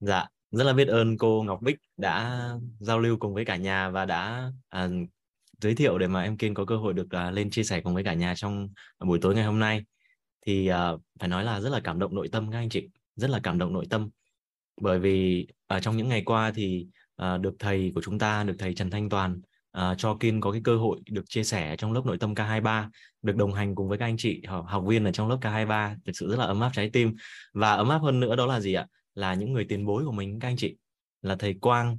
Dạ, rất là biết ơn cô Ngọc Bích đã giao lưu cùng với cả nhà và đã à, giới thiệu để mà em Kiên có cơ hội được à, lên chia sẻ cùng với cả nhà trong buổi tối ngày hôm nay. Thì à, phải nói là rất là cảm động nội tâm các anh chị, rất là cảm động nội tâm. Bởi vì ở trong những ngày qua thì à, được thầy của chúng ta, được thầy Trần Thanh Toàn à, cho Kiên có cái cơ hội được chia sẻ trong lớp nội tâm K23, được đồng hành cùng với các anh chị học, học viên ở trong lớp K23, thực sự rất là ấm áp trái tim. Và ấm áp hơn nữa đó là gì ạ? Là những người tiền bối của mình các anh chị. Là thầy Quang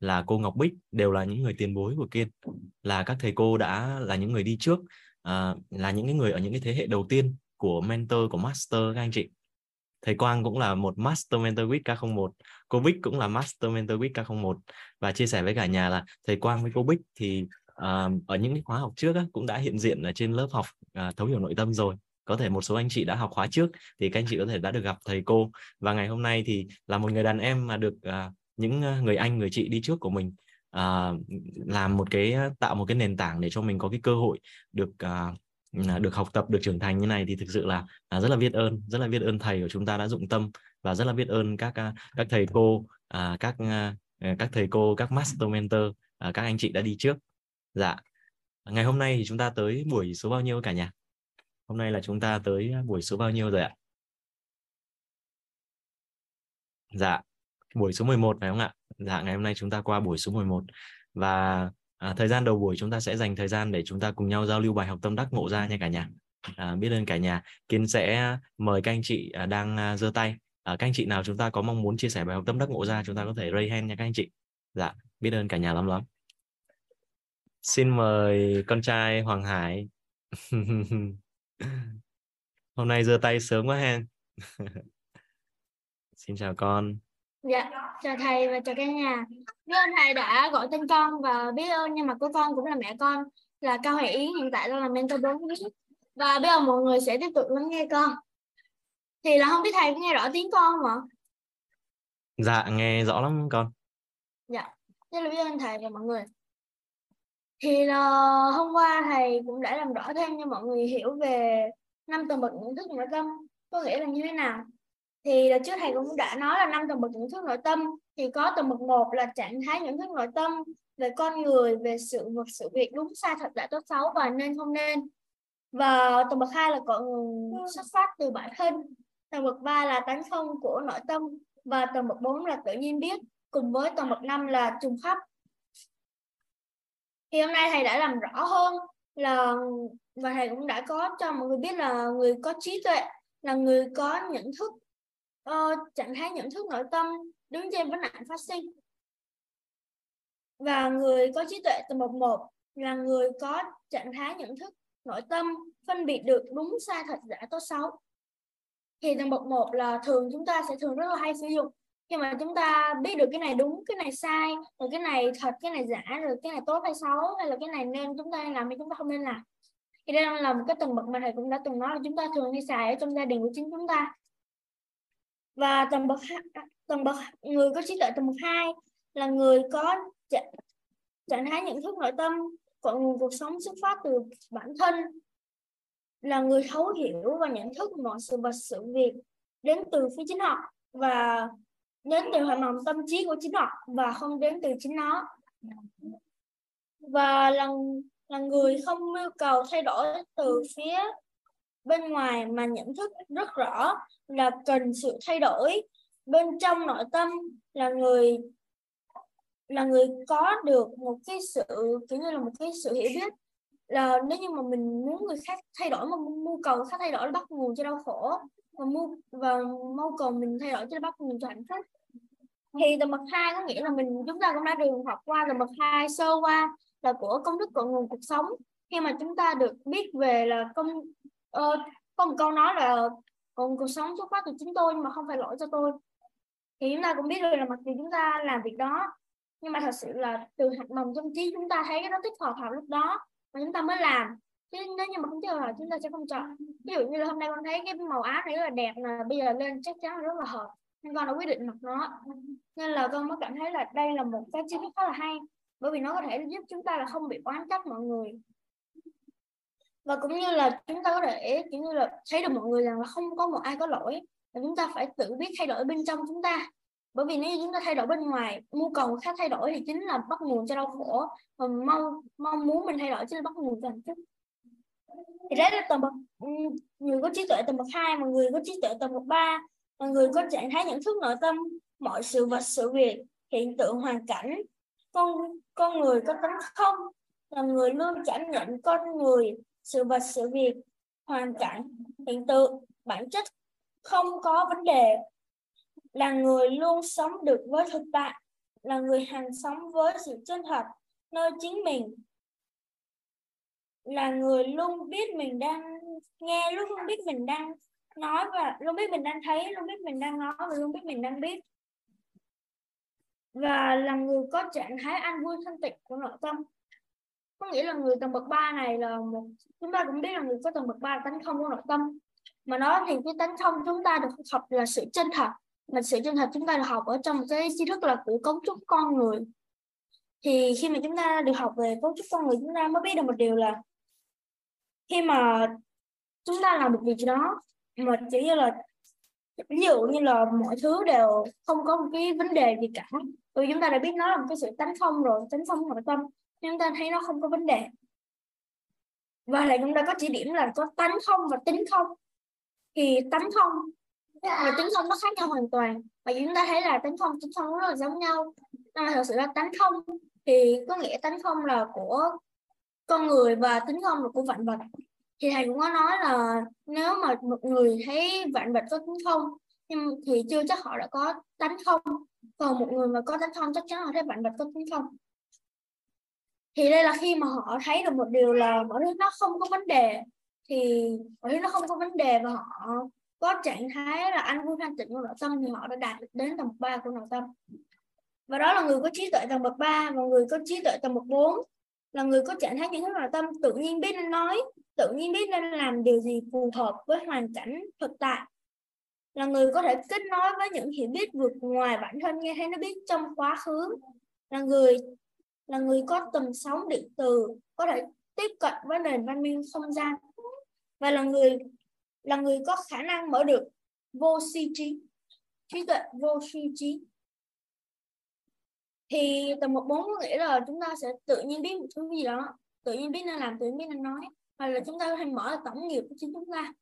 là cô Ngọc Bích đều là những người tiền bối của Kiên. Là các thầy cô đã là những người đi trước à, là những cái người ở những cái thế hệ đầu tiên của mentor của master các anh chị. Thầy Quang cũng là một master mentor with K01 cô Bích cũng là master mentor with K01 và chia sẻ với cả nhà là thầy Quang với cô Bích thì uh, ở những cái khóa học trước á, cũng đã hiện diện ở trên lớp học uh, thấu hiểu nội tâm rồi có thể một số anh chị đã học khóa trước thì các anh chị có thể đã được gặp thầy cô. Và ngày hôm nay thì là một người đàn em mà được uh, những à, người anh người chị đi trước của mình uh, làm một cái tạo một cái nền tảng để cho mình có cái cơ hội được uh, được học tập được trưởng thành như này thì thực sự là uh, rất là biết ơn rất là biết ơn thầy của chúng ta đã dụng tâm và rất là biết ơn các uh, các thầy cô uh, các uh, các thầy cô các master mentor uh, các anh chị đã đi trước. Dạ. Ngày hôm nay thì chúng ta tới buổi số bao nhiêu cả nhà Hôm nay là chúng ta tới à, buổi số bao nhiêu rồi ạ? Dạ, buổi số 11 phải không ạ? Dạ, ngày hôm nay chúng ta qua buổi số 11 và à, thời gian đầu buổi chúng ta sẽ dành thời gian để chúng ta cùng nhau giao lưu bài học tâm đắc ngộ ra nha cả nhà. À, biết ơn cả nhà. Kiên sẽ mời các anh chị à, đang à, giơ tay. À, các anh chị nào chúng ta có mong muốn chia sẻ bài học tâm đắc ngộ ra chúng ta có thể raise hand nha các anh chị. Dạ, biết ơn cả nhà lắm lắm. Xin mời con trai Hoàng Hải. hôm nay giơ tay sớm quá hen xin chào con. Dạ chào thầy và chào cả nhà. Biết ơn thầy đã gọi tên con và biết ơn nhưng mà của con cũng là mẹ con là cao hải yến hiện tại đang là mentor bốn và bây giờ mọi người sẽ tiếp tục lắng nghe con. Thì là không biết thầy có nghe rõ tiếng con không ạ? Dạ nghe rõ lắm con. Dạ rất là biết ơn thầy và mọi người thì là hôm qua thầy cũng đã làm rõ thêm cho mọi người hiểu về năm tầng bậc nhận thức nội tâm. Có nghĩa là như thế nào? Thì là trước thầy cũng đã nói là năm tầng bậc nhận thức nội tâm. Thì có tầng bậc một là trạng thái nhận thức nội tâm, về con người, về sự vật, sự việc đúng sai thật đã tốt xấu và nên không nên. Và tầng bậc hai là cội nguồn xuất phát từ bản thân. Tầng bậc ba là tánh không của nội tâm. Và tầng bậc bốn là tự nhiên biết, cùng với tầng bậc năm là trùng khắp thì hôm nay thầy đã làm rõ hơn là và thầy cũng đã có cho mọi người biết là người có trí tuệ là người có nhận thức uh, trạng thái nhận thức nội tâm đứng trên vấn nạn phát sinh. Và người có trí tuệ từ một một là người có trạng thái nhận thức nội tâm phân biệt được đúng sai thật giả tốt xấu. Thì tầng bậc một là thường chúng ta sẽ thường rất là hay sử dụng khi mà chúng ta biết được cái này đúng, cái này sai, rồi cái này thật, cái này giả, rồi cái này tốt hay xấu, hay là cái này nên chúng ta làm hay chúng ta không nên làm. Thì đây là một cái tầng bậc mà thầy cũng đã từng nói là chúng ta thường hay xài ở trong gia đình của chính chúng ta. Và tầng bậc tầng bậc người có trí tuệ tầng bậc hai là người có trạng thái nhận thức nội tâm, cội nguồn cuộc sống xuất phát từ bản thân, là người thấu hiểu và nhận thức mọi sự vật sự việc đến từ phía chính họ. Và đến từ hoạt động tâm trí của chính họ và không đến từ chính nó. Và là là người không yêu cầu thay đổi từ phía bên ngoài mà nhận thức rất rõ là cần sự thay đổi. Bên trong nội tâm là người là người có được một cái sự, kiểu như là một cái sự hiểu biết là nếu như mà mình muốn người khác thay đổi, mà mưu cầu khác thay đổi bắt nguồn cho đau khổ và mưu và mưu cầu mình thay đổi cho bắt nguồn cho hạnh phúc thì từ bậc hai có nghĩa là mình chúng ta cũng đã được học qua từ bậc hai sơ qua là của công thức cội nguồn cuộc sống. Khi mà chúng ta được biết về là công uh, có một câu nói là còn cuộc sống xuất phát từ chính tôi nhưng mà không phải lỗi cho tôi. Thì chúng ta cũng biết được là mặc dù chúng ta làm việc đó nhưng mà thật sự là từ hạt mầm trong trí chúng ta thấy cái đó thích hợp hợp lúc đó mà chúng ta mới làm. Chứ nếu như mà không thích hợp chúng ta sẽ không chọn. Ví dụ như là hôm nay con thấy cái màu áo này rất là đẹp là bây giờ lên chắc chắn là rất là hợp nên con đã quyết định mặc nó. Nên là con mới cảm thấy là đây là một cái chi tiết khá là hay. Bởi vì nó có thể giúp chúng ta là không bị oán trách mọi người. Và cũng như là chúng ta có thể, kiểu như là, thấy được mọi người rằng là không có một ai có lỗi. Và chúng ta phải tự biết thay đổi bên trong chúng ta. Bởi vì nếu chúng ta thay đổi bên ngoài, nhu cầu khác thay đổi thì chính là bắt nguồn cho đau khổ. Và mong mong muốn mình thay đổi chính là bắt nguồn cho hạnh phúc. Thì đấy là tầng bậc ừ, người có trí tuệ tầng bậc hai mà người có trí tuệ tầng bậc ba là người có trạng thái nhận thức nội tâm, mọi sự vật, sự việc, hiện tượng, hoàn cảnh. Con con người có tánh không? Là người luôn cảm nhận con người, sự vật, sự việc, hoàn cảnh, hiện tượng, bản chất không có vấn đề. Là người luôn sống được với thực tại, là người hành sống với sự chân thật, nơi chính mình. Là người luôn biết mình đang, nghe, luôn biết mình đang nói và luôn biết mình đang thấy, luôn biết mình đang nói và luôn biết mình đang biết. Và là người có trạng thái an vui thanh tịnh của nội tâm. Có nghĩa là người tầng bậc ba này là một, chúng ta cũng biết là người có tầng bậc ba tánh không của nội tâm. Mà nó thì cái tánh không chúng ta được học là sự chân thật. Mà sự chân thật chúng ta được học ở trong cái tri thức là của cấu trúc con người. Thì khi mà chúng ta được học về cấu trúc con người, chúng ta mới biết được một điều là khi mà chúng ta làm được việc đó mà chỉ như là, ví dụ như là mọi thứ đều không có một cái vấn đề gì cả. Vì chúng ta đã biết nó là một cái sự tánh không rồi tánh không nội tâm chúng ta thấy nó không có vấn đề. Và là chúng ta có chỉ điểm là có tánh không và tính không. Thì tánh không và tính không nó khác nhau hoàn toàn. Và chúng ta thấy là tánh không tính không rất là giống nhau. Nhưng mà thật sự là tánh không thì có nghĩa tánh không là của con người và tính không là của vạn vật thì thầy cũng có nói là nếu mà một người thấy vạn vật có tính không, nhưng thì chưa chắc họ đã có tánh không. Còn một người mà có tánh không, chắc chắn họ thấy vạn vật có tính không. Thì đây là khi mà họ thấy được một điều là mọi thứ nó không có vấn đề. Thì mọi thứ nó không có vấn đề và họ có trạng thái là anh vui thanh tịnh của nội tâm thì họ đã đạt được đến tầng ba của nội tâm. Và đó là người có trí tuệ tầng bậc ba và người có trí tuệ tầng bậc 4 là người có trạng thái nhận thức nội tâm tự nhiên biết nên nói tự nhiên biết nên làm điều gì phù hợp với hoàn cảnh thực tại. Là người có thể kết nối với những hiểu biết vượt ngoài bản thân nghe thấy nó biết trong quá khứ. Là người là người có tầm sóng điện từ, có thể tiếp cận với nền văn minh không gian. Và là người là người có khả năng mở được vô si trí trí tuệ vô si trí. Thì tầng một bốn có nghĩa là chúng ta sẽ tự nhiên biết một thứ gì đó, tự nhiên biết nên làm, tự nhiên biết nên nói hoặc là chúng ta có thể mở là tổng nghiệp của chính chúng ta.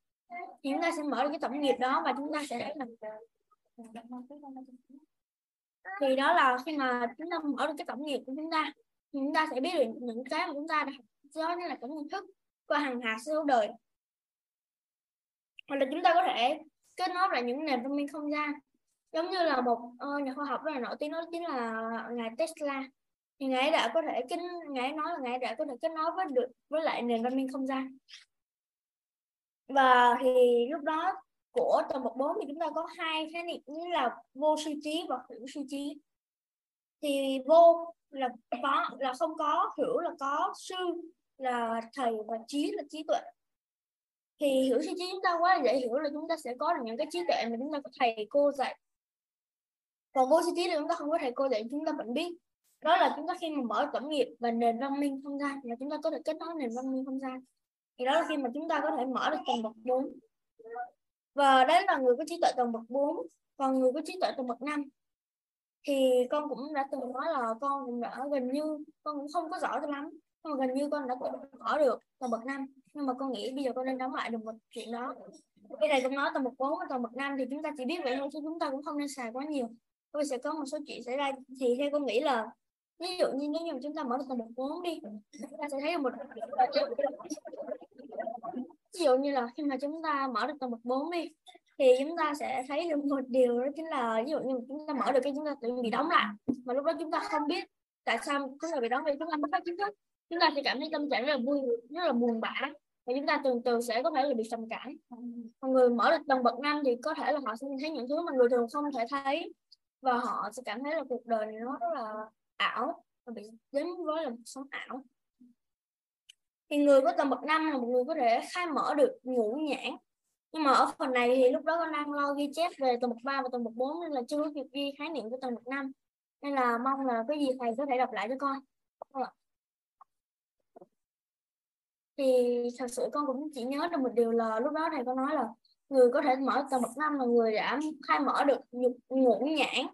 Thì chúng ta sẽ mở được cái tổng nghiệp đó và chúng ta sẽ làm thì đó là khi mà chúng ta mở được cái tổng nghiệp của chúng ta thì chúng ta sẽ biết được những cái mà chúng ta đã học đó như là tổng nhận thức qua hàng hà siêu đời. Hoặc là chúng ta có thể kết nối lại những nền văn minh không gian. Giống như là một uh, nhà khoa học rất là nổi tiếng đó chính là ngài Tesla thì ngài đã có thể kết ngài nói là ngài đã có thể kết nối với được, với lại nền văn minh không gian. Và thì lúc đó của tầng bậc 4 thì chúng ta có hai khái niệm, như là vô suy trí và hữu suy trí. Thì vô là có, là không có, hữu là có, sư là thầy và trí là trí tuệ. Thì hiểu suy trí chúng ta quá là dễ hiểu là chúng ta sẽ có được những cái trí tuệ mà chúng ta có thầy cô dạy. Còn vô suy trí thì chúng ta không có thầy cô dạy, chúng ta vẫn biết đó là chúng ta khi mà mở tổng nghiệp và nền văn minh không gian, là chúng ta có thể kết nối nền văn minh không gian. Thì đó là khi mà chúng ta có thể mở được tầng bậc 4 và đấy là người có trí tuệ tầng bậc 4 còn người có trí tuệ tầng bậc 5 thì con cũng đã từng nói là con cũng đã gần như, con cũng không có giỏi cho lắm. Nhưng mà gần như con đã mở được tầng bậc 5 nhưng mà con nghĩ bây giờ con nên đóng lại được một chuyện đó. Cái này cũng nói tầng bậc 4 và tầng bậc 5 thì chúng ta chỉ biết vậy thôi, chứ chúng ta cũng không nên xài quá nhiều. Tôi sẽ có một số chuyện xảy ra. Thì theo con nghĩ là ví dụ như nếu như chúng ta mở được tầng bậc 4 đi chúng ta sẽ thấy được một ví dụ như là khi mà chúng ta mở được tầng bậc 4 đi thì chúng ta sẽ thấy được một điều đó chính là ví dụ như chúng ta mở được cái chúng ta tự bị đóng lại mà lúc đó chúng ta không biết tại sao chúng ta bị đóng vì chúng ta mất hết kiến thức chúng ta sẽ cảm thấy tâm trạng rất là vui rất là buồn bã và chúng ta từ từ sẽ có thể là bị trầm cảm còn người mở được tầng bậc năm thì có thể là họ sẽ thấy những thứ mà người thường không thể thấy và họ sẽ cảm thấy là cuộc đời này nó rất là ảo. Và bị dính với là một sống ảo. Thì người có tầng bậc năm là một người có thể khai mở được ngũ nhãn. Nhưng mà ở phần này thì lúc đó con đang lo ghi chép về tầng bậc 3 và tầng bậc 4 nên là chưa có kịp ghi khái niệm của tầng bậc 5 nên là mong là cái gì thầy có thể đọc lại cho con. Thì thật sự con cũng chỉ nhớ được một điều là lúc đó thầy có nói là người có thể mở tầng bậc năm là người đã khai mở được ngũ nhãn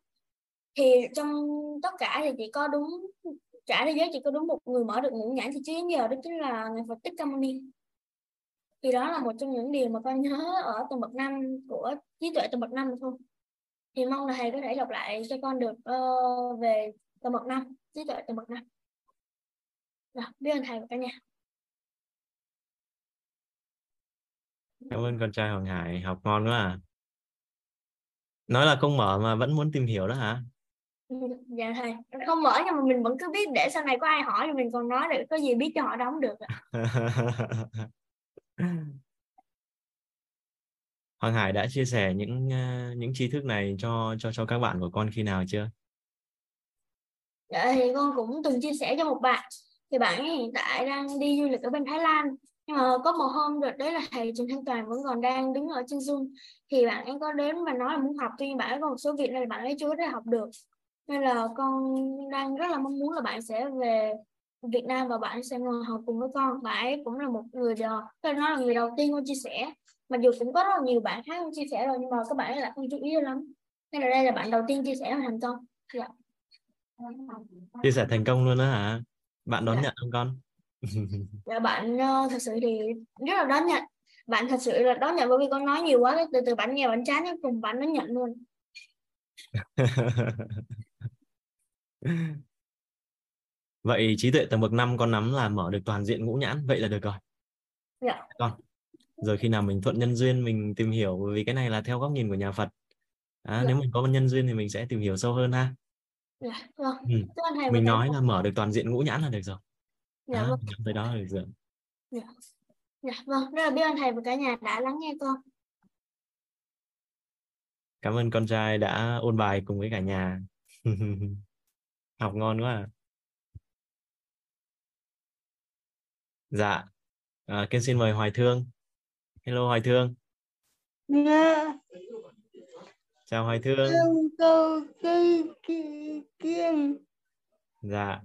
thì trong tất cả thì chỉ có đúng cả thế giới chỉ có đúng một người mở được ngũ nhãn thì chứ nhờ đó chính là ngài Phật Tích Ca Mâu Ni. Thì đó là một trong những điều mà con nhớ ở tầng bậc năm của trí tuệ tầng bậc năm thôi. Thì mong là thầy có thể đọc lại cho con được uh, về tầng bậc năm trí tuệ tầng bậc năm. Rồi biết ơn thầy và cả nhà. Cảm ơn con trai Hoàng Hải học ngon quá à. Nói là không mở mà vẫn muốn tìm hiểu đó hả? dạ thầy không mở nhưng mà mình vẫn cứ biết để sau này có ai hỏi thì mình còn nói để có gì biết cho họ đóng được Hoàng Hải đã chia sẻ những uh, những tri thức này cho cho cho các bạn của con khi nào chưa? Dạ thì con cũng từng chia sẻ cho một bạn. Thì bạn ấy hiện tại đang đi du lịch ở bên Thái Lan. Nhưng mà có một hôm rồi đấy là thầy Trần Thanh Toàn vẫn còn đang đứng ở trên Zoom. Thì bạn ấy có đến và nói là muốn học. Tuy nhiên bạn ấy có một số việc nên bạn ấy chưa có thể học được nên là con đang rất là mong muốn là bạn sẽ về Việt Nam và bạn sẽ ngồi học cùng với con. Bạn ấy cũng là một người đó tôi nói là người đầu tiên con chia sẻ. Mặc dù cũng có rất là nhiều bạn khác con chia sẻ rồi nhưng mà các bạn ấy lại không chú ý lắm. Nên là đây là bạn đầu tiên chia sẻ thành công dạ. chia sẻ thành công luôn đó hả? Bạn đón dạ. nhận không con? Dạ bạn uh, thật sự thì rất là đón nhận. Bạn thật sự là đón nhận bởi vì con nói nhiều quá từ từ bạn nghe bạn chán cùng bạn đón nhận luôn vậy trí tuệ tầng bậc 5 con nắm là mở được toàn diện ngũ nhãn vậy là được rồi dạ. con rồi khi nào mình thuận nhân duyên mình tìm hiểu vì cái này là theo góc nhìn của nhà Phật à, dạ. nếu mình có nhân duyên thì mình sẽ tìm hiểu sâu hơn ha dạ, vâng. ừ. mình nói là mở được toàn diện ngũ nhãn là được rồi dạ, à, vâng. tới đó là được rồi dạ. dạ vâng rất là biết ơn thầy và cả nhà đã lắng nghe con cảm ơn con trai đã ôn bài cùng với cả nhà học ngon quá à. dạ. À, Kiên xin mời Hoài Thương. Hello Hoài Thương. Dạ. Chào Hoài Thương. Câu Kiên. Dạ.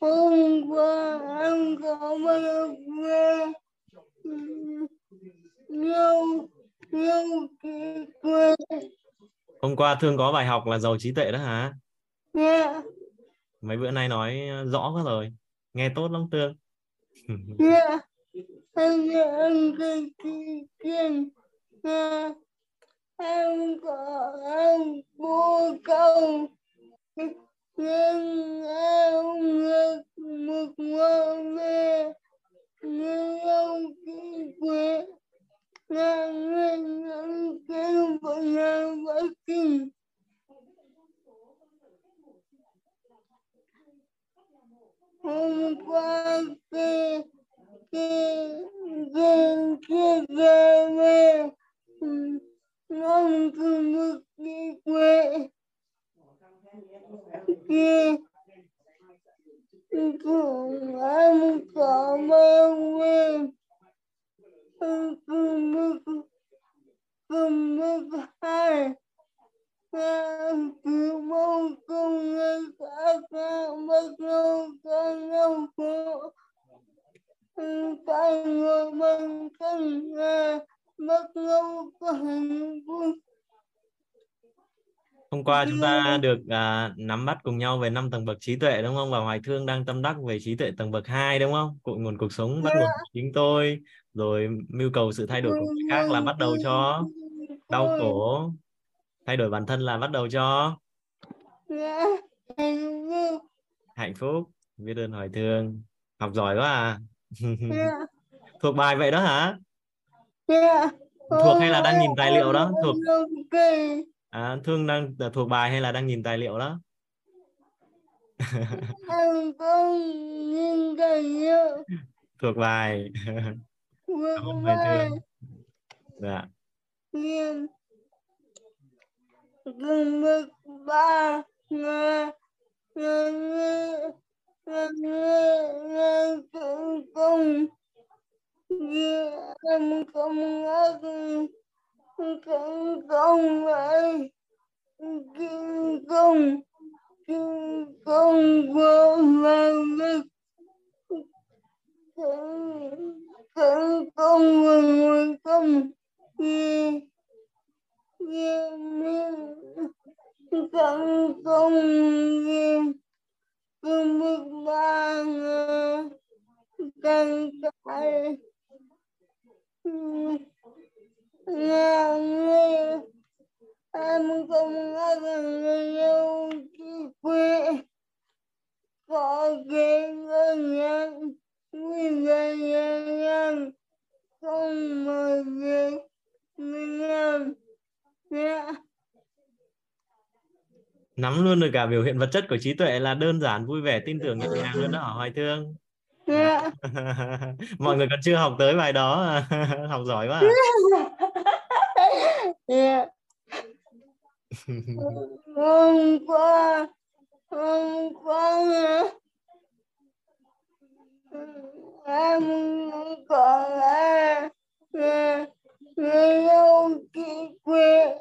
Hôm qua em có một nghe nhiều nhiều quê hôm qua Thương có bài học là giàu trí tuệ đó hả dạ mấy bữa nay nói rõ quá rồi nghe tốt lắm Thương dạ em em kiên dạ em có em vô câu nhưng em ngược một ngoan về nhưng ông kỳ quê hôm qua khi khi khi khi về về non cứ mức đi quê khi cùng em có mang về hôm qua chúng ta được à, nắm bắt cùng nhau về năm tầng bậc trí tuệ đúng không? Và hoài thương đang tâm đắc về trí tuệ tầng bậc 2 đúng không? Cội nguồn cuộc sống bắt nguồn của chính tôi rồi mưu cầu sự thay đổi của người khác là bắt đầu cho đau khổ. Thay đổi bản thân là bắt đầu cho hạnh phúc. Biết ơn hỏi thương. Học giỏi quá à. Thuộc bài vậy đó hả? Thuộc hay là đang nhìn tài liệu đó? Thuộc. À, thương đang thuộc bài hay là đang nhìn tài liệu đó? Thuộc bài ơn thương dạ. Nhìn gừng mực ba nghe nghe nghe nghe tự công nghe em không ngất tự công vậy kinh công kinh công vô vào lực tự công và ngồi công nghe nghe con không không biết ba càng cãi nghe nghe em không nghe người yêu quê có cái người nhận nguyên về nhân không mời về nhân nắm luôn được cả biểu hiện vật chất của trí tuệ là đơn giản, vui vẻ, tin tưởng, nhẹ nhàng luôn đó hoài thương yeah. mọi người còn chưa học tới bài đó, học giỏi quá à. nha hôm qua hôm qua em còn là người người yêu kỳ quê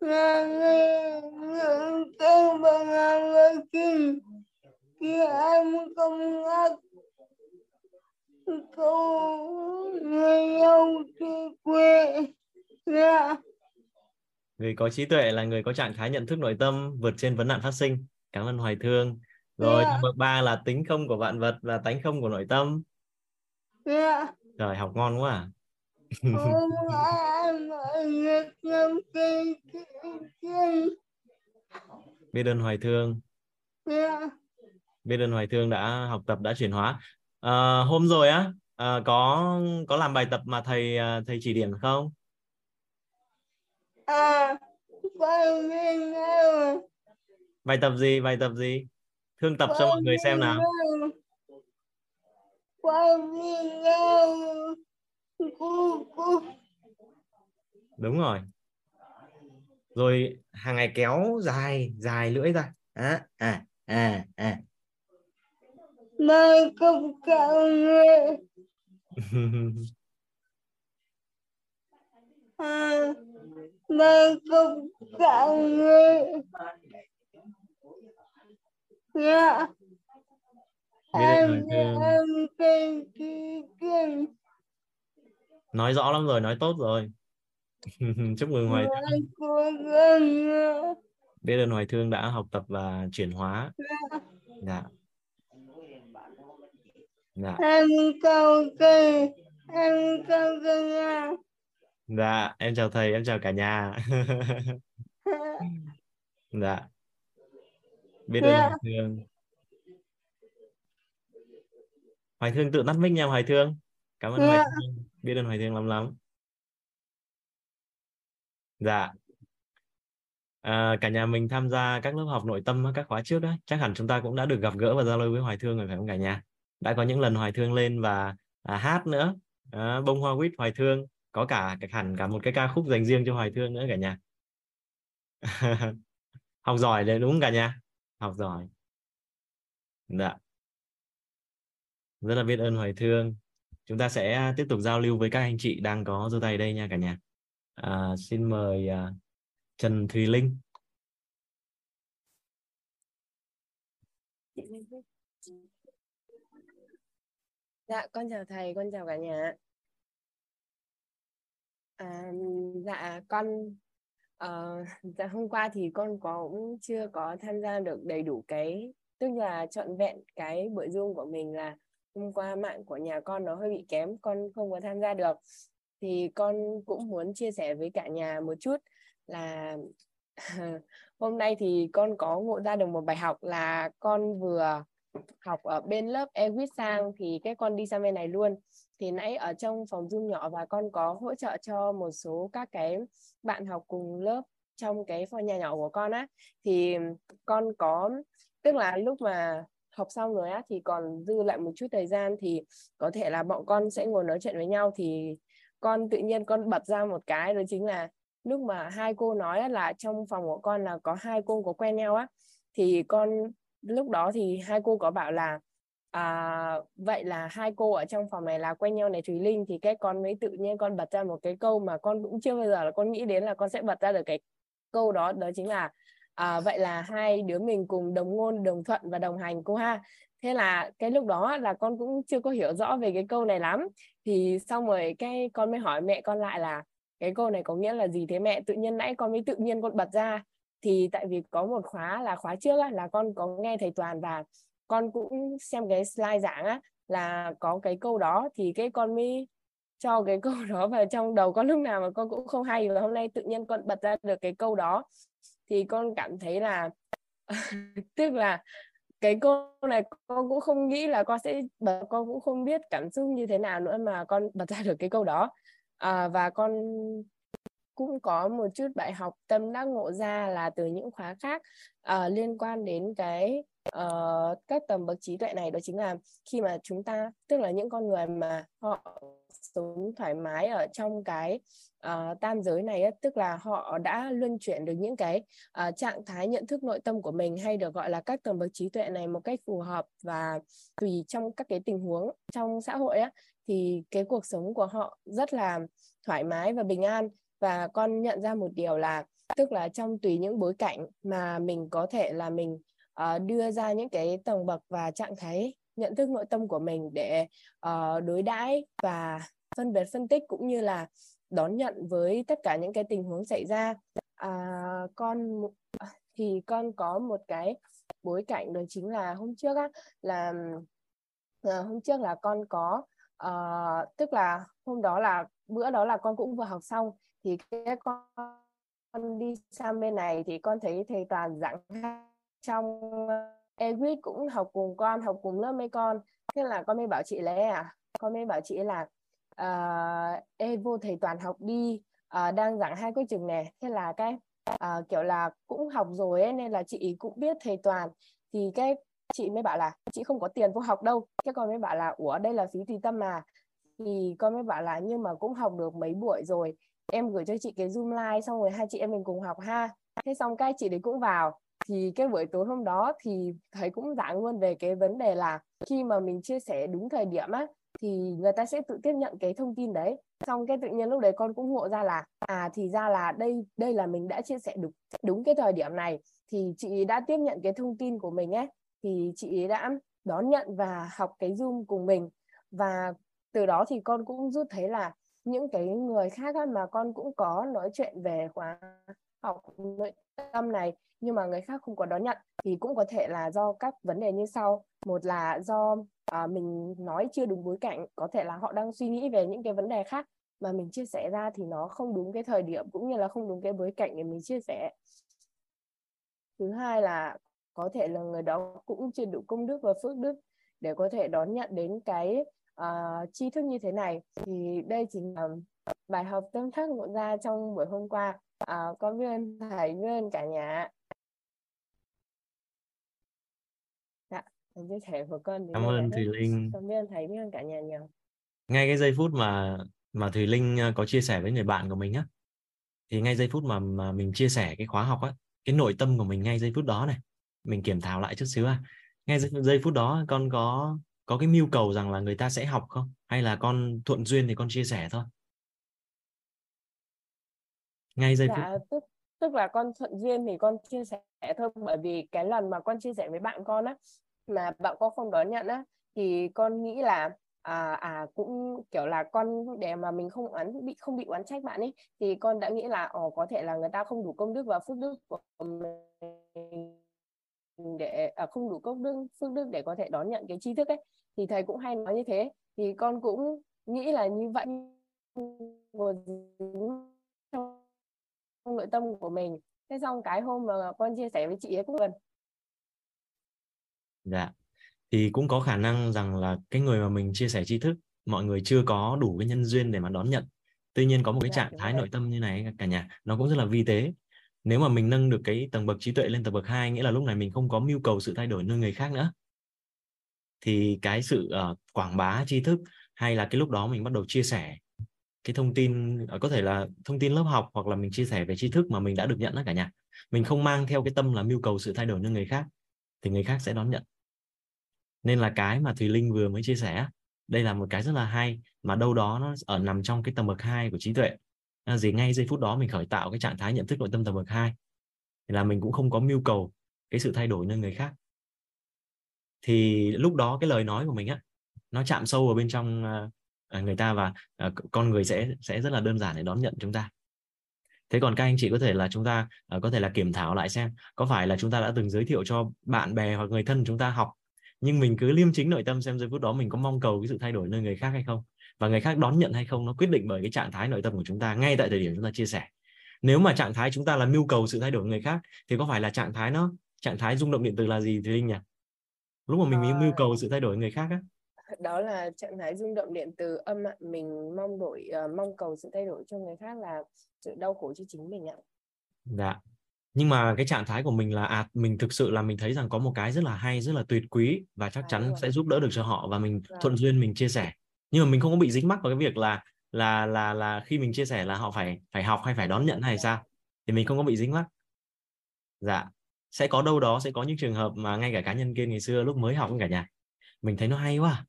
là người người tên bằng người kinh khi em không ngắt câu người yêu kỳ quê là người có trí tuệ là người có trạng thái nhận thức nội tâm vượt trên vấn nạn phát sinh. Cảm ơn hoài thương rồi Dạ. number ba là tính không của vạn vật và tánh không của nội tâm. Là trời học ngon quá à. Biết ơn hoài thương. Là biết ơn hoài thương đã học tập đã chuyển hóa. À, hôm rồi á à, có có làm bài tập mà thầy à, thầy chỉ điểm không? À bài tập gì bài tập gì thương tập cho mọi người xem nào. Đúng rồi. Rồi hàng ngày kéo dài dài lưỡi ra. À à à à. mai công cạo người mai cạo người dạ em em kinh kinh nói rõ lắm rồi nói tốt rồi. Chúc mừng hoài thương biết ơn hoài thương đã học tập và chuyển hóa. Dạ. Dạ. Em cầu cây em cầu cây nha dạ em chào thầy em chào cả nhà. Dạ biết ơn hoài thương. Hoài thương tự tắt mic nha hoài thương. Cảm ơn hoài thương. Biết ơn hoài thương lắm lắm. Dạ. À, cả nhà mình tham gia các lớp học nội tâm các khóa trước đấy chắc hẳn chúng ta cũng đã được gặp gỡ và giao lưu với hoài thương rồi phải không cả nhà? Đã có những lần hoài thương lên và à, hát nữa. À, bông hoa quýt hoài thương. Có cả cả hẳn cả một cái ca khúc dành riêng cho hoài thương nữa cả nhà. Học giỏi đấy đúng không cả nhà học giỏi. Dạ. Rất là biết ơn hoài thương. Chúng ta sẽ à, tiếp tục giao lưu với các anh chị đang có giơ tay đây nha cả nhà. À, xin mời uh, Trần Thùy Linh. Dạ, con chào thầy, con chào cả nhà. À, dạ, con ờ, dạ hôm qua thì con có cũng chưa có tham gia được đầy đủ cái tức là trọn vẹn cái buổi Zoom của mình là hôm qua mạng của nhà con nó hơi bị kém, con không có tham gia được. Thì con cũng muốn chia sẻ với cả nhà một chút là hôm nay thì con có ngộ ra được một bài học là con vừa học ở bên lớp Ewit sang thì cái con đi sang bên này luôn thì nãy ở trong phòng Zoom nhỏ và con có hỗ trợ cho một số các cái bạn học cùng lớp trong cái phòng nhà nhỏ của con á. Thì con có, tức là lúc mà học xong rồi á, thì còn dư lại một chút thời gian, thì có thể là bọn con sẽ ngồi nói chuyện với nhau. Thì con tự nhiên con bật ra một cái, đó chính là lúc mà hai cô nói là trong phòng của con là có hai cô có quen nhau á. Thì con, lúc đó thì hai cô có bảo là à, vậy là hai cô ở trong phòng này là quen nhau này Thùy Linh thì cái con mới tự nhiên con bật ra một cái câu mà con cũng chưa bao giờ là con nghĩ đến là con sẽ bật ra được cái câu đó đó chính là à, vậy là hai đứa mình cùng đồng ngôn đồng thuận và đồng hành cô ha. Thế là cái lúc đó là con cũng chưa có hiểu rõ về cái câu này lắm. Thì xong rồi cái con mới hỏi mẹ con lại là cái câu này có nghĩa là gì thế mẹ? Tự nhiên nãy con mới tự nhiên con bật ra. Thì tại vì có một khóa là khóa trước á, là con có nghe thầy toàn và con cũng xem cái slide giảng á là có cái câu đó thì cái con mới cho cái câu đó vào trong đầu. Con lúc nào mà con cũng không hay và hôm nay tự nhiên con bật ra được cái câu đó thì con cảm thấy là tức là cái câu này con cũng không nghĩ là con sẽ bật con cũng không biết cảm xúc như thế nào nữa mà con bật ra được cái câu đó. À, và con cũng có một chút bài học tâm đắc ngộ ra là từ những khóa khác uh, liên quan đến cái uh, các tầm bậc trí tuệ này đó chính là khi mà chúng ta tức là những con người mà họ sống thoải mái ở trong cái uh, tam giới này ấy, tức là họ đã luân chuyển được những cái uh, trạng thái nhận thức nội tâm của mình hay được gọi là các tầng bậc trí tuệ này một cách phù hợp và tùy trong các cái tình huống trong xã hội á thì cái cuộc sống của họ rất là thoải mái và bình an. Và con nhận ra một điều là tức là trong tùy những bối cảnh mà mình có thể là mình uh, đưa ra những cái tầng bậc và trạng thái nhận thức nội tâm của mình để uh, đối đãi và phân biệt phân tích cũng như là đón nhận với tất cả những cái tình huống xảy ra. À, con thì con có một cái bối cảnh đó chính là hôm trước á là à, hôm trước là con có uh, tức là hôm đó là bữa đó là con cũng vừa học xong thì cái con con đi sang bên này thì con thấy thầy toàn giảng trong ờ, Egrid cũng học cùng con học cùng lớp mấy con. Thế là con mới bảo chị lẽ à con mới bảo chị là uh, ê vô thầy toàn học đi uh, đang giảng hai cái trường này thế là cái uh, kiểu là cũng học rồi ấy, nên là chị cũng biết thầy toàn. Thì cái chị mới bảo là chị không có tiền vô học đâu. Cái con mới bảo là ủa đây là phí tùy tâm mà. Thì con mới bảo là nhưng mà cũng học được mấy buổi rồi em gửi cho chị cái zoom like xong rồi hai chị em mình cùng học ha. Thế xong cái chị đấy cũng vào thì cái buổi tối hôm đó thì thầy cũng giảng luôn về cái vấn đề là khi mà mình chia sẻ đúng thời điểm á, thì người ta sẽ tự tiếp nhận cái thông tin đấy. Xong cái tự nhiên lúc đấy con cũng ngộ ra là à thì ra là đây đây là mình đã chia sẻ đúng đúng cái thời điểm này. Thì chị đã tiếp nhận cái thông tin của mình ấy, thì chị đã đón nhận và học cái zoom cùng mình. Và từ đó thì con cũng rút thấy là những cái người khác mà con cũng có nói chuyện về khóa học nội tâm này nhưng mà người khác không có đón nhận thì cũng có thể là do các vấn đề như sau. Một là do à, mình nói chưa đúng bối cảnh có thể là họ đang suy nghĩ về những cái vấn đề khác mà mình chia sẻ ra thì nó không đúng cái thời điểm cũng như là không đúng cái bối cảnh để mình chia sẻ. Thứ hai là có thể là người đó cũng chưa đủ công đức và phước đức để có thể đón nhận đến cái uh, tri thức như thế này. Thì đây chính là bài học tâm thắc ngộ ra trong buổi hôm qua. Uh, có biết ơn thầy biết ơn cả nhà dạ chia sẻ của con cảm ơn thùy linh. Con biết ơn thầy biết ơn cả nhà nhiều. Ngay cái giây phút mà mà thùy linh có chia sẻ với người bạn của mình á thì ngay giây phút mà mà mình chia sẻ cái khóa học á cái nội tâm của mình ngay giây phút đó này mình kiểm thảo lại chút xíu à ngay giây, giây phút đó con có có cái mưu cầu rằng là người ta sẽ học không? Hay là con thuận duyên thì con chia sẻ thôi ngay giây dạ, phút tức tức là con thuận duyên thì con chia sẻ thôi bởi vì cái lần mà con chia sẻ với bạn con á mà bạn con không đón nhận á thì con nghĩ là à à cũng kiểu là con để mà mình không oán bị không bị oán trách bạn ấy thì con đã nghĩ là ồ có thể là người ta không đủ công đức và phước đức của mình để à, không đủ công đức phước đức để có thể đón nhận cái tri thức ấy. Thì thầy cũng hay nói như thế thì con cũng nghĩ là như vậy. Trong nội tâm của mình. Thế xong cái hôm mà con chia sẻ với chị ấy cũng gần. Dạ. Thì cũng có khả năng rằng là cái người mà mình chia sẻ tri thức mọi người chưa có đủ cái nhân duyên để mà đón nhận. Tuy nhiên có một cái dạ, trạng thái nội tâm như này cả nhà nó cũng rất là vi tế. Nếu mà mình nâng được cái tầng bậc trí tuệ lên tầng bậc 2 nghĩa là lúc này mình không có mưu cầu sự thay đổi nơi người khác nữa. Thì cái sự uh, quảng bá tri thức hay là cái lúc đó mình bắt đầu chia sẻ cái thông tin à, có thể là thông tin lớp học hoặc là mình chia sẻ về tri thức mà mình đã được nhận đó cả nhà. Mình không mang theo cái tâm là mưu cầu sự thay đổi nơi người khác, thì người khác sẽ đón nhận. Nên là cái mà thùy linh vừa mới chia sẻ đây là một cái rất là hay mà đâu đó nó ở nằm trong cái tầng bậc hai của trí tuệ. Là gì? Ngay giây phút đó mình khởi tạo cái trạng thái nhận thức nội tâm tầng bậc hai, thì là mình cũng không có mưu cầu cái sự thay đổi nơi người khác. Thì lúc đó cái lời nói của mình á, nó chạm sâu vào bên trong à, người ta và uh, con người sẽ sẽ rất là đơn giản để đón nhận chúng ta. Thế còn các anh chị có thể là chúng ta uh, có thể là kiểm thảo lại xem có phải là chúng ta đã từng giới thiệu cho bạn bè hoặc người thân chúng ta học nhưng mình cứ liêm chính nội tâm xem giây phút đó mình có mong cầu cái sự thay đổi nơi người khác hay không? Và người khác đón nhận hay không nó quyết định bởi cái trạng thái nội tâm của chúng ta ngay tại thời điểm chúng ta chia sẻ. Nếu mà trạng thái chúng ta là mưu cầu sự thay đổi người khác thì có phải là trạng thái nó trạng thái rung động điện từ là gì thì linh nhỉ? Lúc mà mình à... mưu cầu sự thay đổi người khác á đó là trạng thái rung động điện từ âm ạ. Mình mong đổi uh, mong cầu sự thay đổi cho người khác là sự đau khổ cho chính mình ạ. Dạ. Nhưng mà cái trạng thái của mình là à mình thực sự là mình thấy rằng có một cái rất là hay rất là tuyệt quý và chắc à, chắn sẽ giúp đỡ được cho họ và mình à. thuận duyên mình chia sẻ. Nhưng mà mình không có bị dính mắc vào cái việc là là là là khi mình chia sẻ là họ phải phải học hay phải đón nhận hay sao? Thì mình không có bị dính mắc. Dạ. Sẽ có đâu đó sẽ có những trường hợp mà ngay cả cá nhân kia ngày xưa lúc mới học cả nhà. Mình thấy nó hay quá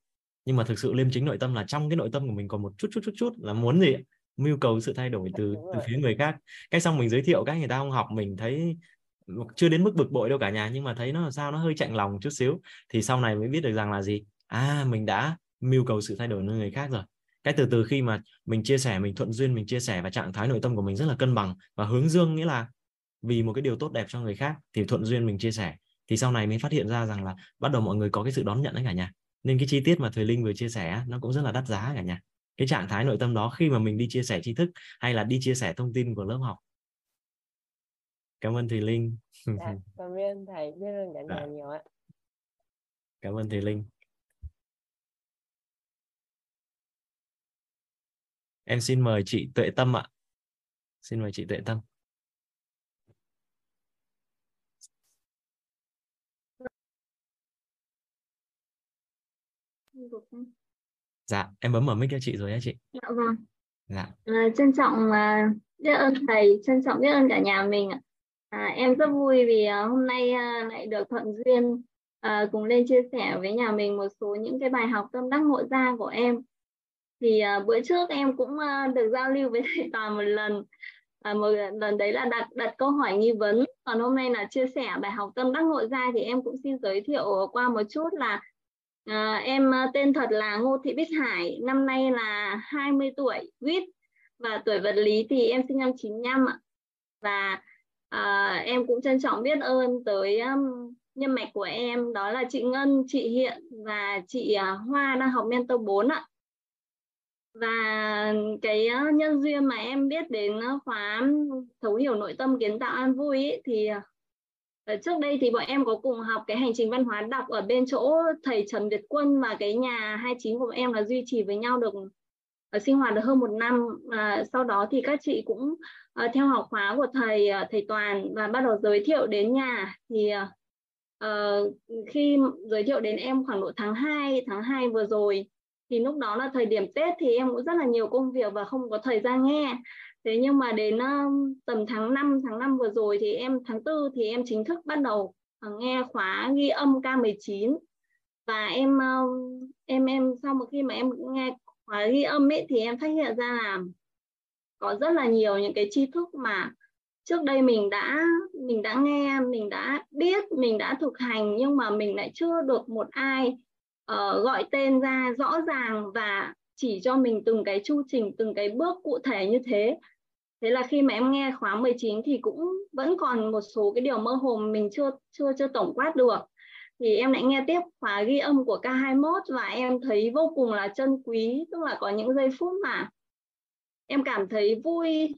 nhưng mà thực sự liêm chính nội tâm là trong cái nội tâm của mình còn một chút chút chút chút là muốn gì mưu cầu sự thay đổi từ từ phía người khác. Cái xong mình giới thiệu các người ta không học mình thấy chưa đến mức bực bội đâu cả nhà nhưng mà thấy nó sao nó hơi chạnh lòng chút xíu. Thì sau này mới biết được rằng là gì? À mình đã mưu cầu sự thay đổi nơi người khác rồi. Cái từ từ khi mà mình chia sẻ mình thuận duyên mình chia sẻ và trạng thái nội tâm của mình rất là cân bằng và hướng dương nghĩa là vì một cái điều tốt đẹp cho người khác thì thuận duyên mình chia sẻ thì sau này mới phát hiện ra rằng là bắt đầu mọi người có cái sự đón nhận đấy cả nhà nên cái chi tiết mà thùy linh vừa chia sẻ nó cũng rất là đắt giá cả nhà cái trạng thái nội tâm đó khi mà mình đi chia sẻ tri thức hay là đi chia sẻ thông tin của lớp học. Cảm ơn thùy linh. Dạ, cảm ơn thầy biết ơn cả nhà dạ. nhiều ạ. Cảm ơn thùy linh. Em xin mời chị tuệ tâm ạ. Xin mời chị tuệ tâm dạ em bấm mở mic cho chị rồi á chị. Dạ vâng. Dạ. À, trân trọng à, biết ơn thầy trân trọng biết ơn cả nhà mình à, em rất vui vì à, hôm nay à, lại được thuận duyên à, cùng lên chia sẻ với nhà mình một số những cái bài học tâm đắc nội gia của em. Thì à, bữa trước em cũng à, được giao lưu với thầy toàn một lần. À, một lần đấy là đặt đặt câu hỏi nghi vấn. Còn hôm nay là chia sẻ bài học tâm đắc nội gia thì em cũng xin giới thiệu qua một chút là À, em à, tên thật là Ngô Thị Bích Hải, năm nay là 20 tuổi, quýt và tuổi vật lý thì em sinh năm 95 ạ. Và à, em cũng trân trọng biết ơn tới um, nhân mạch của em đó là chị Ngân, chị Hiện và chị uh, Hoa đang học mentor 4 ạ. Và cái uh, nhân duyên mà em biết đến uh, khóa thấu hiểu nội tâm kiến tạo an vui ấy, thì uh, Ờ, trước đây thì bọn em có cùng học cái hành trình văn hóa đọc ở bên chỗ thầy Trần Việt Quân và cái nhà 29 của bọn em là duy trì với nhau được uh, sinh hoạt được hơn một năm. Uh, sau đó thì các chị cũng uh, theo học khóa của thầy uh, thầy Toàn và bắt đầu giới thiệu đến nhà. Thì uh, khi giới thiệu đến em khoảng độ tháng 2 tháng 2 vừa rồi thì lúc đó là thời điểm Tết thì em cũng rất là nhiều công việc và không có thời gian nghe thế nhưng mà đến uh, tầm tháng 5 tháng 5 vừa rồi thì em tháng 4 thì em chính thức bắt đầu uh, nghe khóa ghi âm K19 và em uh, em em sau một khi mà em nghe khóa ghi âm ấy thì em phát hiện ra là có rất là nhiều những cái tri thức mà trước đây mình đã mình đã nghe mình đã biết mình đã thực hành nhưng mà mình lại chưa được một ai uh, gọi tên ra rõ ràng và chỉ cho mình từng cái chu trình từng cái bước cụ thể như thế thế là khi mà em nghe khóa 19 thì cũng vẫn còn một số cái điều mơ hồ mình chưa chưa chưa tổng quát được. Thì em lại nghe tiếp khóa ghi âm của K21 và em thấy vô cùng là chân quý, tức là có những giây phút mà em cảm thấy vui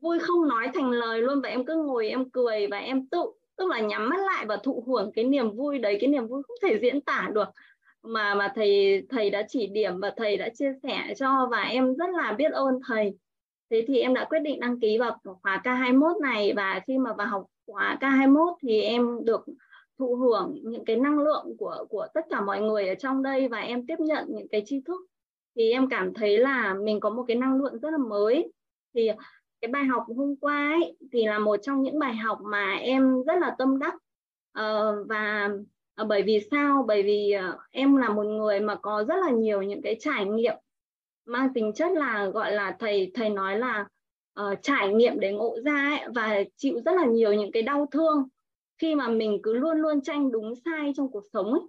vui không nói thành lời luôn và em cứ ngồi, em cười và em tự, tức là nhắm mắt lại và thụ hưởng cái niềm vui đấy, cái niềm vui không thể diễn tả được. Mà mà thầy thầy đã chỉ điểm và thầy đã chia sẻ cho và em rất là biết ơn thầy thế thì em đã quyết định đăng ký vào khóa K21 này và khi mà vào học khóa K21 thì em được thụ hưởng những cái năng lượng của của tất cả mọi người ở trong đây và em tiếp nhận những cái tri thức. Thì em cảm thấy là mình có một cái năng lượng rất là mới. Thì cái bài học hôm qua ấy, thì là một trong những bài học mà em rất là tâm đắc. Uh, và uh, bởi vì sao? Bởi vì uh, em là một người mà có rất là nhiều những cái trải nghiệm mang tính chất là gọi là thầy thầy nói là uh, trải nghiệm để ngộ ra ấy, và chịu rất là nhiều những cái đau thương khi mà mình cứ luôn luôn tranh đúng sai trong cuộc sống ấy.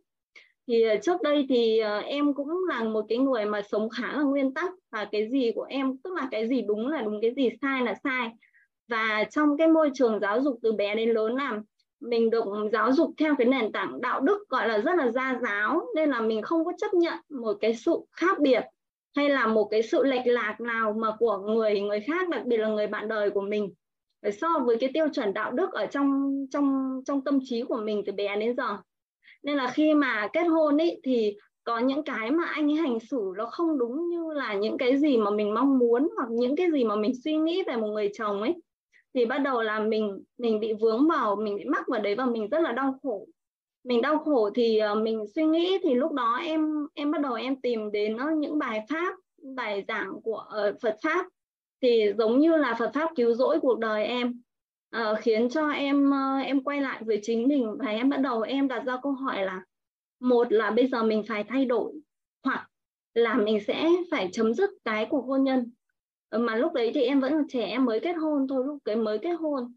thì ờ, trước đây thì uh, em cũng là một cái người mà sống khá là nguyên tắc và cái gì của em tức là cái gì đúng là đúng cái gì sai là sai và trong cái môi trường giáo dục từ bé đến lớn là mình được giáo dục theo cái nền tảng đạo đức gọi là rất là gia giáo nên là mình không có chấp nhận một cái sự khác biệt hay là một cái sự lệch lạc nào mà của người người khác, đặc biệt là người bạn đời của mình? So với cái tiêu chuẩn đạo đức ở trong trong trong tâm trí của mình từ bé đến giờ. Nên là khi mà kết hôn ấy thì có những cái mà anh ấy hành xử nó không đúng như là những cái gì mà mình mong muốn hoặc những cái gì mà mình suy nghĩ về một người chồng ấy. Thì bắt đầu là mình mình bị vướng vào, mình bị mắc vào đấy và mình rất là đau khổ mình đau khổ thì ờ, mình suy nghĩ thì lúc đó em em bắt đầu em tìm đến ờ, những bài pháp bài giảng của ờ, Phật pháp. Thì giống như là Phật pháp cứu rỗi cuộc đời em khiến cho em em quay lại với chính mình và em bắt đầu em đặt ra câu hỏi là một là bây giờ mình phải thay đổi hoặc là mình sẽ phải chấm dứt cái cuộc hôn nhân. Mà lúc đấy thì em vẫn còn trẻ em mới kết hôn thôi lúc cái mới kết hôn.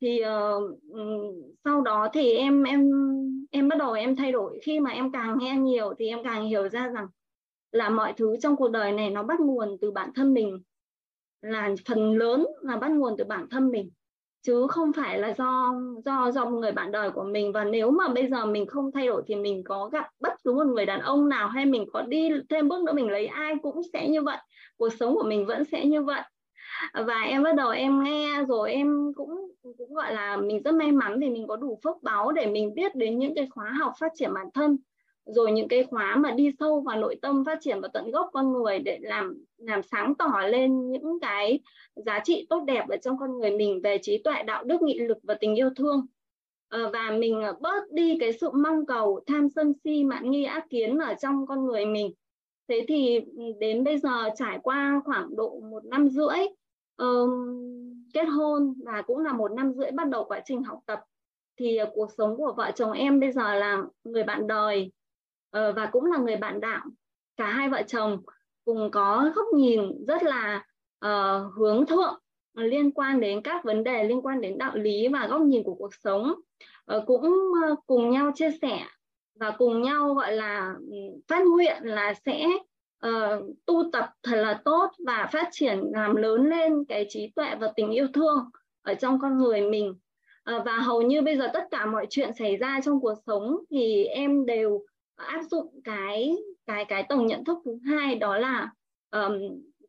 Thì uh, sau đó thì em em em bắt đầu em thay đổi. Khi mà em càng nghe nhiều thì em càng hiểu ra rằng là mọi thứ trong cuộc đời này nó bắt nguồn từ bản thân mình. Là phần lớn là bắt nguồn từ bản thân mình. Chứ không phải là do do do người bạn đời của mình. Và nếu mà bây giờ mình không thay đổi thì mình có gặp bất cứ một người đàn ông nào hay mình có đi thêm bước nữa mình lấy ai cũng sẽ như vậy. Cuộc sống của mình vẫn sẽ như vậy và em bắt đầu em nghe rồi em cũng cũng gọi là mình rất may mắn thì mình có đủ phước báo để mình biết đến những cái khóa học phát triển bản thân, rồi những cái khóa mà đi sâu vào nội tâm phát triển vào tận gốc con người để làm làm sáng tỏ lên những cái giá trị tốt đẹp ở trong con người mình về trí tuệ, đạo đức, nghị lực và tình yêu thương. Ờ, và mình ờ, bớt đi cái sự mong cầu, tham sân si mạn nghi, ác kiến ở trong con người mình. Thế thì ừ, đến bây giờ trải qua khoảng độ một năm rưỡi um, kết hôn và cũng là một năm rưỡi bắt đầu quá trình học tập. Thì ờ, cuộc sống của vợ chồng em bây giờ là người bạn đời uh, và cũng là người bạn đạo. Cả hai vợ chồng cùng có góc nhìn rất là uh, hướng thượng liên quan đến các vấn đề liên quan đến đạo lý và góc nhìn của cuộc sống. Uh, cũng uh, cùng nhau chia sẻ và cùng nhau gọi là phát nguyện là sẽ uh, tu tập thật là tốt và phát triển làm lớn lên cái trí tuệ và tình yêu thương ở trong con người mình. Uh, và hầu như bây giờ tất cả mọi chuyện xảy ra trong cuộc sống thì em đều áp dụng cái cái cái tầng nhận thức thứ hai đó là um,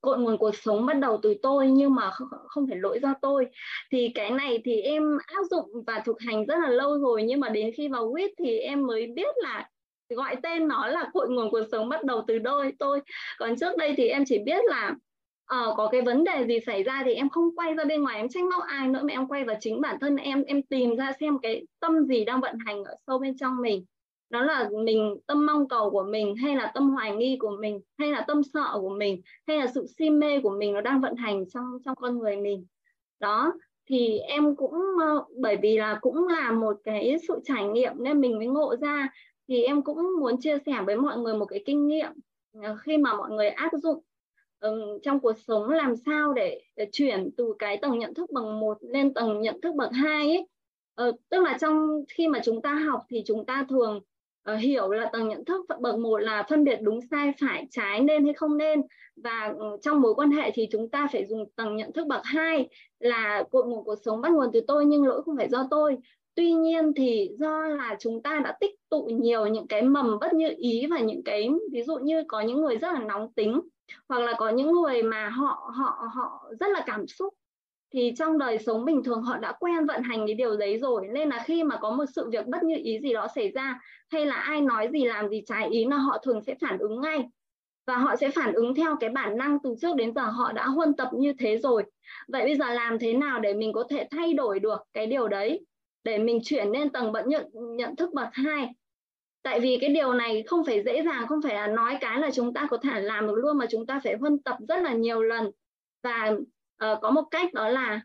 cội nguồn cuộc sống bắt đầu từ tôi nhưng mà không, không phải lỗi do tôi. Thì cái này thì em áp dụng và thực hành rất là lâu rồi nhưng mà đến khi vào quýt thì em mới biết là gọi tên nó là cội nguồn cuộc sống bắt đầu từ đôi. Tôi còn trước đây thì em chỉ biết là uh, có cái vấn đề gì xảy ra thì em không quay ra bên ngoài em trách móc ai nữa mà em quay vào chính bản thân em. Em tìm ra xem cái tâm gì đang vận hành ở sâu bên trong mình. Đó là mình tâm mong cầu của mình hay là tâm hoài nghi của mình hay là tâm sợ của mình hay là sự si mê của mình nó đang vận hành trong trong con người mình. Đó thì em cũng ờ, bởi vì là cũng là một cái sự trải nghiệm nên mình mới ngộ ra thì em cũng muốn chia sẻ với mọi người một cái kinh nghiệm ờ, khi mà mọi người áp dụng ừ, trong cuộc sống làm sao để, để chuyển từ cái tầng nhận thức bằng một lên tầng nhận thức bậc hai ấy. Ờ, tức là trong khi mà chúng ta học thì chúng ta thường uh, hiểu là tầng nhận thức bậc một là phân biệt đúng sai phải trái nên hay không nên. Và uh, trong mối quan hệ thì chúng ta phải dùng tầng nhận thức bậc hai là cội nguồn cuộc sống bắt nguồn từ tôi nhưng lỗi không phải do tôi tuy nhiên thì do là chúng ta đã tích tụ nhiều những cái mầm bất như ý và những cái, ví dụ như có những người rất là nóng tính, hoặc là có những người mà họ họ họ rất là cảm xúc, thì trong đời sống bình thường họ đã quen vận hành cái điều đấy rồi. Nên là khi mà có một sự việc bất như ý gì đó xảy ra, hay là ai nói gì làm gì trái ý là họ thường sẽ phản ứng ngay. Và họ sẽ phản ứng theo cái bản năng từ trước đến giờ họ đã huân tập như thế rồi. Vậy bây giờ làm thế nào để mình có thể thay đổi được cái điều đấy? Để mình chuyển lên tầng bận nhận nhận thức bậc hai. Tại vì cái điều này không phải dễ dàng không phải là nói cái là chúng ta có thể làm được luôn mà chúng ta phải huân tập rất là nhiều lần. Và uh, có một cách đó là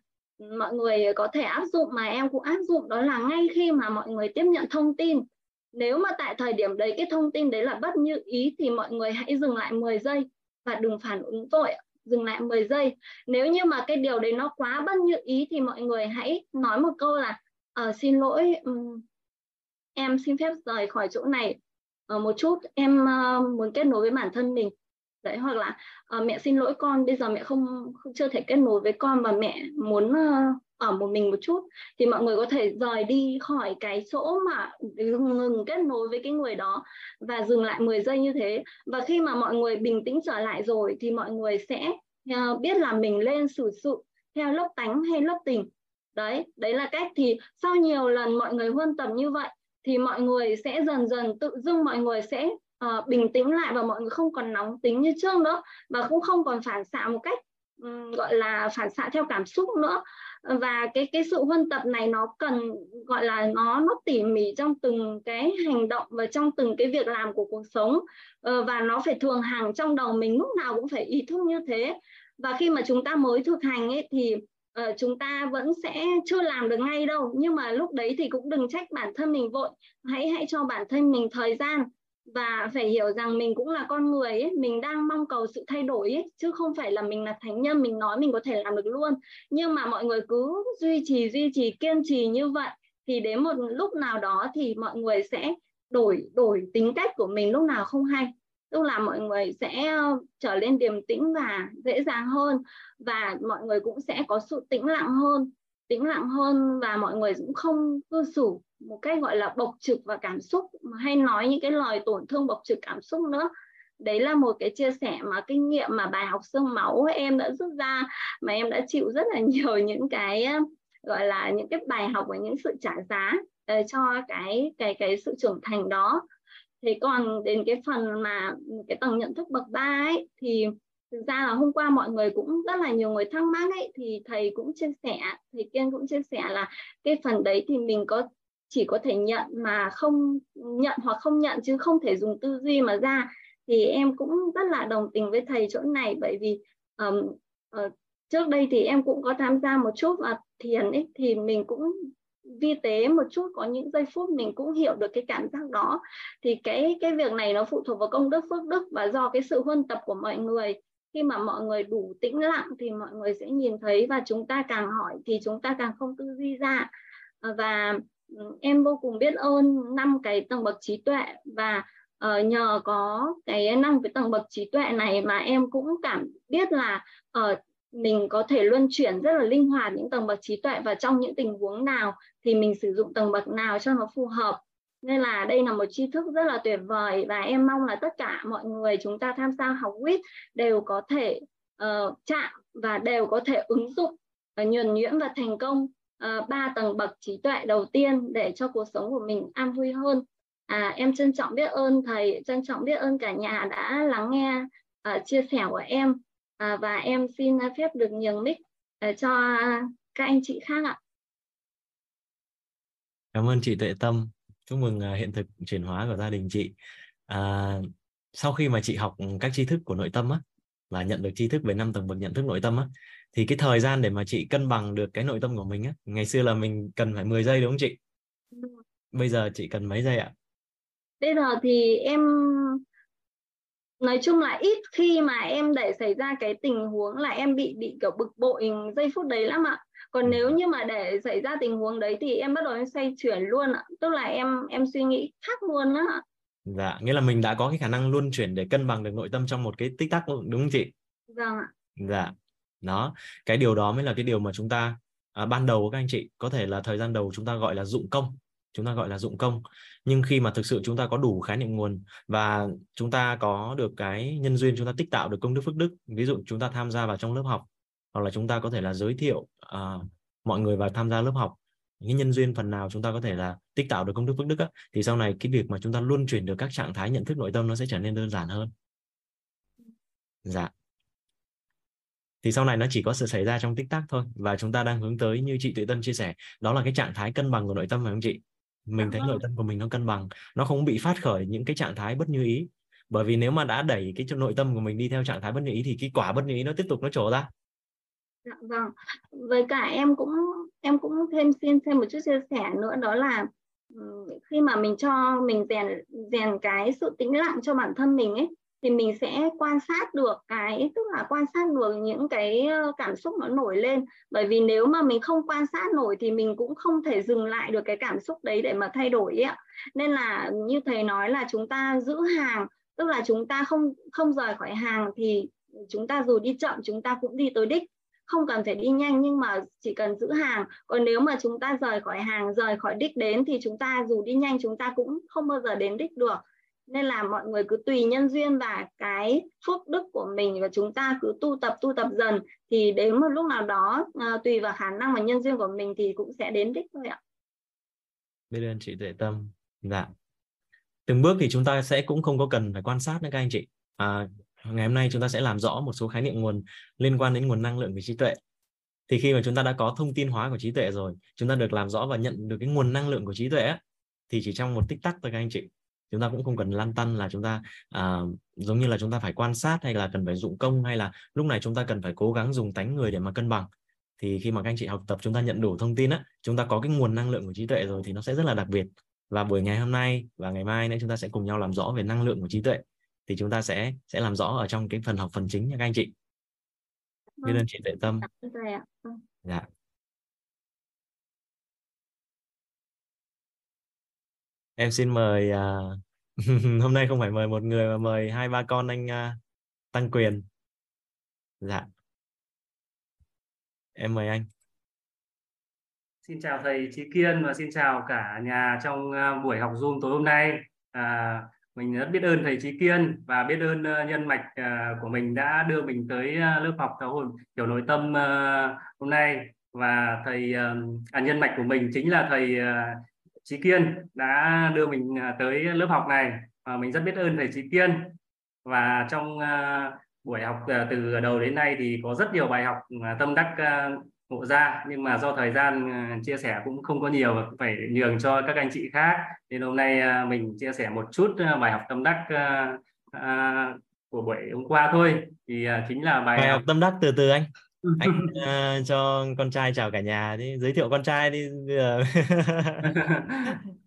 mọi người có thể áp dụng mà em cũng áp dụng đó là ngay khi mà mọi người tiếp nhận thông tin. Nếu mà tại thời điểm đấy cái thông tin đấy là bất như ý thì mọi người hãy dừng lại 10 giây và đừng phản ứng vội. Dừng lại 10 giây. Nếu như mà cái điều đấy nó quá bất như ý thì mọi người hãy nói một câu là à, xin lỗi um, em xin phép rời khỏi chỗ này. Uh, một chút em uh, muốn kết nối với bản thân mình. Đấy hoặc là uh, mẹ xin lỗi con bây giờ mẹ không, không chưa thể kết nối với con và mẹ muốn uh, ở một mình một chút thì mọi người có thể rời đi khỏi cái chỗ mà ngừng kết nối với cái người đó và dừng lại 10 giây như thế. Và khi mà mọi người bình tĩnh trở lại rồi thì mọi người sẽ uh, biết là mình lên xử sự theo lớp tánh hay lớp tình đấy đấy là cách. Thì sau nhiều lần mọi người huân tập như vậy thì mọi người sẽ dần dần tự dưng mọi người sẽ uh, bình tĩnh lại và mọi người không còn nóng tính như trước nữa và cũng không còn phản xạ một cách um, gọi là phản xạ theo cảm xúc nữa. Và cái cái sự huân tập này nó cần gọi là nó nó tỉ mỉ trong từng cái hành động và trong từng cái việc làm của cuộc sống. Uh, và nó phải thường hàng trong đầu mình lúc nào cũng phải ý thức như thế. Và khi mà chúng ta mới thực hành ấy thì uh, chúng ta vẫn sẽ chưa làm được ngay đâu. Nhưng mà lúc đấy thì cũng đừng trách bản thân mình vội. Hãy hãy cho bản thân mình thời gian và phải hiểu rằng mình cũng là con người ấy, mình đang mong cầu sự thay đổi ấy, chứ không phải là mình là thánh nhân mình nói mình có thể làm được luôn. Nhưng mà mọi người cứ duy trì duy trì kiên trì như vậy thì đến một lúc nào đó thì mọi người sẽ đổi đổi tính cách của mình lúc nào không hay tức là mọi người sẽ ờ, trở lên điềm tĩnh và dễ dàng hơn và mọi người cũng sẽ có sự tĩnh lặng hơn. Tĩnh lặng hơn và mọi người cũng không cư xử một cách, gọi là, bộc trực và cảm xúc, mà hay nói những cái lời tổn thương, bộc trực cảm xúc nữa. Đấy là một cái chia sẻ mà kinh nghiệm mà bài học xương máu em đã rút ra, mà em đã chịu rất là nhiều những cái ờ, gọi là, những cái bài học và những sự trả giá ờ, cho cái cái cái sự trưởng thành đó thế còn đến cái phần mà cái tầng nhận thức bậc ba ấy thì thực ra là hôm qua mọi người cũng rất là nhiều người thắc mắc ấy thì thầy cũng chia sẻ thầy kiên cũng chia sẻ là cái phần đấy thì mình có chỉ có thể nhận mà không nhận hoặc không nhận chứ không thể dùng tư duy mà ra. Thì em cũng rất là đồng tình với thầy chỗ này bởi vì um, uh, trước đây thì em cũng có tham gia một chút và thiền ấy thì mình cũng vi tế một chút có những giây phút mình cũng hiểu được cái cảm giác đó. Thì cái cái việc này nó phụ thuộc vào công đức phước đức và do cái sự huân tập của mọi người. Khi mà mọi người đủ tĩnh lặng thì mọi người sẽ nhìn thấy và chúng ta càng hỏi thì chúng ta càng không tư duy ra. Ờ, và ừ, em vô cùng biết ơn năm cái tầng bậc trí tuệ và uh, nhờ có cái năm cái tầng bậc trí tuệ này mà em cũng cảm biết là uh, mình có thể luân chuyển rất là linh hoạt những tầng bậc trí tuệ và trong những tình huống nào thì mình sử dụng tầng bậc nào cho nó phù hợp. Nên là đây là một tri thức rất là tuyệt vời và em mong là tất cả mọi người chúng ta tham gia học WIT đều có thể uh, chạm và đều có thể ứng dụng uh, nhuần nhuyễn và thành công uh, ba tầng bậc trí tuệ đầu tiên để cho cuộc sống của mình an vui hơn. À, em trân trọng biết ơn thầy trân trọng biết ơn cả nhà đã lắng nghe uh, chia sẻ của em à, và em xin phép được nhường mic uh, cho các anh chị khác ạ. Cảm ơn chị Tuệ Tâm. Chúc mừng uh, hiện thực chuyển hóa của gia đình chị. À, sau khi mà chị học các tri thức của nội tâm á và nhận được tri thức về năm tầng bậc nhận thức nội tâm á thì cái thời gian để mà chị cân bằng được cái nội tâm của mình á ngày xưa là mình cần phải 10 giây đúng không chị? Bây giờ chị cần mấy giây ạ? Bây giờ thì em nói chung là ít khi mà em để xảy ra cái tình huống là em bị bị kiểu bực bội giây phút đấy lắm ạ. Còn ừ. nếu như mà để xảy ra tình huống đấy thì em bắt đầu em xoay chuyển luôn ạ. Tức là em em suy nghĩ khác luôn á. Dạ nghĩa là mình đã có cái khả năng luân chuyển để cân bằng được nội tâm trong một cái tích tắc đúng không chị? Vâng ạ. Dạ đó cái điều đó mới là cái điều mà chúng ta à, ban đầu các anh chị có thể là thời gian đầu chúng ta gọi là dụng công chúng ta gọi là dụng công. Nhưng khi mà thực sự chúng ta có đủ khái niệm nguồn và chúng ta có được cái nhân duyên chúng ta tích tạo được công đức phước đức ví dụ chúng ta tham gia vào trong lớp học hoặc là chúng ta có thể là giới thiệu uh, mọi người vào tham gia lớp học những nhân duyên phần nào chúng ta có thể là tích tạo được công đức phước đức á, thì sau này cái việc mà chúng ta luôn chuyển được các trạng thái nhận thức nội tâm nó sẽ trở nên đơn giản hơn. Dạ. Thì sau này nó chỉ có sự xảy ra trong tích tắc thôi và chúng ta đang hướng tới như chị Tuệ Tân chia sẻ đó là cái trạng thái cân bằng của nội tâm phải không chị? Mình thấy nội tâm của mình nó cân bằng nó không bị phát khởi những cái trạng thái bất như ý. Bởi vì nếu mà đã đẩy cái nội tâm của mình đi theo trạng thái bất như ý thì cái quả bất như ý nó tiếp tục nó trổ ra. Dạ, vâng. Với cả em cũng em cũng thêm xin thêm một chút chia sẻ nữa đó là ừ, khi mà mình cho mình rèn rèn cái sự tĩnh lặng cho bản thân mình ấy thì mình sẽ quan sát được cái, tức là quan sát được những cái ờ, cảm xúc nó nổi lên. Bởi vì nếu mà mình không quan sát nổi thì mình cũng không thể dừng lại được cái cảm xúc đấy để mà thay đổi ấy ạ. Nên là như thầy nói là chúng ta giữ hàng, tức là chúng ta không không rời khỏi hàng thì chúng ta dù đi chậm, chúng ta cũng đi tới đích. Không cần phải đi nhanh nhưng mà chỉ cần giữ hàng. Còn nếu mà chúng ta rời khỏi hàng, rời khỏi đích đến thì chúng ta dù đi nhanh, chúng ta cũng không bao giờ đến đích được nên là mọi người cứ tùy nhân duyên và cái phước đức của mình và chúng ta cứ tu tập tu tập dần thì đến một lúc nào đó uh, tùy vào khả năng và nhân duyên của mình thì cũng sẽ đến đích thôi ạ. Biết ơn chị tuệ tâm. Dạ. Từng bước thì chúng ta sẽ cũng không có cần phải quan sát nữa các anh chị. À, ngày hôm nay chúng ta sẽ làm rõ một số khái niệm nguồn liên quan đến nguồn năng lượng của trí tuệ. Thì khi mà chúng ta đã có thông tin hóa của trí tuệ rồi chúng ta được làm rõ và nhận được cái nguồn năng lượng của trí tuệ thì chỉ trong một tích tắc thôi các anh chị chúng ta cũng không cần lăn tăn là chúng ta à, giống như là chúng ta phải quan sát hay là cần phải dụng công hay là lúc này chúng ta cần phải cố gắng dùng tánh người để mà cân bằng. Thì khi mà các anh chị học tập chúng ta nhận đủ thông tin á chúng ta có cái nguồn năng lượng của trí tuệ rồi thì nó sẽ rất là đặc biệt. Và buổi ngày hôm nay và ngày mai nữa chúng ta sẽ cùng nhau làm rõ về năng lượng của trí tuệ thì chúng ta sẽ sẽ làm rõ ở trong cái phần học phần chính nha các anh chị. Biết ơn chị tuệ tâm. Dạ em xin mời uh, hôm nay không phải mời một người mà mời hai ba con anh uh, tăng quyền. Dạ. Em mời anh. Xin chào thầy Trí Kiên và xin chào cả nhà trong uh, buổi học Zoom tối hôm nay. À, mình rất biết ơn thầy Trí Kiên và biết ơn uh, nhân mạch uh, của mình đã đưa mình tới uh, lớp học giáo hồn kiểu nội tâm uh, hôm nay. Và thầy uh, à, nhân mạch của mình chính là thầy uh, Trí Kiên đã đưa mình à, tới lớp học này và mình rất biết ơn thầy Trí Kiên. Và trong à, buổi học à, từ đầu đến nay thì có rất nhiều bài học tâm đắc ngộ ra. Nhưng mà do thời gian chia sẻ cũng không có nhiều và phải nhường cho các anh chị khác. Nên hôm nay mình chia sẻ một chút bài học tâm đắc của buổi hôm qua thôi. Thì chính là bài, bài học tâm đắc từ từ anh anh uh, cho con trai chào cả nhà đi giới thiệu con trai đi bây giờ.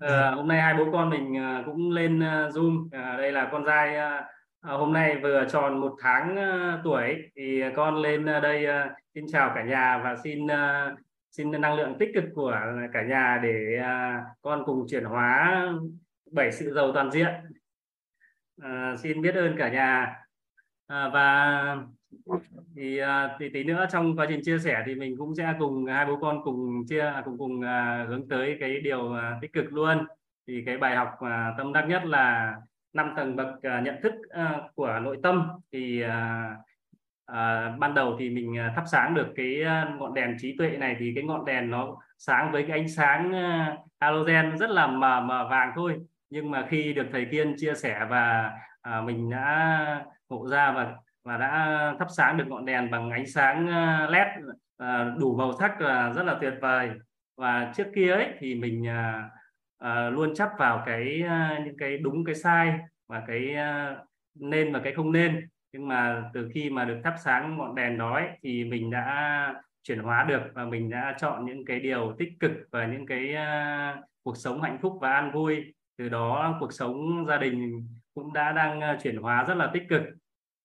Uh, hôm nay hai bố con mình uh, cũng lên uh, zoom. Uh, đây là con trai uh, hôm nay vừa tròn một tháng uh, tuổi thì con lên uh, đây uh, xin chào cả nhà và xin uh, xin năng lượng tích cực của cả nhà để uh, con cùng chuyển hóa bảy sự giàu toàn diện. Uh, xin biết ơn cả nhà. Uh, và thì à, thì tí nữa trong quá trình chia sẻ thì mình cũng sẽ cùng hai bố con cùng chia à, cùng cùng uh, hướng tới cái điều uh, tích cực luôn. Thì cái bài học uh, tâm đắc nhất là năm tầng bậc uh, nhận thức uh, của nội tâm. Thì uh, uh, ban đầu thì mình thắp sáng được cái uh, ngọn đèn trí tuệ này thì cái ngọn đèn nó sáng với cái ánh sáng uh, halogen rất là mờ mờ vàng thôi. Nhưng mà khi được thầy Kiên chia sẻ và uh, mình đã ngộ ra và và đã thắp sáng được ngọn đèn bằng ánh sáng ờ, led ờ, đủ màu sắc là rất là tuyệt vời. Và trước kia ấy thì mình ờ, luôn chấp vào cái những cái đúng cái sai và cái nên và cái không nên. Nhưng mà từ khi mà được thắp sáng ngọn đèn đó ấy, thì mình đã chuyển hóa được và mình đã chọn những cái điều tích cực và những cái uh, cuộc sống hạnh phúc và an vui. Từ đó cuộc sống gia đình cũng đã đang chuyển hóa rất là tích cực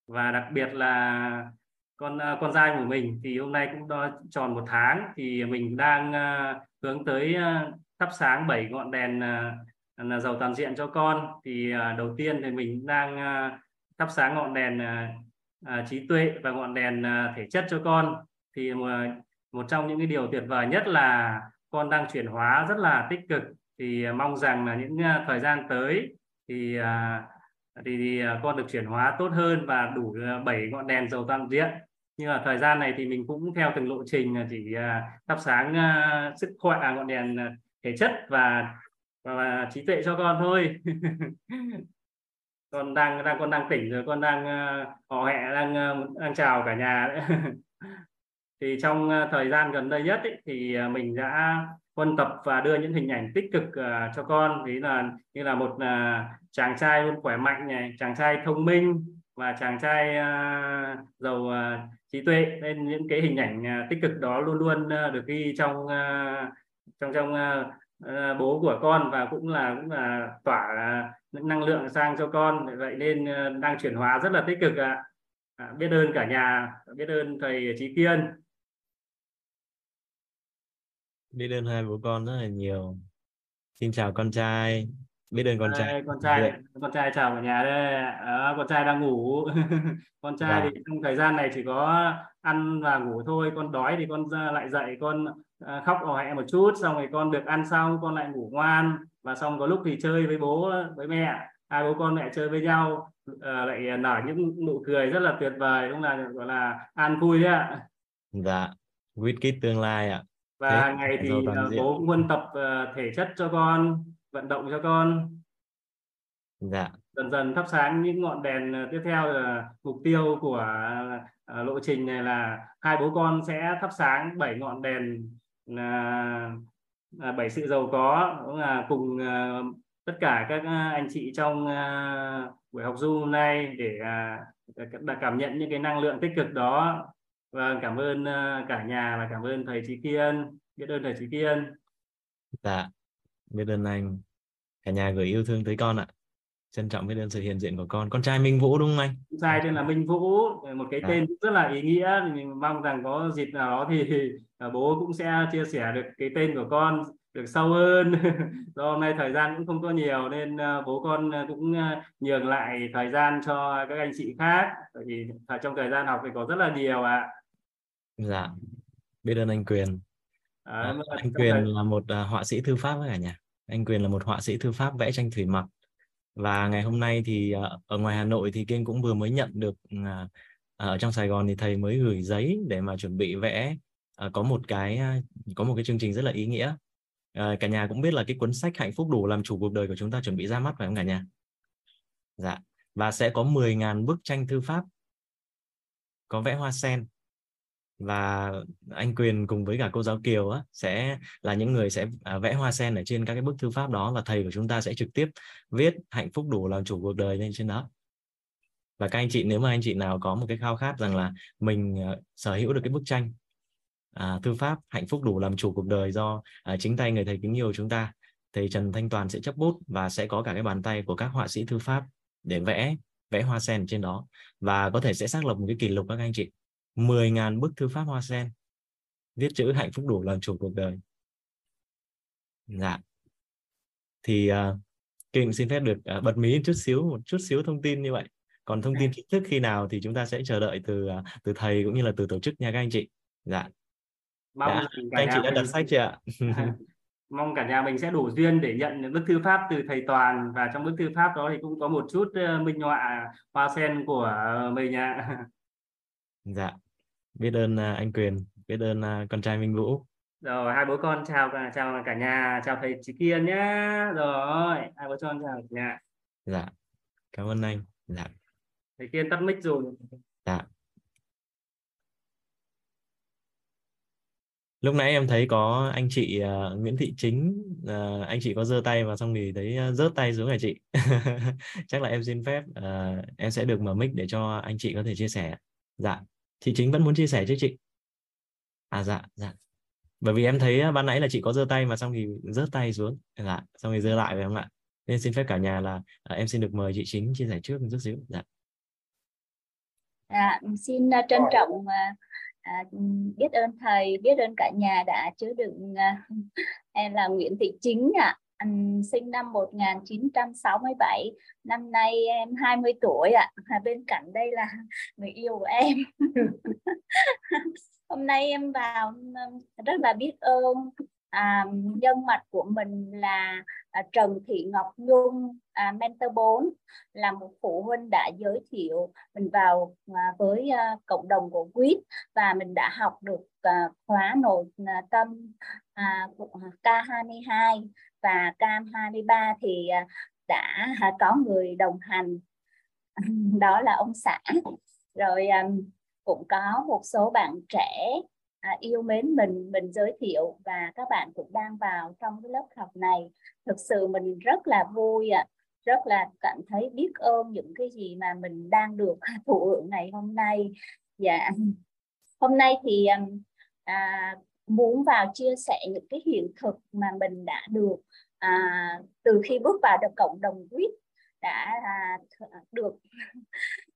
và đặc biệt là con ờ, con trai của mình thì hôm nay cũng đo tròn một tháng thì mình đang uh, hướng tới uh, thắp sáng bảy ngọn đèn uh, là giàu toàn diện cho con. Thì uh, đầu tiên thì mình đang uh, thắp sáng ngọn đèn uh, uh, trí tuệ và ngọn đèn uh, thể chất cho con. Thì uh, một trong những cái điều tuyệt vời nhất là con đang chuyển hóa rất là tích cực. Thì uh, mong rằng là những uh, thời gian tới thì uh, thì, thì à, con được chuyển hóa tốt hơn và đủ à, 7 ngọn đèn dầu toàn diện. Nhưng mà thời gian này thì mình cũng theo từng lộ trình à, chỉ thắp sáng sức khỏe à, ngọn đèn thể chất và và, và trí tuệ cho con thôi. Con đang đang con đang tỉnh rồi con đang hò họ hẹ đang đang chào cả nhà đấy. thì trong thời gian gần đây nhất ấy, thì mình đã quân tập và đưa những hình ảnh tích cực uh, cho con. Đấy là như là một uh, chàng trai luôn khỏe mạnh này chàng trai thông minh và chàng trai uh, giàu uh, trí tuệ. Nên những cái hình ảnh uh, tích cực đó luôn luôn uh, được ghi trong uh, trong trong uh, uh, bố của con và cũng là cũng là tỏa uh, năng lượng sang cho con. Vậy nên uh, đang chuyển hóa rất là tích cực ạ. À. biết ơn cả nhà biết ơn thầy trí kiên. Biết ơn hai bố con rất là nhiều. Xin chào con trai biết ơn con trai. Đây, con trai. Con trai chào cả nhà đây. Đó, con trai đang ngủ. Con trai Vâng. thì trong thời gian này chỉ có ăn và ngủ thôi. Con đói thì con ra lại dậy con à, khóc ò hẹ một chút. Xong rồi con được ăn xong con lại ngủ ngoan. Và xong có lúc thì chơi với bố với mẹ. Hai bố con lại chơi với nhau. Ờ, lại nở những nụ cười rất là tuyệt vời. Đúng là gọi là an vui đấy ạ. Dạ. Quyết kid tương lai ạ. Và Thế, hàng ngày thì giàu toàn ờ, bố cũng luôn tập ờ, thể chất cho con vận động cho con. Dạ. Dần dần thắp sáng những ngọn đèn ờ, tiếp theo là mục tiêu của ờ, lộ trình này là hai bố con sẽ thắp sáng bảy ngọn đèn là là bảy sự giàu có cũng là cùng ờ, tất cả các ờ, anh chị trong ờ, buổi học Zoom hôm nay để cảm nhận những cái năng lượng tích cực đó. Và cảm ơn ờ, cả nhà và cảm ơn thầy Trí Kiên biết ơn thầy Trí Kiên. Dạ biết ơn anh cả nhà gửi yêu thương tới con ạ. Trân trọng biết ơn sự hiện diện của con. Con trai Minh Vũ đúng không anh? Con trai tên là Minh Vũ. Một cái Dạ. tên rất là ý nghĩa. Mình mong rằng có dịp nào đó thì à, bố cũng sẽ chia sẻ được cái tên của con được sâu hơn. Do hôm nay thời gian cũng không có nhiều nên à, bố con à, cũng à, nhường lại thời gian cho các anh chị khác. Vì trong thời gian học thì có rất là nhiều ạ. Dạ biết ơn anh Quyền. À, À, anh Quyền thời- là một à, họa sĩ thư pháp với cả nhà. Anh Quyền là một họa sĩ thư pháp vẽ tranh thủy mặc. Và ngày hôm nay thì à, ở ngoài Hà Nội thì Kiên cũng vừa mới nhận được à, à, ở trong Sài Gòn thì thầy mới gửi giấy để mà chuẩn bị vẽ có một cái có một cái chương trình rất là ý nghĩa. Cả nhà cũng biết là cái cuốn sách Hạnh phúc đủ làm chủ cuộc đời của chúng ta chuẩn bị ra mắt, phải không cả nhà? Dạ. Và sẽ có 10.000 bức tranh thư pháp, có vẽ hoa sen và anh Quyền cùng với cả cô giáo Kiều á, sẽ là những người sẽ à, vẽ hoa sen ở trên các cái bức thư pháp đó và thầy của chúng ta sẽ trực tiếp viết hạnh phúc đủ làm chủ cuộc đời lên trên đó. Và các anh chị nếu mà anh chị nào có một cái khao khát rằng là mình ờ, sở hữu được cái bức tranh à, thư pháp hạnh phúc đủ làm chủ cuộc đời do à, chính tay người thầy kính yêu chúng ta thầy Trần Thanh Toàn sẽ chấp bút và sẽ có cả cái bàn tay của các họa sĩ thư pháp để vẽ vẽ hoa sen trên đó. Và có thể sẽ xác lập một cái kỷ lục các anh chị. 10.000 bức thư pháp hoa sen viết chữ hạnh phúc đủ làm chủ cuộc đời. Dạ. Thì uh, Kim xin phép được uh, bật mí chút xíu một chút xíu thông tin như vậy. Còn thông tin chính thức khi nào thì chúng ta sẽ chờ đợi từ uh, từ thầy cũng như là từ tổ chức nha các anh chị. Dạ. Mong rằng các anh chị đã đặt mình- sách chưa ạ? Mong cả nhà mình sẽ đủ duyên để nhận những bức thư pháp từ thầy Toàn. Và trong bức thư pháp đó thì cũng có một chút minh họa hoa sen của mình ạ. Dạ biết ơn uh, anh Quyền biết ơn uh, con trai Minh Vũ. Rồi hai bố con chào cả chào cả nhà chào thầy Trí Kiên nhá. Rồi hai bố con chào cả nhà. Dạ cảm ơn anh. Dạ. Thầy Kiên tắt mic rồi. Dạ. Lúc nãy em thấy có anh chị ờ, Nguyễn Thị Chính, ờ, anh chị có giơ tay và xong thì thấy ờ, rớt tay xuống hả chị? Chắc là em xin phép, ờ, em sẽ được mở mic để cho anh chị có thể chia sẻ. Dạ, chị Chính vẫn muốn chia sẻ chứ chị? À dạ, dạ. Bởi vì em thấy à, ban nãy là chị có giơ tay mà xong thì rớt tay xuống, dạ, xong thì giơ lại phải không ạ? Nên xin phép cả nhà là à, em xin được mời chị Chính chia sẻ trước một chút xíu. Dạ. À, xin uh, trân trọng uh, à, biết ơn thầy, biết ơn cả nhà đã chứa đựng à, em là Nguyễn Thị Chính ạ anh sinh năm 1967, năm nay em 20 tuổi ạ. À. Bên cạnh đây là người yêu của em. Hôm nay em vào rất là biết ơn à, nhân mặt của mình là à, Trần Thị Ngọc Nhung, à, mentor 4 là một phụ huynh đã giới thiệu mình vào à, với à, cộng đồng của quýt và mình đã học được à, khóa nội à, tâm à, của K22 và cam 23 thì à, đã à, có người đồng hành. Đó là ông xã. Rồi à, cũng có một số bạn trẻ à, yêu mến mình mình giới thiệu và các bạn cũng đang vào trong cái lớp học này. Thực sự mình rất là vui ạ. Rất là cảm thấy biết ơn những cái gì mà mình đang được thụ hưởng ngày hôm nay. Dạ. Hôm nay thì à, muốn vào chia sẻ những cái hiện thực mà mình đã được à, từ khi bước vào được cộng đồng quýt đã à, được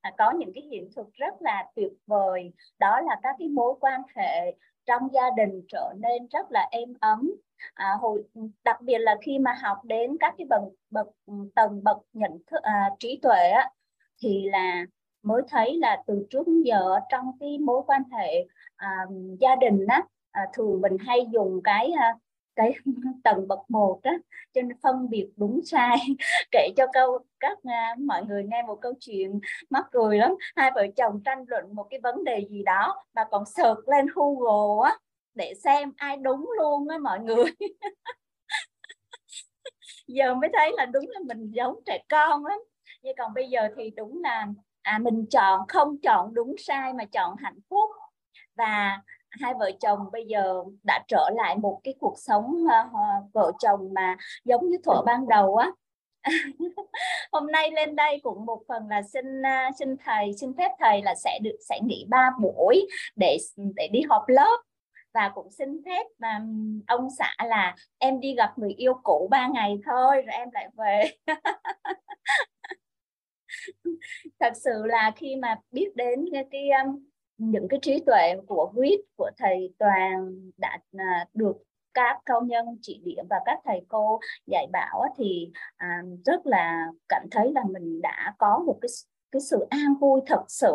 à, có những cái hiện thực rất là tuyệt vời. Đó là các cái mối quan hệ trong gia đình trở nên rất là êm ấm. À, hồi đặc biệt là khi mà học đến các cái bậc bậc tầng bậc nhận thức à, trí tuệ á thì là mới thấy là từ trước đến giờ trong cái mối quan hệ à, gia đình á à, thường mình hay dùng cái à, cái tầng bậc một á cho nên phân biệt đúng sai. Kể cho câu các uh, mọi người nghe một câu chuyện mắc cười lắm. Hai vợ chồng tranh luận một cái vấn đề gì đó mà còn sợt lên Google á để xem ai đúng luôn á mọi người. Giờ mới thấy là đúng là mình giống trẻ con lắm. Nhưng còn bây giờ thì đúng là à, mình chọn không chọn đúng sai mà chọn hạnh phúc. Và hai vợ chồng bây giờ đã trở lại một cái cuộc sống uh, vợ chồng mà giống như thuở ban đầu á. Hôm nay lên đây cũng một phần là xin uh, xin thầy xin phép thầy là sẽ được sẽ nghỉ ba buổi để để đi họp lớp. Và cũng xin phép mà ông xã là em đi gặp người yêu cũ ba ngày thôi rồi em lại về. Thật sự là khi mà biết đến cái, cái um, những cái trí tuệ của quýt của thầy toàn đã à, được các cao nhân chỉ điểm và các thầy cô dạy bảo thì à, rất là cảm thấy là mình đã có một cái cái sự an vui thật sự.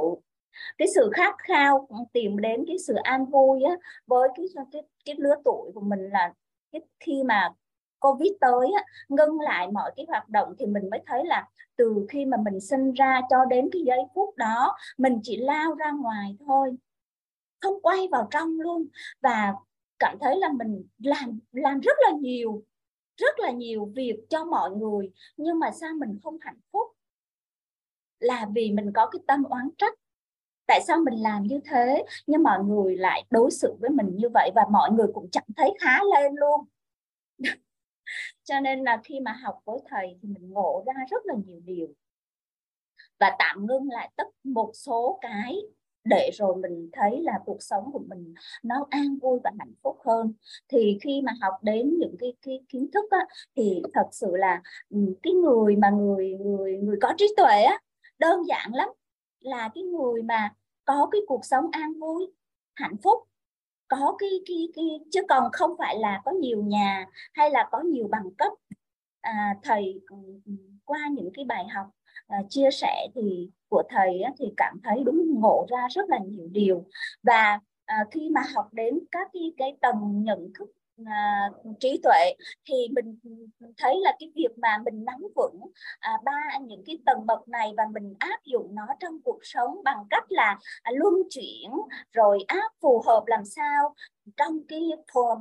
Cái sự khát khao tìm đến cái sự an vui á, với cái cái cái lứa tuổi của mình là cái khi mà covid tới á, ngưng lại mọi cái hoạt động thì mình mới thấy là từ khi mà mình sinh ra cho đến cái giây phút đó mình chỉ lao ra ngoài thôi không quay vào trong luôn. Và cảm thấy là mình làm làm rất là nhiều rất là nhiều việc cho mọi người nhưng mà sao mình không hạnh phúc? Là vì mình có cái tâm oán trách. Tại sao mình làm như thế? Nhưng mọi người lại đối xử với mình như vậy và mọi người cũng chẳng thấy khá lên luôn cho nên là khi mà học với thầy thì mình ngộ ra rất là nhiều điều. Và tạm ngưng lại tất một số cái để rồi mình thấy là cuộc sống của mình nó an vui và hạnh phúc hơn. Thì khi mà học đến những cái, cái kiến thức á, thì thật sự là ừ, cái người mà người người người có trí tuệ á đơn giản lắm. Là cái người mà có cái cuộc sống an vui hạnh phúc có cái cái cái chứ còn không phải là có nhiều nhà hay là có nhiều bằng cấp. À, thầy ừ, qua những cái bài học à, chia sẻ thì của thầy á, thì cảm thấy đúng ngộ ra rất là nhiều điều. Và à, khi mà học đến các cái cái tầng nhận thức à, trí tuệ thì mình thấy là cái việc mà mình nắm vững à, ba những cái tầng bậc này và mình áp dụng nó trong cuộc sống bằng cách là à, luân chuyển rồi áp phù hợp làm sao trong cái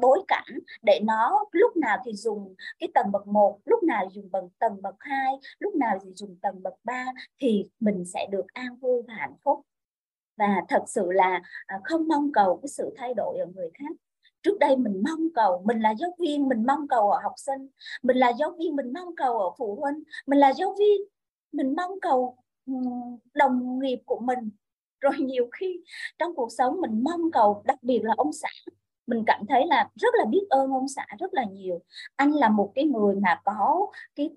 bối cảnh để nó lúc nào thì dùng cái tầng bậc 1, lúc nào dùng bằng tầng bậc 2, lúc nào thì dùng tầng bậc 3 thì mình sẽ được an vui và hạnh phúc. Và thật sự là à, không mong cầu cái sự thay đổi ở người khác trước đây mình mong cầu, mình là giáo viên, mình mong cầu ở học sinh, mình là giáo viên, mình mong cầu ở phụ huynh, mình là giáo viên, mình mong cầu đồng nghiệp của mình. Rồi nhiều khi trong cuộc sống mình mong cầu, đặc biệt là ông xã, mình cảm thấy là rất là biết ơn ông xã rất là nhiều. Anh là một cái người mà có cái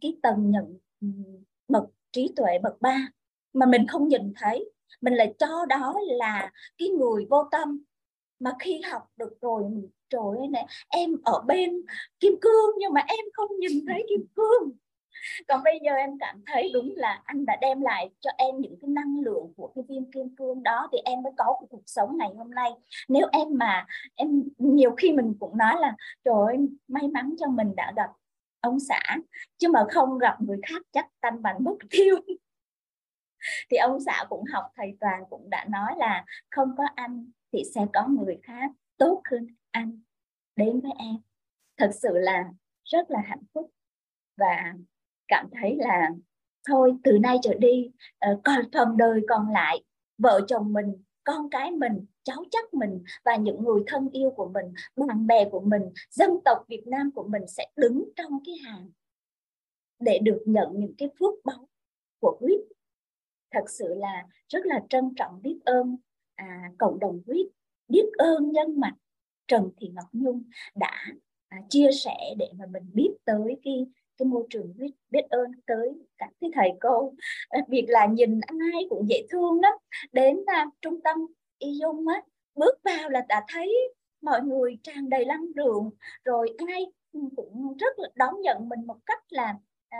cái tầng nhận bậc trí tuệ bậc ba mà mình không nhìn thấy. Mình lại cho đó là cái người vô tâm mà khi học được rồi trời ơi này em ở bên kim cương nhưng mà em không nhìn thấy kim cương. Còn bây giờ em cảm thấy đúng là anh đã đem lại cho em những cái năng lượng của cái viên kim cương đó thì em mới có cuộc sống ngày hôm nay. Nếu em mà em nhiều khi mình cũng nói là trời ơi may mắn cho mình đã gặp ông xã chứ mà không gặp người khác chắc tanh bành mất tiêu. Thì ông xã cũng học thầy toàn cũng đã nói là không có anh thì sẽ có người khác tốt hơn anh đến với em. Thật sự là rất là hạnh phúc và cảm thấy là thôi, từ nay trở đi ờ, còn phần đời còn lại, vợ chồng mình, con cái mình, cháu chắc mình và những người thân yêu của mình, bạn bè của mình, dân tộc Việt Nam của mình sẽ đứng trong cái hàng để được nhận những cái phước báu của quýt thật sự là rất là trân trọng biết ơn à, cộng đồng huyết biết ơn nhân mạch Trần Thị Ngọc Nhung đã à, chia sẻ để mà mình biết tới cái cái môi trường biết biết ơn tới các cái thầy cô. Việc là nhìn ai cũng dễ thương lắm. Đến à, trung tâm y dung á bước vào là đã thấy mọi người tràn đầy năng lượng. Rồi ai cũng rất là đón nhận mình một cách là à,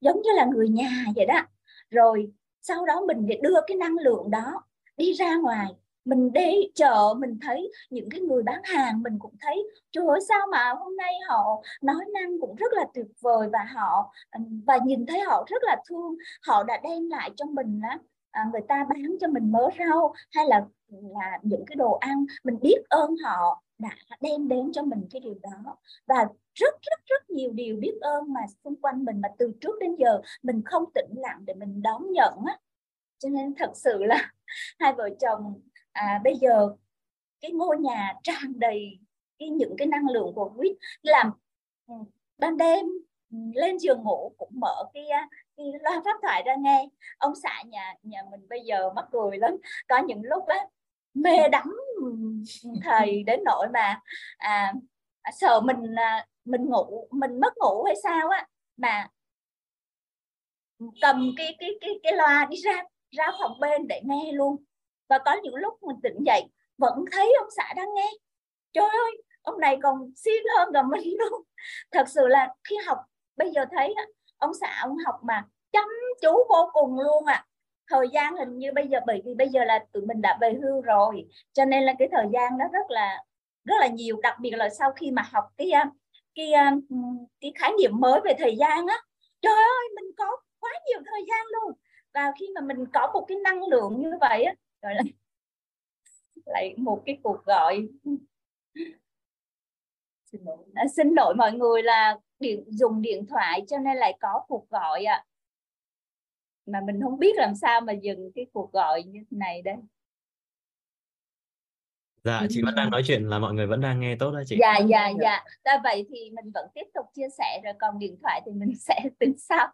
giống như là người nhà vậy đó. Rồi sau đó mình để đưa cái năng lượng đó đi ra ngoài. Mình đi chợ mình thấy những cái người bán hàng mình cũng thấy trời ơi sao mà hôm nay họ nói năng cũng rất là tuyệt vời và họ và nhìn thấy họ rất là thương. Họ đã đem lại cho mình á à, người ta bán cho mình mớ rau hay là là những cái đồ ăn. Mình biết ơn họ đã đem đến cho mình cái điều đó. Và rất rất rất nhiều điều biết ơn mà xung quanh mình mà từ trước đến giờ mình không tĩnh lặng để mình đón nhận á cho nên thật sự là hai vợ chồng à, bây giờ cái ngôi nhà tràn đầy cái những cái năng lượng của quýt làm ừ, ban đêm ừ, lên giường ngủ cũng mở cái cái loa phát thoại ra nghe. Ông xã nhà nhà mình bây giờ mắc cười lắm. Có những lúc á mê đắm thầy đến nỗi mà à, sợ mình à, mình ngủ mình mất ngủ hay sao á mà cầm cái cái cái cái loa đi ra ra phòng bên để nghe luôn. Và có những lúc mình tỉnh dậy, vẫn thấy ông xã đang nghe. Trời ơi, ông này còn siêng hơn cả mình luôn. Thật sự là khi học, bây giờ thấy ông xã, ông học mà chăm chú vô cùng luôn à thời gian hình như bây giờ, bởi vì bây giờ là tụi mình đã về hưu rồi, cho nên là cái thời gian đó rất là rất là nhiều. Đặc biệt là sau khi mà học cái à, cái à, cái khái niệm mới về thời gian á, trời ơi, mình có quá nhiều thời gian luôn và khi mà mình có một cái năng lượng như vậy á rồi lại lại một cái cuộc gọi. Xin lỗi, à, xin lỗi mọi người là điện dùng điện thoại cho nên lại có cuộc gọi ạ. À. mà mình không biết làm sao mà dừng cái cuộc gọi như thế này đây dạ chị vẫn đang nói chuyện là mọi người vẫn đang nghe tốt đó chị. Dạ dạ dạ. Ra vậy thì mình vẫn tiếp tục chia sẻ rồi còn điện thoại thì mình sẽ tính sau.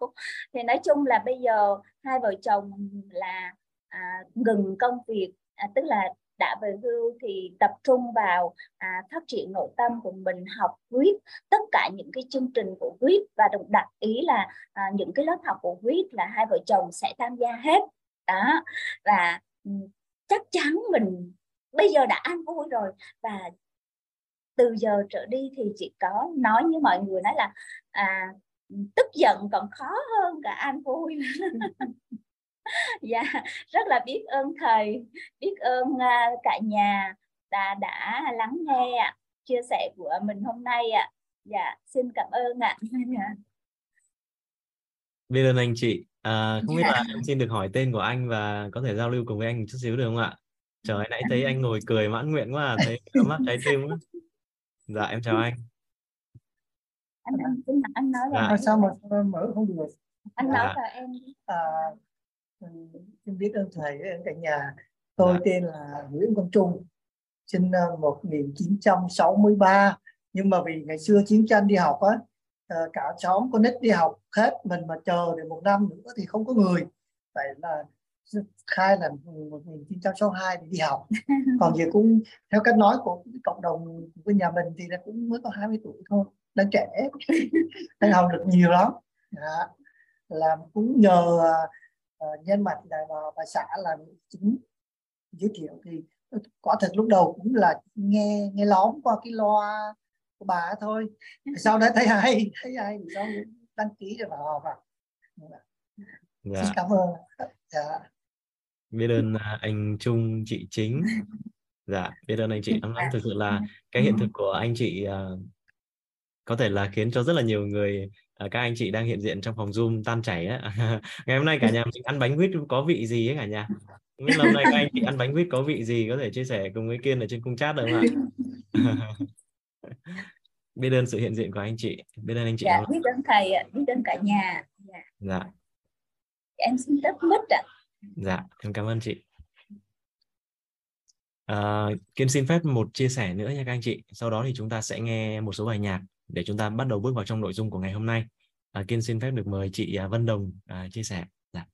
Thì nói chung là bây giờ hai vợ chồng là à, ngừng công việc à, tức là đã về hưu thì tập trung vào à, phát triển nội tâm của mình học viết. Tất cả những cái chương trình của viết và đồng đặt ý là à, những cái lớp học của viết là hai vợ chồng sẽ tham gia hết. Đó và chắc chắn mình bây giờ đã an vui rồi và từ giờ trở đi thì chỉ có nói như mọi người nói là à, tức giận còn khó hơn cả an vui. Dạ rất là biết ơn thầy biết ơn uh, cả nhà đã đã lắng nghe ạ chia sẻ của mình hôm nay ạ. Dạ xin cảm ơn ạ. Biết ơn anh chị à, không biết là em xin được hỏi tên của anh và có thể giao lưu cùng với anh chút xíu được không ạ trời nãy thấy anh ngồi cười mãn nguyện quá à, thấy mắt trái tim quá dạ em chào anh anh anh, anh nói là dạ. sao mà mở không được anh dạ. nói là em à, xin biết ơn thầy ơn cả nhà tôi dạ. tên là Nguyễn Quang Trung sinh năm 1963 nhưng mà vì ngày xưa chiến tranh đi học á ờ, cả xóm con nít đi học hết mình mà chờ được một năm nữa thì không có người vậy là khai là 1962 thì đi học. Còn giờ cũng theo cách nói của cộng đồng của nhà mình thì là cũng mới có 20 tuổi thôi đang trẻ. Đang học được nhiều lắm. Dạ. làm cũng nhờ uh, nhân mặt là bà, bà xã là chính giới thiệu thì quả thật lúc đầu cũng là nghe nghe lóm qua cái loa của bà thôi. Sau đó thấy hay thấy hay thì sau đăng ký rồi vào họp vào dạ. xin cảm ơn. Dạ. Biết ơn à, anh Trung chị chính. Dạ biết ơn anh chị lắm lắm. Thực sự là cái hiện thực của anh chị uh, có thể là khiến cho rất là nhiều người uh, các anh chị đang hiện diện trong phòng zoom tan chảy á. Ngày hôm nay cả nhà mình ăn bánh quýt có vị gì ấy cả nhà? Không biết hôm nay các anh chị ăn bánh quýt có vị gì có thể chia sẻ cùng với kiên ở trên cung chat được không ạ? Biết ơn sự hiện diện của anh chị biết ơn anh chị dạ, biết ơn thầy biết ơn cả nhà. Dạ, dạ. em xin tắt mất ạ dạ em cảm ơn chị. Ờ, à, kiên xin phép một chia sẻ nữa nha các anh chị. Sau đó thì chúng ta sẽ nghe một số bài nhạc để chúng ta bắt đầu bước vào trong nội dung của ngày hôm nay. Ờ, à, kiên xin phép được mời chị à, Vân Đồng à, chia sẻ. Dạ.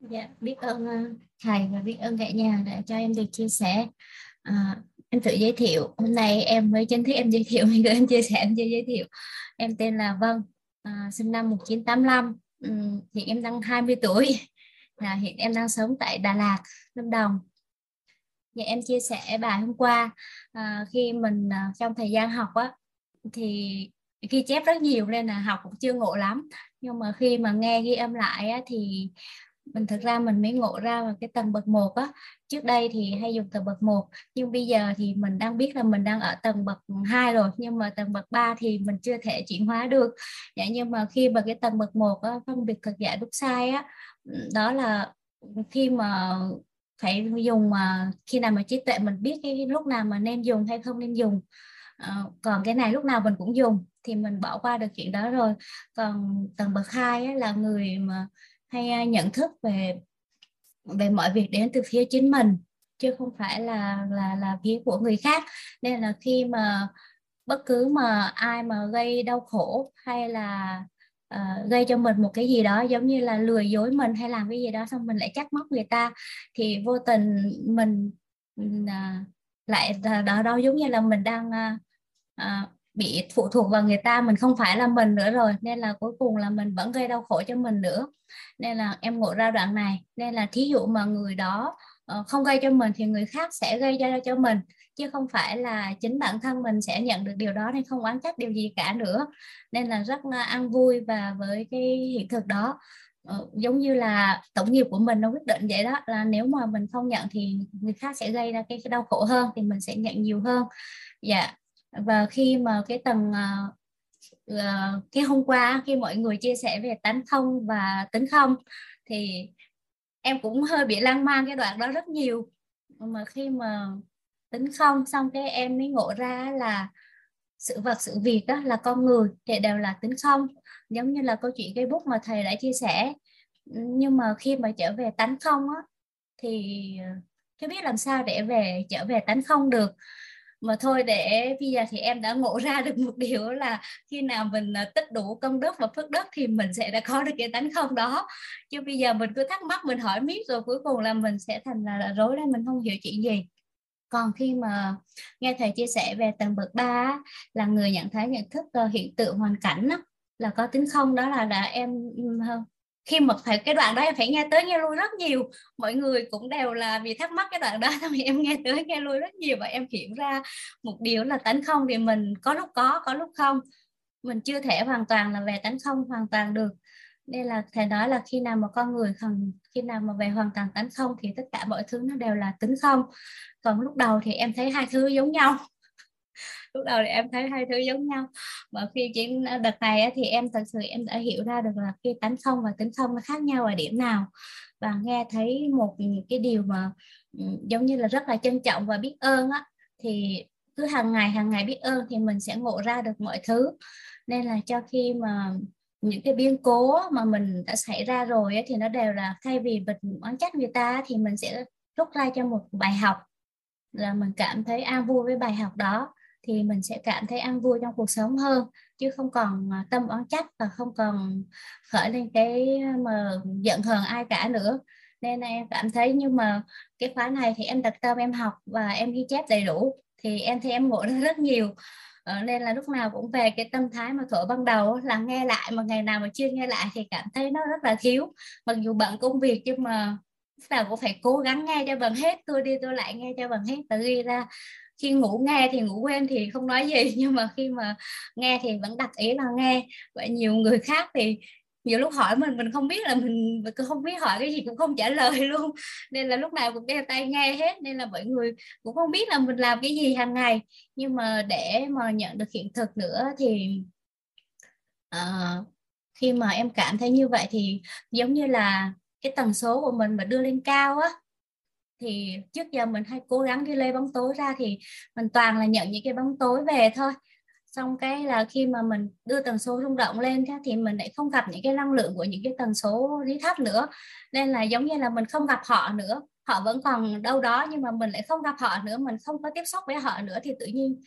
Dạ biết ơn à, thầy và biết ơn cả nhà đã cho em được chia sẻ. À, em tự giới thiệu. Hôm nay em mới chính thức em giới thiệu mình em chia sẻ em chưa giới thiệu. Em tên là Vân à, sinh năm 1985 Ừ, um, hiện em đang 20 tuổi. Là hiện em đang sống tại Đà Lạt Lâm Đồng. Dạ em chia sẻ bài hôm qua à, khi mình à, trong thời gian học á thì ghi chép rất nhiều nên là học cũng chưa ngộ lắm. Nhưng mà khi mà nghe ghi âm lại á, thì mình thực ra mình mới ngộ ra vào cái tầng bậc một á. Trước đây thì hay dùng tầng bậc 1 nhưng bây giờ thì mình đang biết là mình đang ở tầng bậc 2 rồi nhưng mà tầng bậc 3 thì mình chưa thể chuyển hóa được. Dạ, nhưng mà khi mà cái tầng bậc 1 á, phân biệt thực giả đúng sai á đó là khi mà phải dùng mà khi nào mà trí tuệ mình biết cái lúc nào mà nên dùng hay không nên dùng à, còn cái này lúc nào mình cũng dùng thì mình bỏ qua được chuyện đó rồi. Còn tầng bậc hai là người mà hay à, nhận thức về về mọi việc đến từ phía chính mình chứ không phải là là là phía của người khác. Nên là khi mà bất cứ mà ai mà gây đau khổ hay là uh, gây cho mình một cái gì đó giống như là lừa dối mình hay làm cái gì đó xong mình lại trách móc người ta thì vô tình mình uh, lại đó đó giống như là mình đang uh, uh, bị phụ thuộc vào người ta mình không phải là mình nữa rồi. Nên là cuối cùng là mình vẫn gây đau khổ cho mình nữa. Nên là em ngộ ra đoạn này. Nên là thí dụ mà người đó uh, không gây cho mình thì người khác sẽ gây ra cho mình. Chứ không phải là chính bản thân mình sẽ nhận được điều đó nên không oán trách điều gì cả nữa. Nên là rất là ăn vui và với cái hiện thực đó. Uh, giống như là tổng nghiệp của mình nó quyết định vậy đó là nếu mà mình không nhận thì người khác sẽ gây ra cái, cái đau khổ hơn thì mình sẽ nhận nhiều hơn. Dạ và khi mà cái tầng uh, à, à, cái hôm qua khi mọi người chia sẻ về tánh không và tính không thì em cũng hơi bị lan man cái đoạn đó rất nhiều. Mà khi mà tính không xong cái em mới ngộ ra là sự vật sự việc đó là con người thì đều là tính không. Giống như là câu chuyện cây bút mà thầy đã chia sẻ. Nhưng mà khi mà trở về tánh không á thì à, chưa biết làm sao để về trở về tánh không được mà thôi để bây giờ thì em đã ngộ ra được một điều là khi nào mình à, tích đủ công đức và phước đức thì mình sẽ đã có được cái tánh không đó. Chứ bây giờ mình cứ thắc mắc mình hỏi miết rồi cuối cùng là mình sẽ thành là, là rối lên mình không hiểu chuyện gì. Còn khi mà nghe thầy chia sẻ về tầng bậc 3 là người nhận thấy nhận thức ờ, hiện tượng hoàn cảnh đó, là có tính không đó là đã em khi mà phải, cái đoạn đó em phải nghe tới nghe lui rất nhiều. Mọi người cũng đều là vì thắc mắc cái đoạn đó thì em nghe tới nghe lui rất nhiều và em hiểu ra một điều là tánh không thì mình có lúc có có lúc không. Mình chưa thể hoàn toàn là về tánh không hoàn toàn được. Nên là thầy nói là khi nào mà con người cần khi nào mà về hoàn toàn tánh không thì tất cả mọi thứ nó đều là tính không. Còn lúc đầu thì em thấy hai thứ giống nhau lúc đầu thì em thấy hai thứ giống nhau. Mà khi trên ờ, đợt này thì em thật sự em đã hiểu ra được là khi tánh không và tính không nó khác nhau ở điểm nào. Và nghe thấy một cái điều mà ừ, giống như là rất là trân trọng và biết ơn á thì cứ hàng ngày hàng ngày biết ơn thì mình sẽ ngộ ra được mọi thứ. Nên là cho khi mà những cái biến cố mà mình đã xảy ra rồi ấy, thì nó đều là thay vì mình oán trách người ta thì mình sẽ rút ra cho một bài học. Là mình cảm thấy an vui với bài học đó thì mình sẽ cảm thấy an vui trong cuộc sống hơn, chứ không còn à, tâm oán trách và không còn khởi lên cái à, mà giận hờn ai cả nữa. Nên em cảm thấy nhưng mà cái khóa này thì em đặt tâm, em học và em ghi chép đầy đủ, thì em thấy em ngộ được rất nhiều. Ờ, nên là lúc nào cũng về cái tâm thái mà thổi ban đầu là nghe lại, mà ngày nào mà chưa nghe lại thì cảm thấy nó rất là thiếu. Mặc dù bận công việc nhưng mà lúc nào cũng phải cố gắng nghe cho bằng hết, tôi đi tôi lại nghe cho bằng hết và ghi ra khi ngủ nghe thì ngủ quên thì không nói gì nhưng mà khi mà nghe thì vẫn đặt ý là nghe. Vậy nhiều người khác thì nhiều lúc hỏi mình mình không biết là mình, mình không biết hỏi cái gì cũng không trả lời luôn. Nên là lúc nào cũng đeo tay nghe hết nên là mọi người cũng không biết là mình làm cái gì hàng ngày. Nhưng mà để mà nhận được hiện thực nữa thì uh, khi mà em cảm thấy như vậy thì giống như là cái tần số của mình mà đưa lên cao á thì trước giờ mình hay cố gắng đi lê bóng tối ra thì mình toàn là nhận những cái bóng tối về thôi. Xong cái là khi mà mình đưa tần số rung động lên thì mình lại không gặp những cái năng lượng của những cái tần số lý thấp nữa. Nên là giống như là mình không gặp họ nữa, họ vẫn còn đâu đó nhưng mà mình lại không gặp họ nữa, mình không có tiếp xúc với họ nữa thì tự nhiên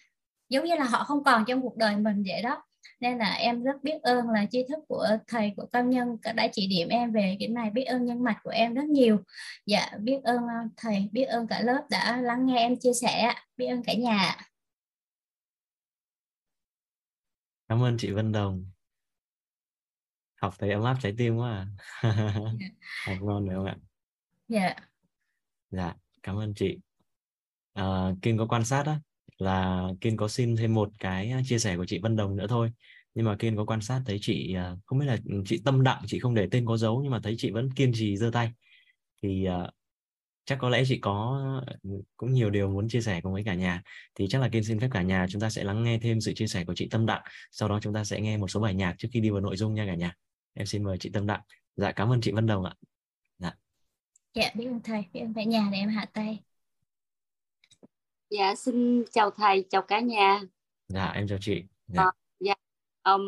giống như là họ không còn trong cuộc đời mình vậy đó nên là em rất biết ơn là tri thức của thầy của cao nhân đã chỉ điểm em về cái này biết ơn nhân mạch của em rất nhiều. Dạ biết ơn ờ, thầy biết ơn cả lớp đã lắng nghe em chia sẻ biết ơn cả nhà cảm ơn chị Vân Đồng. Học thấy ấm áp trái tim quá à. Dạ. học ngon phải không ạ? Dạ. Dạ cảm ơn chị. Uh, Kiên có quan sát á là Kiên có xin thêm một cái chia sẻ của chị Vân Đồng nữa thôi. Nhưng mà Kiên có quan sát thấy chị à, không biết là chị tâm đặng chị không để tên có dấu nhưng mà thấy chị vẫn kiên trì giơ tay. Thì uh, chắc có lẽ chị có cũng nhiều điều muốn chia sẻ cùng với cả nhà. Thì chắc là Kiên xin phép cả nhà chúng ta sẽ lắng nghe thêm sự chia sẻ của chị Tâm Đặng sau đó chúng ta sẽ nghe một số bài nhạc trước khi đi vào nội dung nha cả nhà. Em xin mời chị Tâm Đặng dạ cảm ơn chị Vân Đồng ạ. Dạ. Dạ biết ơn thầy. Biết ơn cả nhà để em hạ tay dạ xin chào thầy chào cả nhà. Dạ em chào chị. Dạ, à, dạ. Um,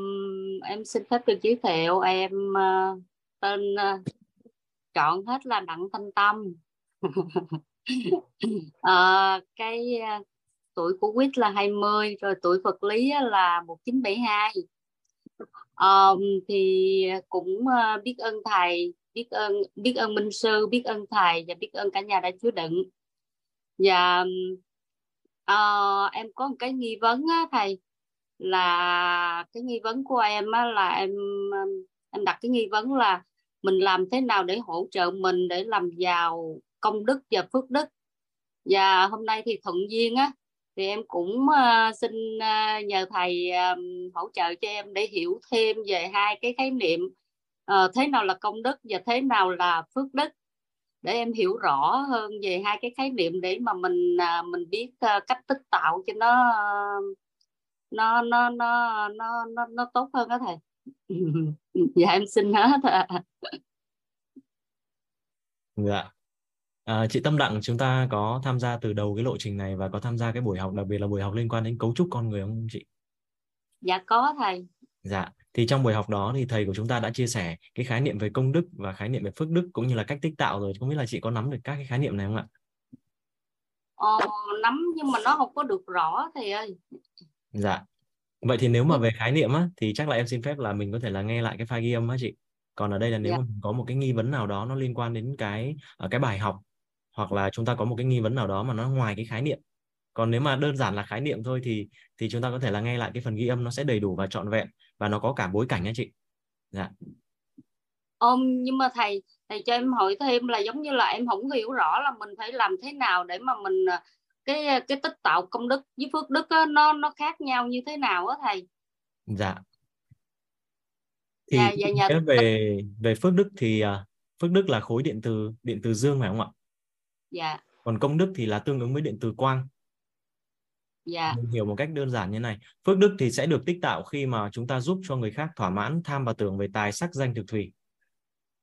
em xin phép được giới thiệu em uh, tên uh, chọn hết là đặng thanh tâm. À, cái uh, tuổi của quýt là 20 rồi tuổi vật lý là 1972 um, thì cũng uh, biết ơn thầy biết ơn biết ơn minh sư biết ơn thầy và biết ơn cả nhà đã chứa đựng. Và à, em có một cái nghi vấn á, thầy là cái nghi vấn của em á, là em em đặt cái nghi vấn là mình làm thế nào để hỗ trợ mình để làm giàu công đức và phước đức. Và hôm nay thì thuận duyên á thì em cũng uh, xin uh, nhờ thầy hỗ trợ cho em để hiểu thêm về hai cái khái niệm uh, thế nào là công đức và thế nào là phước đức để em hiểu rõ hơn về hai cái khái niệm để mà mình uh, mình biết uh, cách tích tạo cho nó uh, nó nó nó nó nó nó tốt hơn đó thầy. Dạ em xin hết à. dạ. À, chị Tâm Đặng chúng ta có tham gia từ đầu cái lộ trình này và có tham gia cái buổi học đặc biệt là buổi học liên quan đến cấu trúc con người không chị? Dạ có thầy. Dạ thì trong buổi học đó thì thầy của chúng ta đã chia sẻ cái khái niệm về công đức và khái niệm về phước đức cũng như là cách tích tạo rồi. Không biết là chị có nắm được các cái khái niệm này không ạ? Ờ, nắm nhưng mà nó không có được rõ thầy ơi. Dạ. Vậy thì nếu mà về khái niệm á thì chắc là em xin phép là mình có thể là nghe lại cái file ghi âm á chị. Còn ở đây là nếu yeah. Dạ. mà có một cái nghi vấn nào đó nó liên quan đến cái ở ờ, cái bài học hoặc là chúng ta có một cái nghi vấn nào đó mà nó ngoài cái khái niệm. Còn nếu mà đơn giản là khái niệm thôi thì thì chúng ta có thể là nghe lại cái phần ghi âm nó sẽ đầy đủ và trọn vẹn và nó có cả bối cảnh nha chị. Dạ. Ôm, nhưng mà thầy thầy cho em hỏi thêm là giống như là em không hiểu rõ là mình phải làm thế nào để mà mình ờ, cái cái tích tạo công đức với phước đức á, nó nó khác nhau như thế nào á thầy? Dạ. Thì dạ, dạ, dạ. về về phước đức thì uh, phước đức là khối điện từ điện từ dương phải không ạ? Dạ. Còn công đức thì là tương ứng với điện từ quang dạ. Mình hiểu một cách đơn giản như này. Phước đức thì sẽ được tích tạo khi mà chúng ta giúp cho người khác thỏa mãn tham và tưởng về tài sắc danh thực thủy.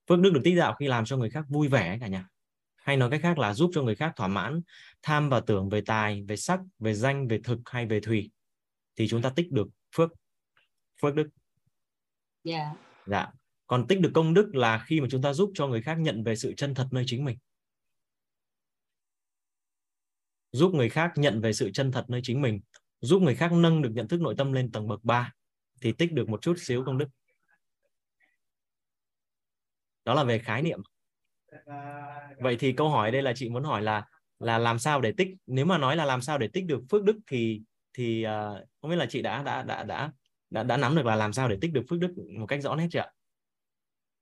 Phước đức được tích tạo khi làm cho người khác vui vẻ cả nhà. Hay nói cách khác là giúp cho người khác thỏa mãn tham và tưởng về tài về sắc về danh về thực hay về thủy. Thì chúng ta tích được phước phước đức. Dạ. Yeah. dạ. Còn tích được công đức là khi mà chúng ta giúp cho người khác nhận về sự chân thật nơi chính mình giúp người khác nhận về sự chân thật nơi chính mình giúp người khác nâng được nhận thức nội tâm lên tầng bậc 3 thì tích được một chút xíu công đức đó là về khái niệm vậy thì câu hỏi đây là chị muốn hỏi là là làm sao để tích nếu mà nói là làm sao để tích được phước đức thì thì uh, không biết là chị đã đã đã đã đã đã nắm được là làm sao để tích được phước đức một cách rõ nét chưa ạ?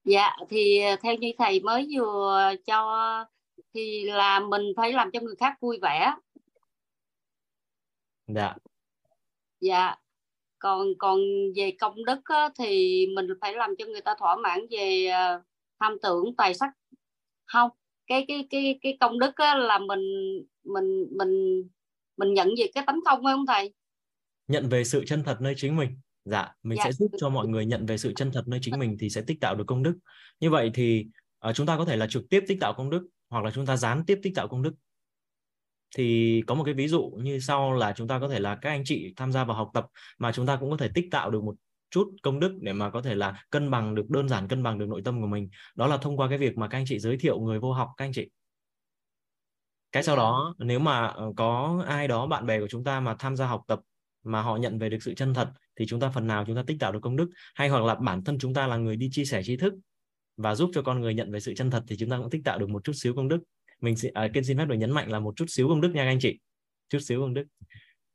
Dạ thì theo như thầy mới vừa cho thì là mình phải làm cho người khác vui vẻ. Dạ. Dạ. Còn còn về công đức á, thì mình phải làm cho người ta thỏa mãn về uh, tham tưởng tài sắc không cái cái cái cái công đức á, là mình mình mình mình nhận về cái tánh không phải không thầy nhận về sự chân thật nơi chính mình dạ mình dạ. sẽ giúp cho mọi người nhận về sự chân thật nơi chính mình thì sẽ tích tạo được công đức như vậy thì uh, chúng ta có thể là trực tiếp tích tạo công đức hoặc là chúng ta gián tiếp tích tạo công đức thì có một cái ví dụ như sau là chúng ta có thể là các anh chị tham gia vào học tập mà chúng ta cũng có thể tích tạo được một chút công đức để mà có thể là cân bằng được, đơn giản cân bằng được nội tâm của mình. Đó là thông qua cái việc mà các anh chị giới thiệu người vô học, các anh chị. Cái sau đó, nếu mà ờ, có ai đó, bạn bè của chúng ta mà tham gia học tập mà họ nhận về được sự chân thật thì chúng ta phần nào chúng ta tích tạo được công đức. Hay hoặc là bản thân chúng ta là người đi chia sẻ tri thức và giúp cho con người nhận về sự chân thật thì chúng ta cũng tích tạo được một chút xíu công đức mình sẽ à, kiên xin phép được nhấn mạnh là một chút xíu công đức nha các anh chị. Chút xíu công đức.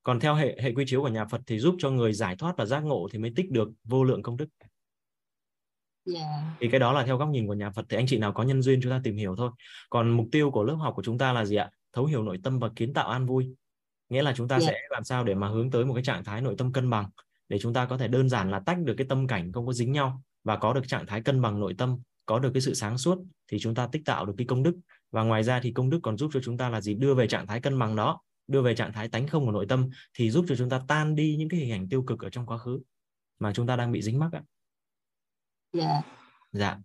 Còn theo hệ hệ quy chiếu của nhà Phật thì giúp cho người giải thoát và giác ngộ thì mới tích được vô lượng công đức. Yeah. thì cái đó là theo góc nhìn của nhà Phật thì anh chị nào có nhân duyên chúng ta tìm hiểu thôi. Còn mục tiêu của lớp học của chúng ta là gì ạ? Thấu hiểu nội tâm và kiến tạo an vui. Nghĩa là chúng ta Dạ. sẽ làm sao để mà hướng tới một cái trạng thái nội tâm cân bằng để chúng ta có thể đơn giản là tách được cái tâm cảnh không có dính nhau và có được trạng thái cân bằng nội tâm có được cái sự sáng suốt thì chúng ta tích tạo được cái công đức và ngoài ra thì công đức còn giúp cho chúng ta là gì? Đưa về trạng thái cân bằng đó đưa về trạng thái tánh không của nội tâm thì giúp cho chúng ta tan đi những cái hình ảnh tiêu cực ở trong quá khứ mà chúng ta đang bị dính mắc ạ. Dạ. Dạ.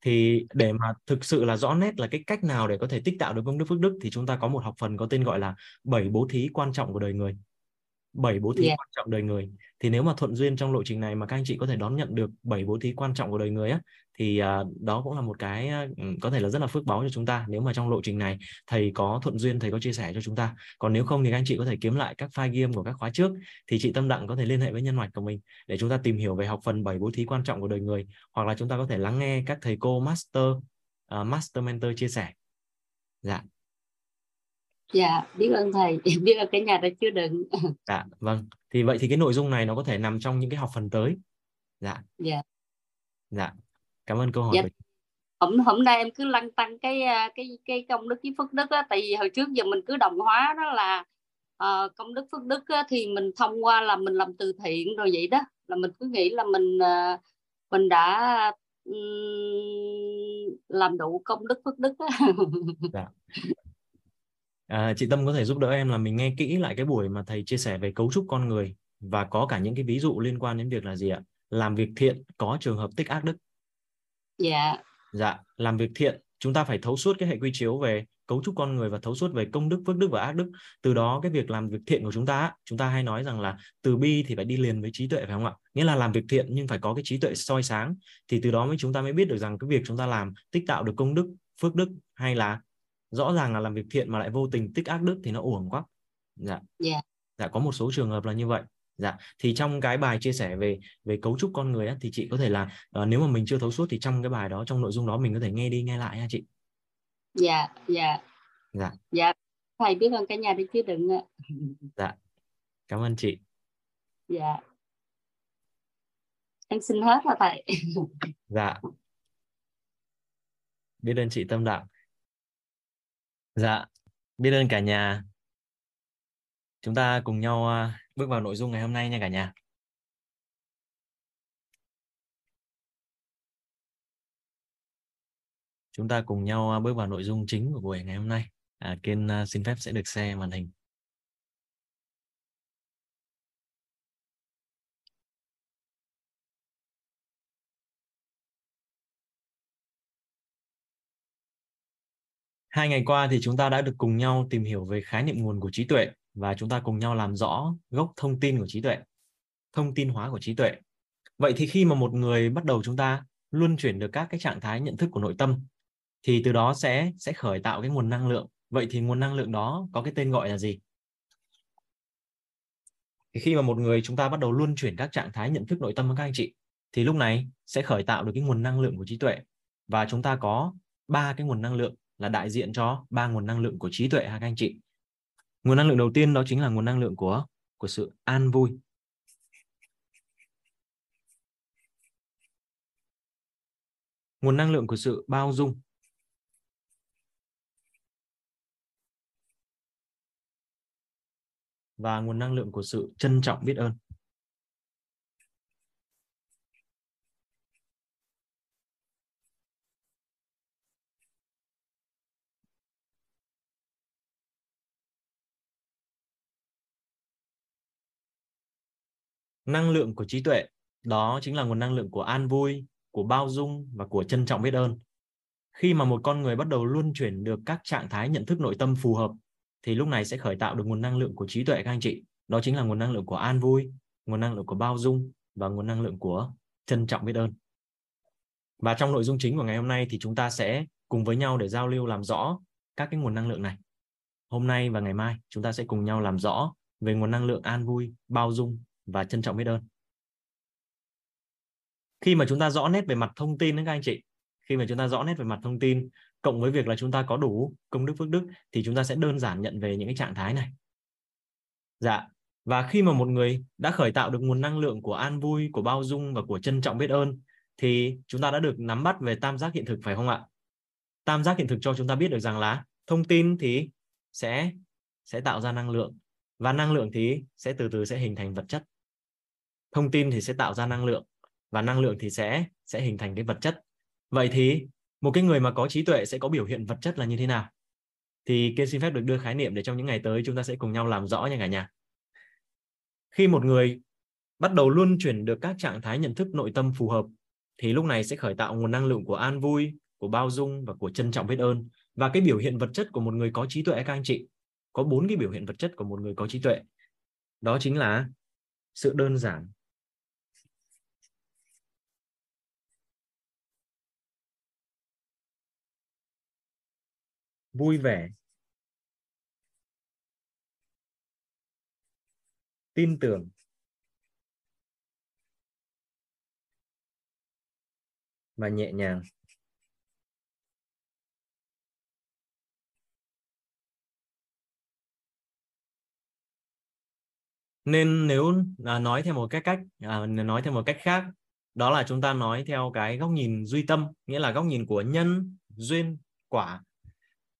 Thì để mà thực sự là rõ nét là cái cách nào để có thể tích tạo được công đức phước đức thì chúng ta có một học phần có tên gọi là bảy bố thí quan trọng của đời người bảy bố thí Dạ. quan trọng đời người. Thì nếu mà thuận duyên trong lộ trình này mà các anh chị có thể đón nhận được bảy bố thí quan trọng của đời người á thì à, đó cũng là một cái à, ừ, có thể là rất là phước báu cho chúng ta nếu mà trong lộ trình này thầy có thuận duyên thầy có chia sẻ cho chúng ta. Còn nếu không thì các anh chị có thể kiếm lại các file game của các khóa trước thì chị Tâm Đặng có thể liên hệ với nhân mạch của mình để chúng ta tìm hiểu về học phần bảy bố thí quan trọng của đời người hoặc là chúng ta có thể lắng nghe các thầy cô master à, master mentor chia sẻ. Dạ dạ biết ơn thầy. Biết ơn cả nhà đã chứa đựng. Dạ vâng. Thì vậy thì cái nội dung này nó có thể nằm trong những cái học phần tới. Dạ. Dạ. Dạ. Cảm ơn câu hỏi Dạ. của hôm hôm nay em cứ lăn tăng cái à, cái cái công đức với phước đức á tại vì hồi trước giờ mình cứ đồng hóa đó là ờ, công đức phước đức á, thì mình thông qua là mình làm từ thiện rồi vậy đó. Là mình cứ nghĩ là mình à, mình đã ừm, làm đủ công đức phước đức á. Dạ. À, chị Tâm có thể giúp đỡ em là mình nghe kỹ lại cái buổi mà thầy chia sẻ về cấu trúc con người và có cả những cái ví dụ liên quan đến việc là gì ạ? Làm việc thiện có trường hợp tích ác đức. dạ Dạ, làm việc thiện chúng ta phải thấu suốt cái hệ quy chiếu về cấu trúc con người và thấu suốt về công đức, phước đức và ác đức. Từ đó cái việc làm việc thiện của chúng ta, chúng ta hay nói rằng là từ bi thì phải đi liền với trí tuệ phải không ạ? Nghĩa là làm việc thiện nhưng phải có cái trí tuệ soi sáng thì từ đó mới chúng ta mới biết được rằng cái việc chúng ta làm tích tạo được công đức, phước đức hay là rõ ràng là làm việc thiện mà lại vô tình tích ác đức thì nó uổng quá. Dạ. dạ Dạ có một số trường hợp là như vậy. Dạ thì trong cái bài chia sẻ về về cấu trúc con người á, thì chị có thể là ờ, nếu mà mình chưa thấu suốt thì trong cái bài đó trong nội dung đó mình có thể nghe đi nghe lại ha chị. dạ dạ Dạ dạ thầy biết ơn cả nhà đã chứa đựng ạ. dạ. Cảm ơn chị. dạ em xin hết rồi thầy Dạ. Biết ơn chị Tâm Đặng. Dạ. Biết ơn cả nhà. Chúng ta cùng nhau à, bước vào nội dung ngày hôm nay nha cả nhà. Chúng ta cùng nhau à, bước vào nội dung chính của buổi ngày hôm nay. À, Kiên à, xin phép sẽ được share màn hình. Hai ngày qua thì chúng ta đã được cùng nhau tìm hiểu về khái niệm nguồn của trí tuệ và chúng ta cùng nhau làm rõ gốc thông tin của trí tuệ, thông tin hóa của trí tuệ. Vậy thì khi mà một người bắt đầu chúng ta luân chuyển được các cái trạng thái nhận thức của nội tâm thì từ đó sẽ sẽ khởi tạo cái nguồn năng lượng. Vậy thì nguồn năng lượng đó có cái tên gọi là gì? Thì khi mà một người chúng ta bắt đầu luân chuyển các trạng thái nhận thức nội tâm của các anh chị thì lúc này sẽ khởi tạo được cái nguồn năng lượng của trí tuệ và chúng ta có ba cái nguồn năng lượng là đại diện cho ba nguồn năng lượng của trí tuệ ha các anh chị. Nguồn năng lượng đầu tiên đó chính là nguồn năng lượng của của sự an vui. Nguồn năng lượng của sự bao dung. Và nguồn năng lượng của sự trân trọng biết ơn. Năng lượng của trí tuệ. Đó chính là nguồn năng lượng của an vui, của bao dung và của trân trọng biết ơn. Khi mà một con người bắt đầu luân chuyển được các trạng thái nhận thức nội tâm phù hợp, thì lúc này sẽ khởi tạo được nguồn năng lượng của trí tuệ, các anh chị. Đó chính là nguồn năng lượng của an vui, nguồn năng lượng của bao dung và nguồn năng lượng của trân trọng biết ơn. Và trong nội dung chính của ngày hôm nay thì chúng ta sẽ cùng với nhau để giao lưu làm rõ các cái nguồn năng lượng này. Hôm nay và ngày mai chúng ta sẽ cùng nhau làm rõ về nguồn năng lượng an vui, bao dung và trân trọng biết ơn. Khi mà chúng ta rõ nét về mặt thông tin đấy các anh chị, khi mà chúng ta rõ nét về mặt thông tin cộng với việc là chúng ta có đủ công đức phước đức thì chúng ta sẽ đơn giản nhận về những cái trạng thái này. Dạ. Và khi mà một người đã khởi tạo được nguồn năng lượng của an vui, của bao dung và của trân trọng biết ơn thì chúng ta đã được nắm bắt về tam giác hiện thực phải không ạ? Tam giác hiện thực cho chúng ta biết được rằng là thông tin thì sẽ sẽ tạo ra năng lượng và năng lượng thì sẽ từ từ sẽ hình thành vật chất thông tin thì sẽ tạo ra năng lượng và năng lượng thì sẽ sẽ hình thành cái vật chất. Vậy thì một cái người mà có trí tuệ sẽ có biểu hiện vật chất là như thế nào? Thì kiên xin phép được đưa khái niệm để trong những ngày tới chúng ta sẽ cùng nhau làm rõ nha cả nhà. Khi một người bắt đầu luân chuyển được các trạng thái nhận thức nội tâm phù hợp, thì lúc này sẽ khởi tạo nguồn năng lượng của an vui, của bao dung và của trân trọng biết ơn. Và cái biểu hiện vật chất của một người có trí tuệ các anh chị, có bốn cái biểu hiện vật chất của một người có trí tuệ. Đó chính là sự đơn giản vui vẻ. Tin tưởng. Và nhẹ nhàng. Nên nếu à, nói theo một cách cách à, nói theo một cách khác đó là chúng ta nói theo cái góc nhìn duy tâm nghĩa là góc nhìn của nhân duyên quả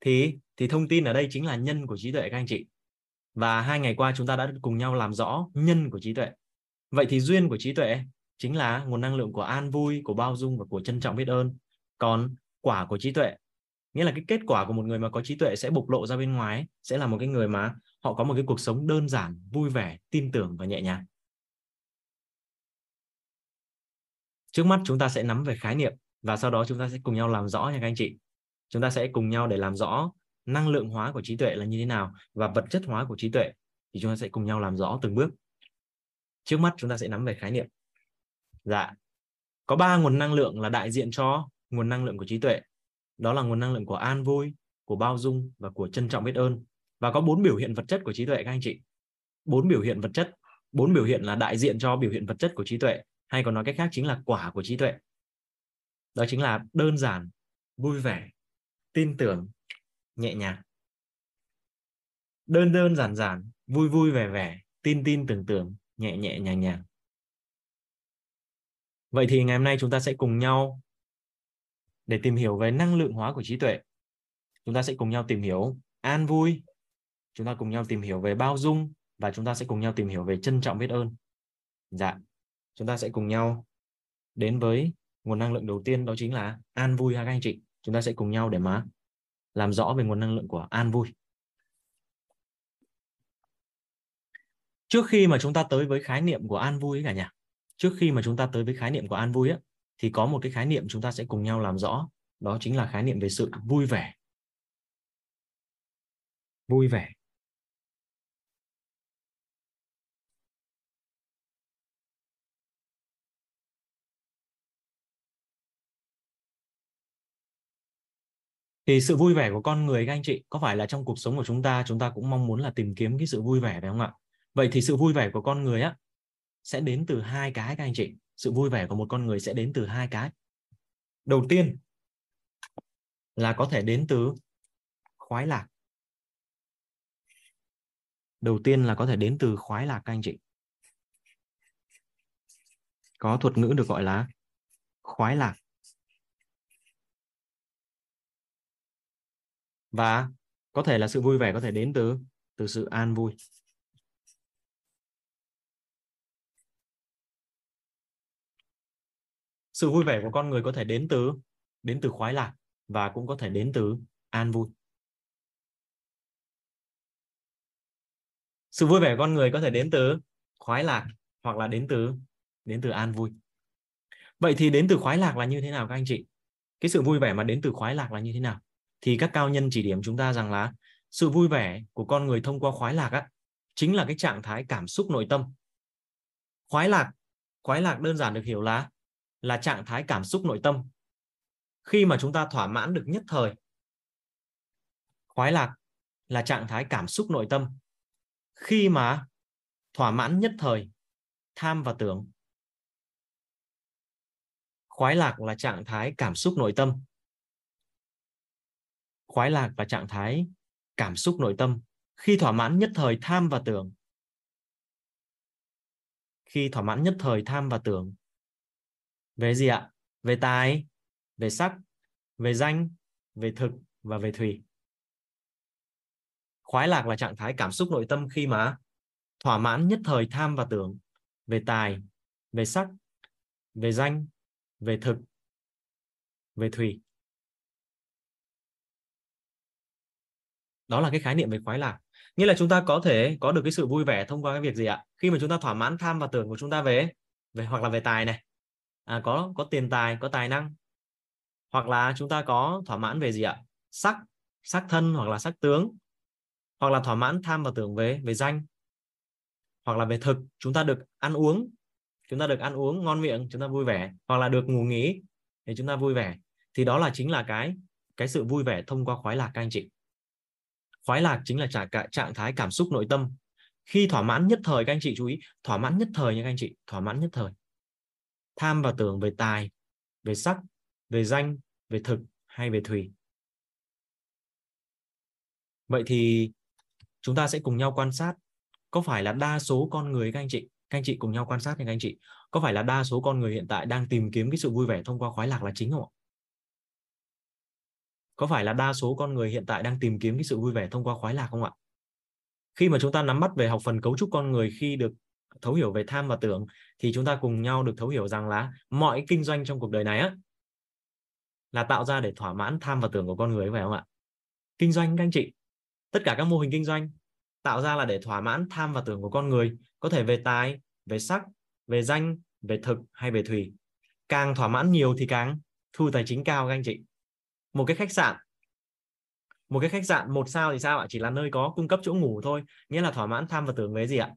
thì thì thông tin ở đây chính là nhân của trí tuệ các anh chị. Và hai ngày qua chúng ta đã cùng nhau làm rõ nhân của trí tuệ. Vậy thì duyên của trí tuệ chính là nguồn năng lượng của an vui, của bao dung và của trân trọng biết ơn. Còn quả của trí tuệ, nghĩa là cái kết quả của một người mà có trí tuệ sẽ bộc lộ ra bên ngoài sẽ là một cái người mà họ có một cái cuộc sống đơn giản, vui vẻ, tin tưởng và nhẹ nhàng. Trước mắt chúng ta sẽ nắm về khái niệm và sau đó chúng ta sẽ cùng nhau làm rõ nha các anh chị chúng ta sẽ cùng nhau để làm rõ năng lượng hóa của trí tuệ là như thế nào và vật chất hóa của trí tuệ. Thì chúng ta sẽ cùng nhau làm rõ từng bước. Trước mắt chúng ta sẽ nắm về khái niệm. Dạ có ba nguồn năng lượng là đại diện cho nguồn năng lượng của trí tuệ. Đó là nguồn năng lượng của an vui, của bao dung và của trân trọng biết ơn. Và có bốn biểu hiện vật chất của trí tuệ, các anh chị. Bốn biểu hiện vật chất. Bốn biểu hiện là đại diện cho biểu hiện vật chất của trí tuệ. Hay còn nói cách khác chính là quả của trí tuệ. Đó chính là đơn giản, vui vẻ tin tưởng, nhẹ nhàng. Đơn đơn giản giản, vui vui vẻ vẻ, tin tin tưởng tưởng, nhẹ nhẹ nhàng nhàng. Vậy thì ngày hôm nay chúng ta sẽ cùng nhau để tìm hiểu về năng lượng hóa của trí tuệ. Chúng ta sẽ cùng nhau tìm hiểu an vui, chúng ta cùng nhau tìm hiểu về bao dung, và chúng ta sẽ cùng nhau tìm hiểu về trân trọng biết ơn. Dạ chúng ta sẽ cùng nhau đến với nguồn năng lượng đầu tiên, đó chính là an vui ha các anh chị chúng ta sẽ cùng nhau để mà làm rõ về nguồn năng lượng của an vui. Trước khi mà chúng ta tới với khái niệm của an vui cả nhà trước khi mà chúng ta tới với khái niệm của an vui á, thì có một cái khái niệm chúng ta sẽ cùng nhau làm rõ đó chính là khái niệm về sự vui vẻ. Vui vẻ. Thì sự vui vẻ của con người các anh chị, có phải là trong cuộc sống của chúng ta chúng ta cũng mong muốn là tìm kiếm cái sự vui vẻ phải không ạ? Vậy thì sự vui vẻ của con người á, sẽ đến từ hai cái các anh chị. Sự vui vẻ của một con người sẽ đến từ hai cái. Đầu tiên là có thể đến từ khoái lạc. Đầu tiên là có thể đến từ khoái lạc các anh chị. Có thuật ngữ được gọi là khoái lạc. Và có thể là sự vui vẻ có thể đến từ từ sự an vui. Sự vui vẻ của con người có thể đến từ đến từ khoái lạc và cũng có thể đến từ an vui. Sự vui vẻ của con người có thể đến từ khoái lạc hoặc là đến từ đến từ an vui. Vậy thì đến từ khoái lạc là như thế nào các anh chị? Cái sự vui vẻ mà đến từ khoái lạc là như thế nào? Thì các cao nhân chỉ điểm chúng ta rằng là sự vui vẻ của con người thông qua khoái lạc á, chính là cái trạng thái cảm xúc nội tâm. Khoái lạc khoái lạc đơn giản được hiểu là là trạng thái cảm xúc nội tâm. Khi mà chúng ta thỏa mãn được nhất thời khoái lạc là trạng thái cảm xúc nội tâm. Khi mà thỏa mãn nhất thời tham và tưởng. Khoái lạc là trạng thái cảm xúc nội tâm khoái lạc và trạng thái cảm xúc nội tâm, khi thỏa mãn nhất thời tham và tưởng. Khi thỏa mãn nhất thời tham và tưởng. Về gì ạ? Về tài, về sắc, về danh, về thực và về thủy. Khoái lạc là trạng thái cảm xúc nội tâm khi mà thỏa mãn nhất thời tham và tưởng. Về tài, về sắc, về danh, về thực, về thủy. Đó là cái khái niệm về khoái lạc. Nghĩa là chúng ta có thể có được cái sự vui vẻ thông qua cái việc gì ạ? Khi mà chúng ta thỏa mãn tham và tưởng của chúng ta về về hoặc là về tài này. À, có có tiền tài có tài năng. Hoặc là chúng ta có thỏa mãn về gì ạ? Sắc sắc thân hoặc là sắc tướng. Hoặc là thỏa mãn tham và tưởng về về danh. Hoặc là về thực chúng ta được ăn uống. Chúng ta được ăn uống ngon miệng chúng ta vui vẻ. Hoặc là được ngủ nghỉ để chúng ta vui vẻ. Thì đó là chính là cái cái sự vui vẻ thông qua khoái lạc các anh chị khoái lạc chính là trạng trạng thái cảm xúc nội tâm. Khi thỏa mãn nhất thời, các anh chị chú ý, thỏa mãn nhất thời nha các anh chị, thỏa mãn nhất thời. Tham và tưởng về tài, về sắc, về danh, về thực hay về thủy. vậy thì chúng ta sẽ cùng nhau quan sát có phải là đa số con người các anh chị, các anh chị cùng nhau quan sát nha các anh chị, có phải là đa số con người hiện tại đang tìm kiếm cái sự vui vẻ thông qua khoái lạc là chính không ạ? Có phải là đa số con người hiện tại đang tìm kiếm cái sự vui vẻ thông qua khoái lạc không ạ? Khi mà chúng ta nắm bắt về học phần cấu trúc con người khi được thấu hiểu về tham và tưởng, thì chúng ta cùng nhau được thấu hiểu rằng là mọi kinh doanh trong cuộc đời này á, là tạo ra để thỏa mãn tham và tưởng của con người phải không ạ? Kinh doanh, các anh chị. Tất cả các mô hình kinh doanh tạo ra là để thỏa mãn tham và tưởng của con người, có thể về tài, về sắc, về danh, về thực hay về thủy. Càng thỏa mãn nhiều thì càng thu tài chính cao, các anh chị một cái khách sạn. Một cái khách sạn, một sao thì sao ạ? Chỉ là nơi có cung cấp chỗ ngủ thôi. Nghĩa là thỏa mãn tham và tưởng về gì ạ?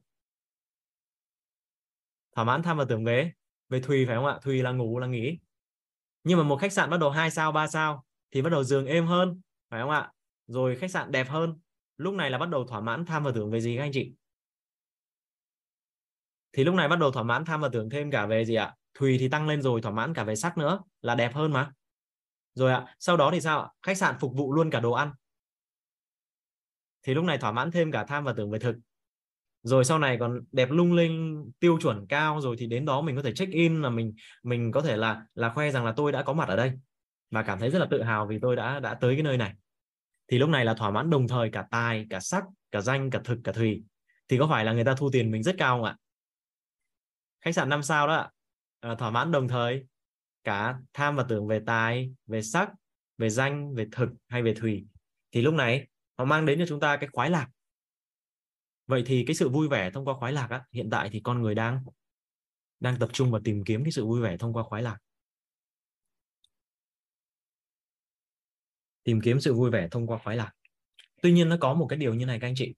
Thỏa mãn tham và tưởng về về thùy phải không ạ? Thùy là ngủ, là nghỉ. Nhưng mà một khách sạn bắt đầu hai sao, ba sao thì bắt đầu giường êm hơn, phải không ạ? Rồi khách sạn đẹp hơn. Lúc này là bắt đầu thỏa mãn tham và tưởng về gì các anh chị? Thì lúc này bắt đầu thỏa mãn tham và tưởng thêm cả về gì ạ? Thùy thì tăng lên rồi, thỏa mãn cả về sắc nữa là đẹp hơn mà rồi ạ sau đó thì sao ạ? Khách sạn phục vụ luôn cả đồ ăn. Thì lúc này thỏa mãn thêm cả tham và tưởng về thực. Rồi sau này còn đẹp lung linh tiêu chuẩn cao rồi thì đến đó mình có thể check in là mình mình có thể là là khoe rằng là tôi đã có mặt ở đây. Và cảm thấy rất là tự hào vì tôi đã đã tới cái nơi này. Thì lúc này là thỏa mãn đồng thời cả tài cả sắc cả danh cả thực cả thùy. Thì có phải là người ta thu tiền mình rất cao không ạ? Khách sạn năm sao đó à, thỏa mãn đồng thời cả tham và tưởng về tài về sắc về danh về thực hay về thủy, thì lúc này nó mang đến cho chúng ta cái khoái lạc. Vậy thì cái sự vui vẻ thông qua khoái lạc á, hiện tại thì con người đang đang tập trung và tìm kiếm cái sự vui vẻ thông qua khoái lạc. Tìm kiếm sự vui vẻ thông qua khoái lạc. Tuy nhiên nó có một cái điều như này các anh chị.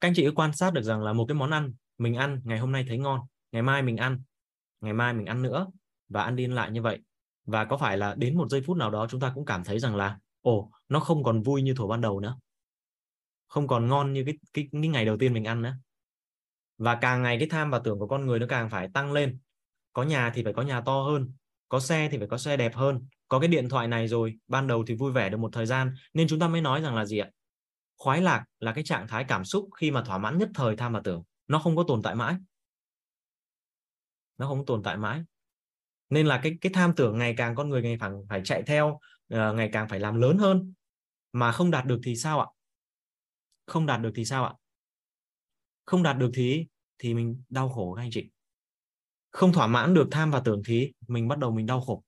Các anh chị cứ quan sát được rằng là một cái món ăn mình ăn ngày hôm nay thấy ngon ngày mai mình ăn ngày mai mình ăn nữa và ăn đi lại như vậy. Và có phải là đến một giây phút nào đó chúng ta cũng cảm thấy rằng là ồ nó không còn vui như thuở ban đầu nữa? Không còn ngon như cái cái, cái ngày đầu tiên mình ăn nữa? Và càng ngày cái tham và tưởng của con người nó càng phải tăng lên. Có nhà thì phải có nhà to hơn có xe thì phải có xe đẹp hơn. Có cái điện thoại này rồi ban đầu thì vui vẻ được một thời gian nên chúng ta mới nói rằng là gì ạ? Khoái lạc là cái trạng thái cảm xúc khi mà thỏa mãn nhất thời tham và tưởng. Nó không có tồn tại mãi. Nó không tồn tại mãi nên là cái cái tham tưởng ngày càng con người ngày càng phải chạy theo uh, ngày càng phải làm lớn hơn. Mà không đạt được thì sao ạ? Không đạt được thì sao ạ? Không đạt được thì thì mình đau khổ các anh chị. Không thỏa mãn được tham và tưởng thì mình bắt đầu mình đau khổ.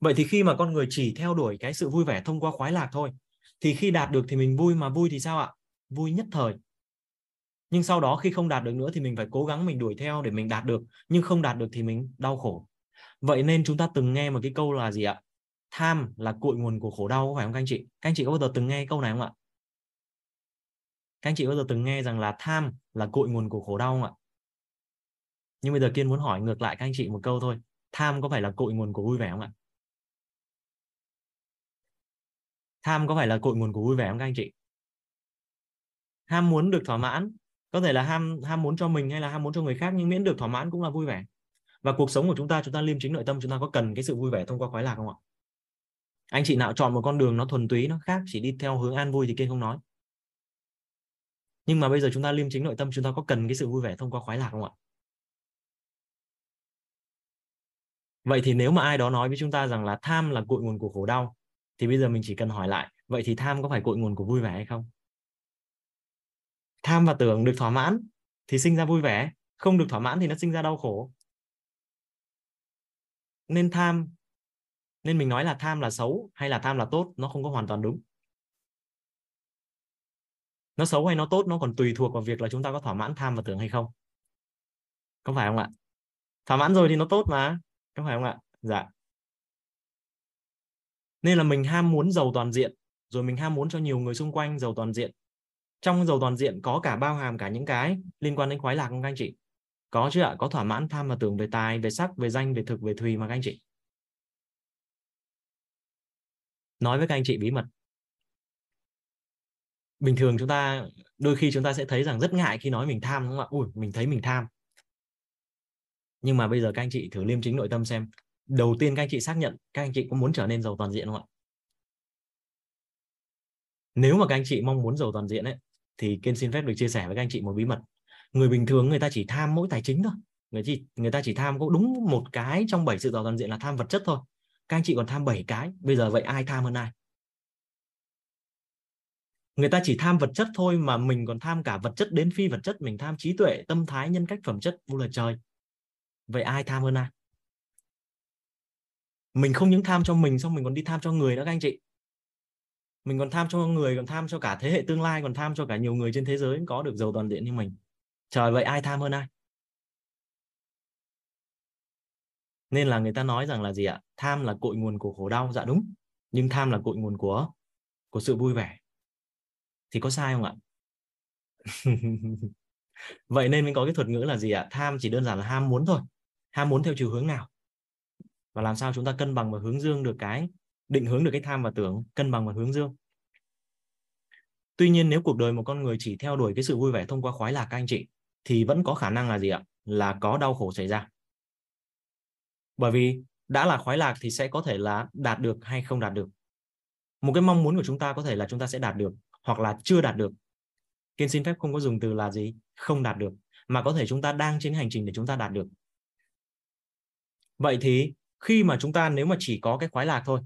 Vậy thì khi mà con người chỉ theo đuổi cái sự vui vẻ thông qua khoái lạc thôi thì khi đạt được thì mình vui mà vui thì sao ạ? Vui nhất thời nhưng sau đó khi không đạt được nữa thì mình phải cố gắng mình đuổi theo để mình đạt được. Nhưng không đạt được thì mình đau khổ. Vậy nên chúng ta từng nghe một cái câu là gì ạ? Tham là cội nguồn của khổ đau, phải không các anh chị? Các anh chị có bao giờ từng nghe câu này không ạ? Các anh chị bao giờ từng nghe rằng là tham là cội nguồn của khổ đau không ạ? Nhưng bây giờ kiên muốn hỏi ngược lại các anh chị một câu thôi. Tham có phải là cội nguồn của vui vẻ không ạ? Tham có phải là cội nguồn của vui vẻ không các anh chị? Ham muốn được thỏa mãn có thể là ham ham muốn cho mình hay là ham muốn cho người khác, nhưng miễn được thỏa mãn cũng là vui vẻ. Và cuộc sống của chúng ta chúng ta liêm chính nội tâm, chúng ta có cần cái sự vui vẻ thông qua khoái lạc không ạ? Anh chị nào chọn một con đường nó thuần túy, nó khác, chỉ đi theo hướng an vui thì kiên không nói. Nhưng mà bây giờ chúng ta liêm chính nội tâm, chúng ta có cần cái sự vui vẻ thông qua khoái lạc không ạ? Vậy thì nếu mà ai đó nói với chúng ta rằng là tham là cội nguồn của khổ đau, thì bây giờ mình chỉ cần hỏi lại, vậy thì tham có phải cội nguồn của vui vẻ hay không? Tham và tưởng được thỏa mãn thì sinh ra vui vẻ, không được thỏa mãn thì nó sinh ra đau khổ. Nên tham, nên mình nói là tham là xấu hay là tham là tốt, nó không có hoàn toàn đúng. Nó xấu hay nó tốt, nó còn tùy thuộc vào việc là chúng ta có thỏa mãn tham và tưởng hay không. Có phải không ạ? Thỏa mãn rồi thì nó tốt mà, có phải không ạ? Dạ. Nên là mình ham muốn giàu toàn diện, rồi mình ham muốn cho nhiều người xung quanh giàu toàn diện trong giàu toàn diện có cả bao hàm cả những cái liên quan đến khoái lạc không các anh chị? Có chứ ạ? Có thỏa mãn tham và tưởng về tài, về sắc, về danh, về thực, về thùy mà các anh chị? Nói với các anh chị bí mật. Bình thường chúng ta, đôi khi chúng ta sẽ thấy rằng rất ngại khi nói mình tham, đúng không ạ? Ui, mình thấy mình tham. Nhưng mà bây giờ các anh chị thử liêm chính nội tâm xem. Đầu tiên các anh chị xác nhận các anh chị có muốn trở nên giàu toàn diện không ạ? Nếu mà các anh chị mong muốn giàu toàn diện ấy thì Kiên xin phép được chia sẻ với các anh chị một bí mật. Người bình thường người ta chỉ tham mỗi tài chính thôi. Người chỉ, người ta chỉ tham có đúng một cái trong bảy sự giàu toàn diện là tham vật chất thôi. Các anh chị còn tham bảy cái, bây giờ vậy ai tham hơn ai? Người ta chỉ tham vật chất thôi mà mình còn tham cả vật chất đến phi vật chất, mình tham trí tuệ, tâm thái, nhân cách, phẩm chất, vô lời trời. Vậy ai tham hơn ai? Mình không những tham cho mình, xong mình còn đi tham cho người nữa các anh chị mình còn tham cho người, còn tham cho cả thế hệ tương lai, còn tham cho cả nhiều người trên thế giới có được giàu toàn diện như mình. Trời vậy ai tham hơn ai? Nên là người ta nói rằng là gì ạ? Tham là cội nguồn của khổ đau dạ đúng. Nhưng tham là cội nguồn của của sự vui vẻ. Thì có sai không ạ? Vậy nên mình có cái thuật ngữ là gì ạ? Tham chỉ đơn giản là ham muốn thôi. Ham muốn theo chiều hướng nào? Và làm sao chúng ta cân bằng và hướng dương được cái định hướng được cái tham và tưởng, cân bằng và hướng dương. Tuy nhiên, nếu cuộc đời một con người chỉ theo đuổi cái sự vui vẻ thông qua khoái lạc các anh chị, thì vẫn có khả năng là gì ạ? Là có đau khổ xảy ra. Bởi vì đã là khoái lạc thì sẽ có thể là đạt được hay không đạt được. Một cái mong muốn của chúng ta có thể là chúng ta sẽ đạt được hoặc là chưa đạt được. Kiên xin phép không có dùng từ là gì? Không đạt được, mà có thể chúng ta đang trên hành trình để chúng ta đạt được. Vậy thì khi mà chúng ta, nếu mà chỉ có cái khoái lạc thôi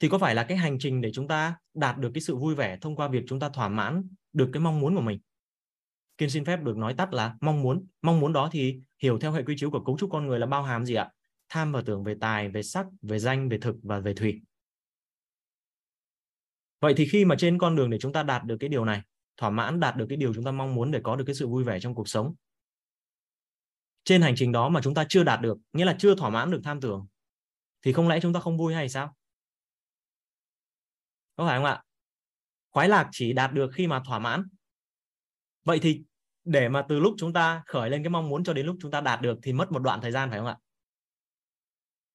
thì có phải là cái hành trình để chúng ta đạt được cái sự vui vẻ thông qua việc chúng ta thỏa mãn được cái mong muốn của mình? Kiên xin phép được nói tắt là mong muốn. Mong muốn đó thì hiểu theo hệ quy chiếu của cấu trúc con người là bao hàm gì ạ? Tham và tưởng về tài, về sắc, về danh, về thực và về thủy. Vậy thì khi mà trên con đường để chúng ta đạt được cái điều này, thỏa mãn đạt được cái điều chúng ta mong muốn để có được cái sự vui vẻ trong cuộc sống, trên hành trình đó mà chúng ta chưa đạt được, nghĩa là chưa thỏa mãn được tham tưởng, thì không lẽ chúng ta không vui hay sao? Có phải không ạ? Khoái lạc chỉ đạt được khi mà thỏa mãn. Vậy thì để mà từ lúc chúng ta khởi lên cái mong muốn cho đến lúc chúng ta đạt được thì mất một đoạn thời gian phải không ạ?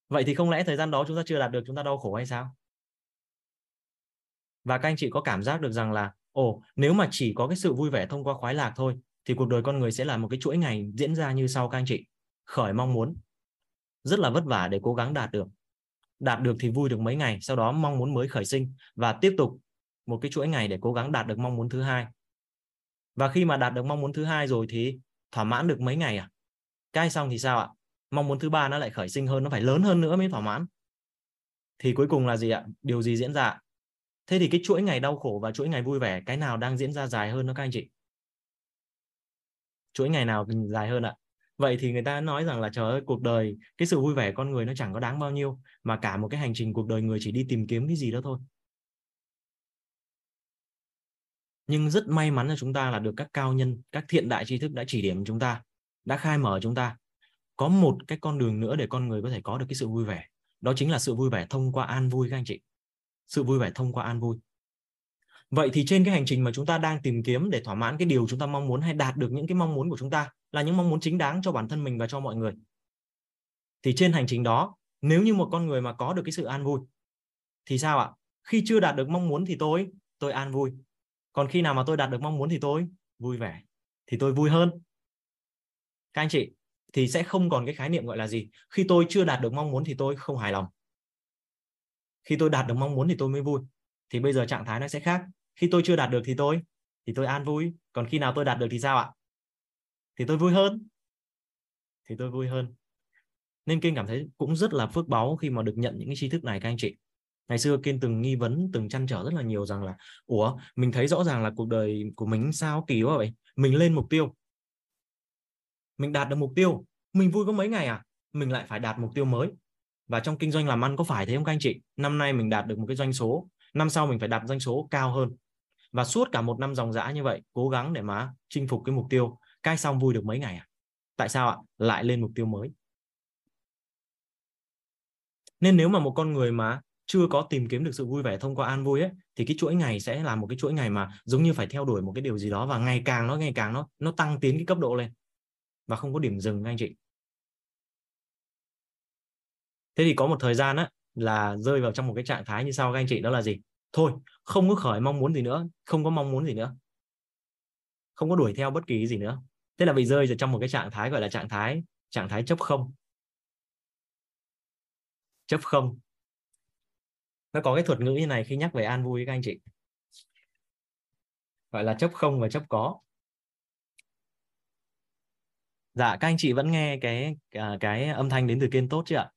Vậy thì không lẽ thời gian đó chúng ta chưa đạt được chúng ta đau khổ hay sao? Và các anh chị có cảm giác được rằng là, ồ, nếu mà chỉ có cái sự vui vẻ thông qua khoái lạc thôi, thì cuộc đời con người sẽ là một cái chuỗi ngày diễn ra như sau các anh chị. Khởi mong muốn. Rất là vất vả để cố gắng đạt được đạt được thì vui được mấy ngày, sau đó mong muốn mới khởi sinh và tiếp tục một cái chuỗi ngày để cố gắng đạt được mong muốn thứ hai. Và khi mà đạt được mong muốn thứ hai rồi thì thỏa mãn được mấy ngày à? Cai xong thì sao ạ? Mong muốn thứ ba nó lại khởi sinh hơn, nó phải lớn hơn nữa mới thỏa mãn. Thì cuối cùng là gì ạ? Điều gì diễn ra thế thì cái chuỗi ngày đau khổ và chuỗi ngày vui vẻ, cái nào đang diễn ra dài hơn đó các anh chị? Chuỗi ngày nào dài hơn ạ? Vậy thì người ta nói rằng là, trời ơi, cuộc đời, cái sự vui vẻ con người nó chẳng có đáng bao nhiêu, mà cả một cái hành trình cuộc đời người chỉ đi tìm kiếm cái gì đó thôi. Nhưng rất may mắn là chúng ta là được các cao nhân, các thiện đại tri thức đã chỉ điểm chúng ta, đã khai mở chúng ta. Có một cái con đường nữa để con người có thể có được cái sự vui vẻ. Đó chính là sự vui vẻ thông qua an vui, các anh chị. Sự vui vẻ thông qua an vui vậy thì trên cái hành trình mà chúng ta đang tìm kiếm để thỏa mãn cái điều chúng ta mong muốn hay đạt được những cái mong muốn của chúng ta là những mong muốn chính đáng cho bản thân mình và cho mọi người? Thì trên hành trình đó, nếu như một con người mà có được cái sự an vui, thì sao ạ? Khi chưa đạt được mong muốn thì tôi tôi an vui. Còn khi nào mà tôi đạt được mong muốn thì tôi vui vẻ, thì tôi vui hơn. Các anh chị, thì sẽ không còn cái khái niệm gọi là gì? Khi tôi chưa đạt được mong muốn thì tôi không hài lòng. Khi tôi đạt được mong muốn thì tôi mới vui. Thì bây giờ trạng thái nó sẽ khác khi tôi chưa đạt được thì tôi thì tôi an vui. Còn khi nào tôi đạt được thì sao ạ? Thì tôi vui hơn. Thì tôi vui hơn. Nên kinh cảm thấy cũng rất là phước báu khi mà được nhận những cái tri thức này, các anh chị. Ngày xưa kiên từng nghi vấn, từng chăn trở rất là nhiều rằng là, ủa, mình thấy rõ ràng là cuộc đời của mình sao kỳ quá vậy? Mình lên mục tiêu. Mình đạt được mục tiêu. Mình vui có mấy ngày à? Mình lại phải đạt mục tiêu mới. Và trong kinh doanh làm ăn có phải thế không các anh chị? Năm nay mình đạt được một cái doanh số. Năm sau mình phải đạt doanh số cao hơn và suốt cả một năm dòng dã như vậy, cố gắng để mà chinh phục cái mục tiêu, cai xong vui được mấy ngày à? Tại sao ạ? Lại lên mục tiêu mới. Nên nếu mà một con người mà chưa có tìm kiếm được sự vui vẻ thông qua an vui ấy, thì cái chuỗi ngày sẽ là một cái chuỗi ngày mà giống như phải theo đuổi một cái điều gì đó và ngày càng nó, ngày càng nó nó tăng tiến cái cấp độ lên. Và không có điểm dừng anh chị. Thế thì có một thời gian á, là rơi vào trong một cái trạng thái như sau, các anh chị. Đó là gì? Thôi, không có khởi mong muốn gì nữa, không có mong muốn gì nữa. Không có đuổi theo bất kỳ gì nữa. Thế là bị rơi vào trong một cái trạng thái gọi là trạng thái trạng thái chấp không. Chấp không. Nó có cái thuật ngữ như này khi nhắc về an vui các anh chị. Gọi là chấp không và chấp có. Dạ các anh chị vẫn nghe cái à, cái âm thanh đến từ kiên tốt chưa ạ?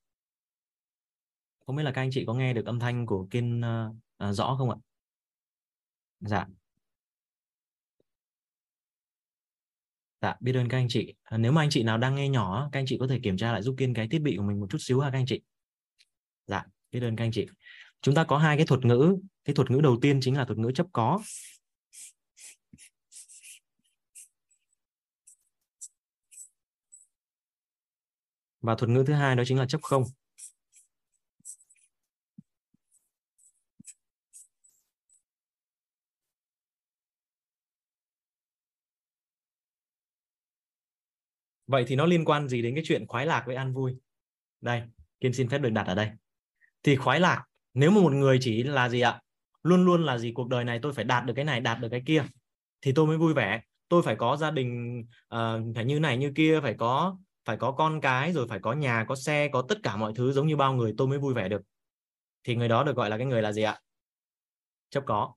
Không biết là các anh chị có nghe được âm thanh của kiên à, Ờ, rõ không ạ? Dạ. Dạ biết ơn các anh chị. À, nếu mà anh chị nào đang nghe nhỏ các anh chị có thể kiểm tra lại giúp kiên cái thiết bị của mình một chút xíu ha các anh chị. Dạ biết ơn các anh chị. Chúng ta có hai cái thuật ngữ. Cái thuật ngữ đầu tiên chính là thuật ngữ chấp có. Và thuật ngữ thứ hai đó chính là chấp không. Vậy thì nó liên quan gì đến cái chuyện khoái lạc với an vui? Đây kiên xin phép được đặt ở đây. Thì khoái lạc nếu mà một người chỉ là gì ạ? Luôn luôn là gì cuộc đời này tôi phải đạt được cái này đạt được cái kia thì tôi mới vui vẻ. Tôi phải có gia đình uh, phải như này như kia phải có phải có con cái rồi phải có nhà có xe có tất cả mọi thứ giống như bao người tôi mới vui vẻ được. Thì người đó được gọi là cái người là gì ạ? Chấp có.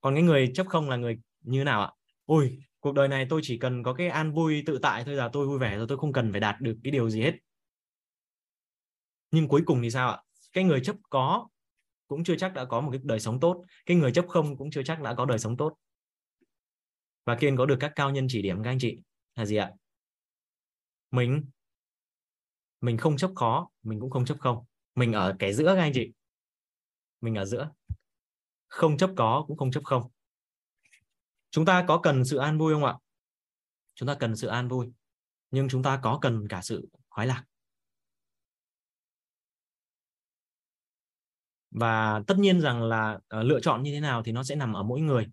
Còn cái người chấp không là người như nào ạ? Ôi cuộc đời này tôi chỉ cần có cái an vui tự tại thôi là tôi vui vẻ rồi, tôi không cần phải đạt được cái điều gì hết. Nhưng cuối cùng thì sao ạ? Cái người chấp có cũng chưa chắc đã có một cái đời sống tốt, cái người chấp không cũng chưa chắc đã có đời sống tốt. Và kiên có được các cao nhân chỉ điểm các anh chị là gì ạ? Mình. Mình không chấp khó, mình cũng không chấp không. Mình ở cái giữa các anh chị. Mình ở giữa. Không chấp có cũng không chấp không chúng ta có cần sự an vui không ạ? Chúng ta cần sự an vui nhưng chúng ta có cần cả sự khoái lạc. Và tất nhiên rằng là uh, lựa chọn như thế nào thì nó sẽ nằm ở mỗi người.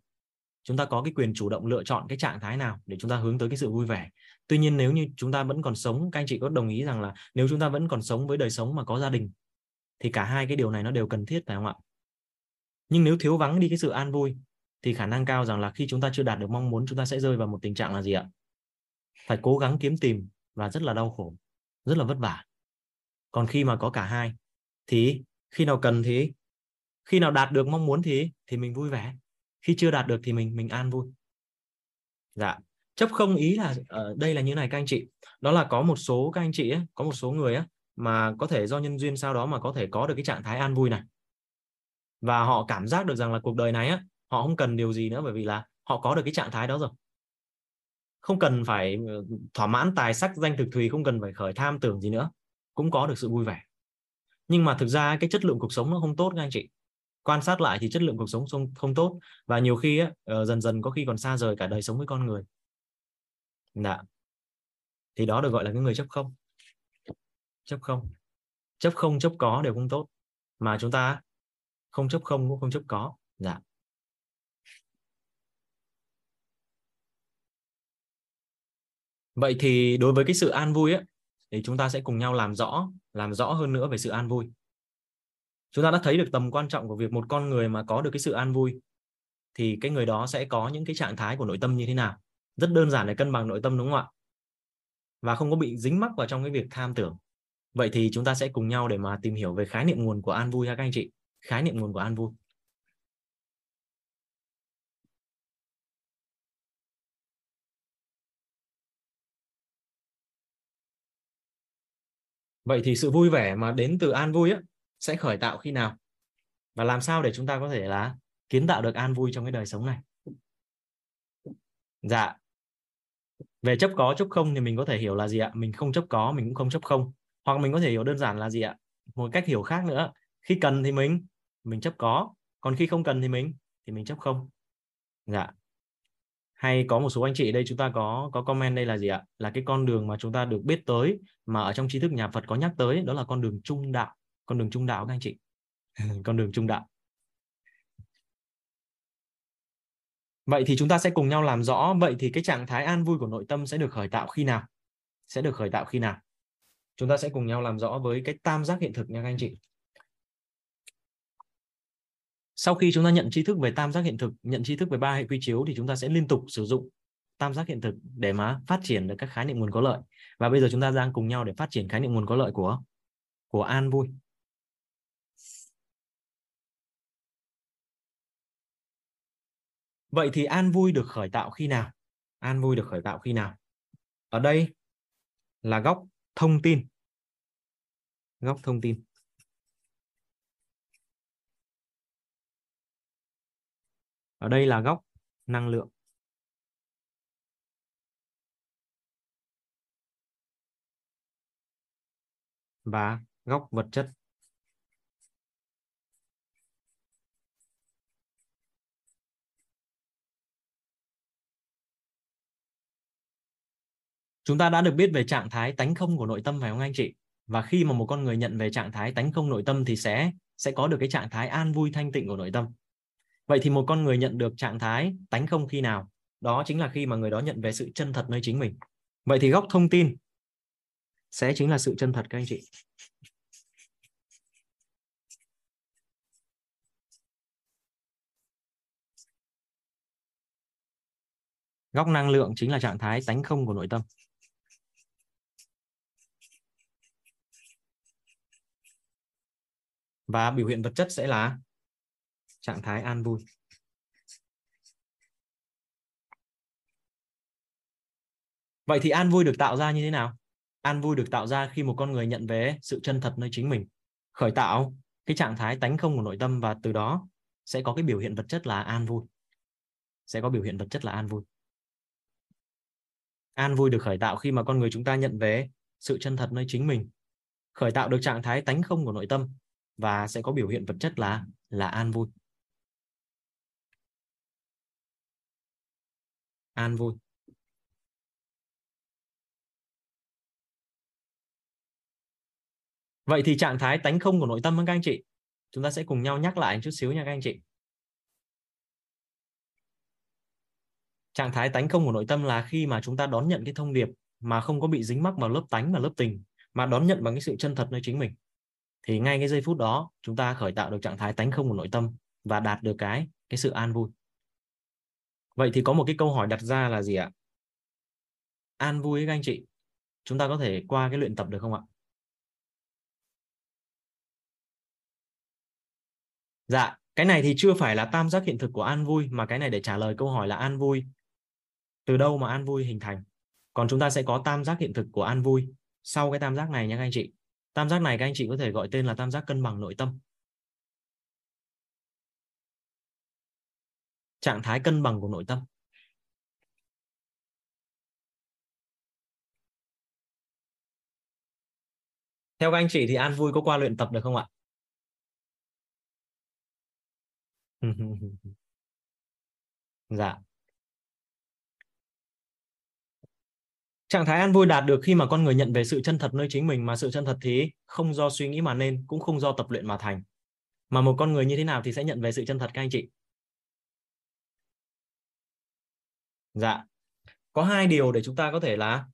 Chúng ta có cái quyền chủ động lựa chọn cái trạng thái nào để chúng ta hướng tới cái sự vui vẻ. Tuy nhiên nếu như chúng ta vẫn còn sống các anh chị có đồng ý rằng là nếu chúng ta vẫn còn sống với đời sống mà có gia đình thì cả hai cái điều này nó đều cần thiết phải không ạ? Nhưng nếu thiếu vắng đi cái sự an vui thì khả năng cao rằng là khi chúng ta chưa đạt được mong muốn chúng ta sẽ rơi vào một tình trạng là gì ạ? Phải cố gắng kiếm tìm và rất là đau khổ rất là vất vả. Còn khi mà có cả hai thì khi nào cần thì khi nào đạt được mong muốn thì thì mình vui vẻ. Khi chưa đạt được thì mình mình an vui. Dạ. Chấp không ý là ở đây là như này các anh chị. Đó là có một số các anh chị ấy, có một số người ấy, mà có thể do nhân duyên sau đó mà có thể có được cái trạng thái an vui này. Và họ cảm giác được rằng là cuộc đời này á họ không cần điều gì nữa bởi vì là họ có được cái trạng thái đó rồi. Không cần phải ờ, thỏa mãn tài sắc danh thực thùy không cần phải khởi tham tưởng gì nữa cũng có được sự vui vẻ. Nhưng mà thực ra cái chất lượng cuộc sống nó không tốt các anh chị. Quan sát lại thì chất lượng cuộc sống không, không tốt và nhiều khi á, ờ, dần dần có khi còn xa rời cả đời sống với con người. Dạ. thì đó được gọi là cái người chấp không. Chấp không. Chấp không chấp có đều không tốt. Mà chúng ta không chấp không cũng không chấp có. Dạ. Vậy thì đối với cái sự an vui á, thì chúng ta sẽ cùng nhau làm rõ làm rõ hơn nữa về sự an vui. Chúng ta đã thấy được tầm quan trọng của việc một con người mà có được cái sự an vui, thì cái người đó sẽ có những cái trạng thái của nội tâm như thế nào? Rất đơn giản để cân bằng nội tâm, đúng không ạ? Và không có bị dính mắc vào trong cái việc tham tưởng. Vậy thì chúng ta sẽ cùng nhau để mà tìm hiểu về khái niệm nguồn của an vui ha các anh chị. Khái niệm nguồn của an vui. Vậy thì sự vui vẻ mà đến từ an vui á, sẽ khởi tạo khi nào? và làm sao để chúng ta có thể là kiến tạo được an vui trong cái đời sống này? Dạ. Về chấp có chấp không thì mình có thể hiểu là gì ạ? Mình không chấp có mình cũng không chấp không. Hoặc mình có thể hiểu đơn giản là gì ạ? Một cách hiểu khác nữa. Khi cần thì mình mình chấp có. Còn khi không cần thì mình thì mình chấp không. Dạ hay có một số anh chị đây, chúng ta có có comment đây là gì ạ? Là cái con đường mà chúng ta được biết tới mà ở trong tri thức nhà Phật có nhắc tới, đó là con đường trung đạo. Con đường trung đạo các anh chị. Con đường trung đạo. Vậy thì chúng ta sẽ cùng nhau làm rõ, vậy thì cái trạng thái an vui của nội tâm sẽ được khởi tạo khi nào? Sẽ được khởi tạo khi nào? Chúng ta sẽ cùng nhau làm rõ với cái tam giác hiện thực nha các anh chị sau khi chúng ta nhận tri thức về tam giác hiện thực, nhận tri thức về ba hệ quy chiếu thì chúng ta sẽ liên tục sử dụng tam giác hiện thực để mà phát triển được các khái niệm nguồn có lợi. Và bây giờ chúng ta đang cùng nhau để phát triển khái niệm nguồn có lợi của của an vui. Vậy thì an vui được khởi tạo khi nào? An vui được khởi tạo khi nào? Ở đây là góc thông tin. Góc thông tin. Ở đây là góc năng lượng. Và góc vật chất. Chúng ta đã được biết về trạng thái tánh không của nội tâm phải không anh chị? Và khi mà một con người nhận về trạng thái tánh không nội tâm thì sẽ sẽ có được cái trạng thái an vui thanh tịnh của nội tâm vậy thì một con người nhận được trạng thái tánh không khi nào, đó chính là khi mà người đó nhận về sự chân thật nơi chính mình. Vậy thì góc thông tin sẽ chính là sự chân thật, các anh chị. Góc năng lượng chính là trạng thái tánh không của nội tâm. Và biểu hiện vật chất sẽ là trạng thái an vui. Vậy thì an vui được tạo ra như thế nào? An vui được tạo ra khi một con người nhận về sự chân thật nơi chính mình. Khởi tạo cái trạng thái tánh không của nội tâm và từ đó sẽ có cái biểu hiện vật chất là an vui. Sẽ có biểu hiện vật chất là an vui. An vui được khởi tạo khi mà con người chúng ta nhận về sự chân thật nơi chính mình. Khởi tạo được trạng thái tánh không của nội tâm và sẽ có biểu hiện vật chất là là an vui. An vui. Vậy thì trạng thái tánh không của nội tâm các anh chị, chúng ta sẽ cùng nhau nhắc lại chút xíu nha các anh chị. Trạng thái tánh không của nội tâm là khi mà chúng ta đón nhận cái thông điệp mà không có bị dính mắc vào lớp tánh và lớp tình, mà đón nhận bằng cái sự chân thật nơi chính mình. Thì ngay cái giây phút đó, chúng ta khởi tạo được trạng thái tánh không của nội tâm và đạt được cái cái sự an vui vậy thì có một cái câu hỏi đặt ra là gì ạ? An vui các anh chị, chúng ta có thể qua cái luyện tập được không ạ? Dạ cái này thì chưa phải là tam giác hiện thực của an vui, mà cái này để trả lời câu hỏi là an vui. Từ đâu mà an vui hình thành? Còn chúng ta sẽ có tam giác hiện thực của an vui sau cái tam giác này nha các anh chị. Tam giác này các anh chị có thể gọi tên là tam giác cân bằng nội tâm. Trạng thái cân bằng của nội tâm. Theo các anh chị thì an vui có qua luyện tập được không ạ? Dạ. Trạng thái an vui đạt được khi mà con người nhận về sự chân thật nơi chính mình, mà sự chân thật thì không do suy nghĩ mà nên, cũng không do tập luyện mà thành. Mà một con người như thế nào thì sẽ nhận về sự chân thật các anh chị? Dạ. Có hai điều để chúng ta có thể là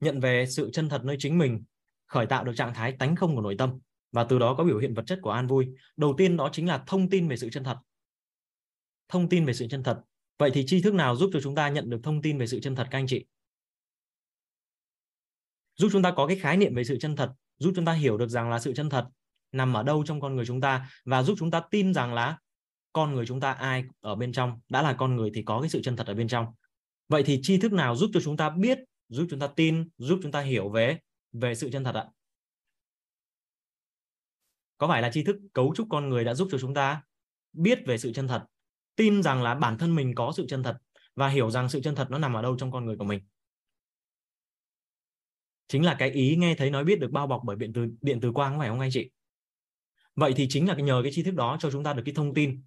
nhận về sự chân thật nơi chính mình, khởi tạo được trạng thái tánh không của nội tâm. Và từ đó có biểu hiện vật chất của an vui. Đầu tiên đó chính là thông tin về sự chân thật. Thông tin về sự chân thật. Vậy thì tri thức nào giúp cho chúng ta nhận được thông tin về sự chân thật, các anh chị? Giúp chúng ta có cái khái niệm về sự chân thật, giúp chúng ta hiểu được rằng là sự chân thật nằm ở đâu trong con người chúng ta và giúp chúng ta tin rằng là con người chúng ta ai ở bên trong, đã là con người thì có cái sự chân thật ở bên trong. Vậy thì tri thức nào giúp cho chúng ta biết, giúp chúng ta tin, giúp chúng ta hiểu về về sự chân thật ạ? Có phải là tri thức cấu trúc con người đã giúp cho chúng ta biết về sự chân thật, tin rằng là bản thân mình có sự chân thật và hiểu rằng sự chân thật nó nằm ở đâu trong con người của mình? Chính là cái ý nghe thấy nói biết được bao bọc bởi điện từ điện từ quang phải không anh chị? Vậy thì chính là nhờ cái tri thức đó cho chúng ta được cái thông tin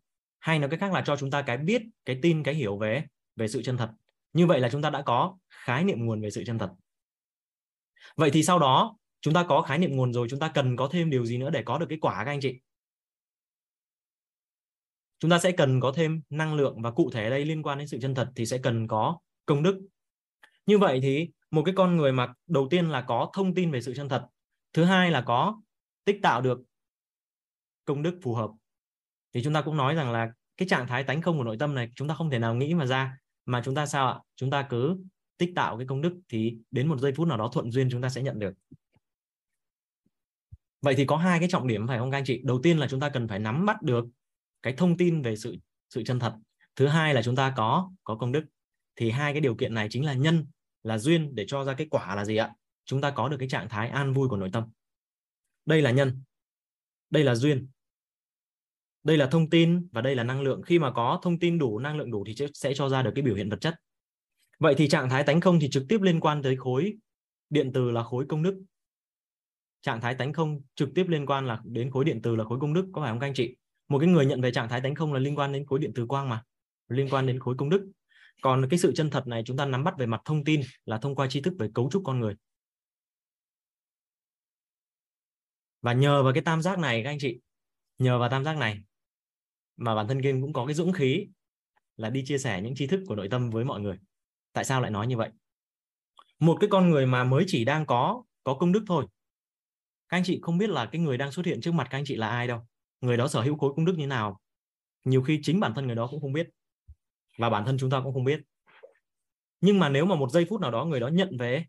hay nói cách khác là cho chúng ta cái biết, cái tin, cái hiểu về về sự chân thật. Như vậy là chúng ta đã có khái niệm nguồn về sự chân thật. Vậy thì sau đó, chúng ta có khái niệm nguồn rồi, chúng ta cần có thêm điều gì nữa để có được cái quả các anh chị? Chúng ta sẽ cần có thêm năng lượng và cụ thể ở đây liên quan đến sự chân thật thì sẽ cần có công đức. Như vậy thì một cái con người mà đầu tiên là có thông tin về sự chân thật, thứ hai là có tích tạo được công đức phù hợp. Thì chúng ta cũng nói rằng là cái trạng thái tánh không của nội tâm này chúng ta không thể nào nghĩ mà ra. Mà chúng ta sao ạ? Chúng ta cứ tích tạo cái công đức thì đến một giây phút nào đó thuận duyên chúng ta sẽ nhận được. Vậy thì có hai cái trọng điểm phải không các anh chị? Đầu tiên là chúng ta cần phải nắm bắt được cái thông tin về sự sự chân thật. Thứ hai là chúng ta có có công đức. Thì hai cái điều kiện này chính là nhân, là duyên để cho ra cái quả là gì ạ? Chúng ta có được cái trạng thái an vui của nội tâm. Đây là nhân, đây là duyên đây là thông tin và đây là năng lượng. Khi mà có thông tin đủ, năng lượng đủ thì sẽ cho ra được cái biểu hiện vật chất. Vậy thì trạng thái tánh không thì trực tiếp liên quan tới khối điện từ là khối công đức. Trạng thái tánh không trực tiếp liên quan là đến khối điện từ là khối công đức, có phải không các anh chị? Một cái người nhận về trạng thái tánh không là liên quan đến khối điện từ quang mà, liên quan đến khối công đức. Còn cái sự chân thật này chúng ta nắm bắt về mặt thông tin là thông qua tri thức về cấu trúc con người. Và nhờ vào cái tam giác này các anh chị nhờ vào tam giác này mà bản thân game cũng có cái dũng khí là đi chia sẻ những tri thức của nội tâm với mọi người. Tại sao lại nói như vậy? Một cái con người mà mới chỉ đang có có công đức thôi. Các anh chị không biết là cái người đang xuất hiện trước mặt các anh chị là ai đâu. Người đó sở hữu khối công đức như nào. Nhiều khi chính bản thân người đó cũng không biết và bản thân chúng ta cũng không biết. Nhưng mà nếu mà một giây phút nào đó người đó nhận về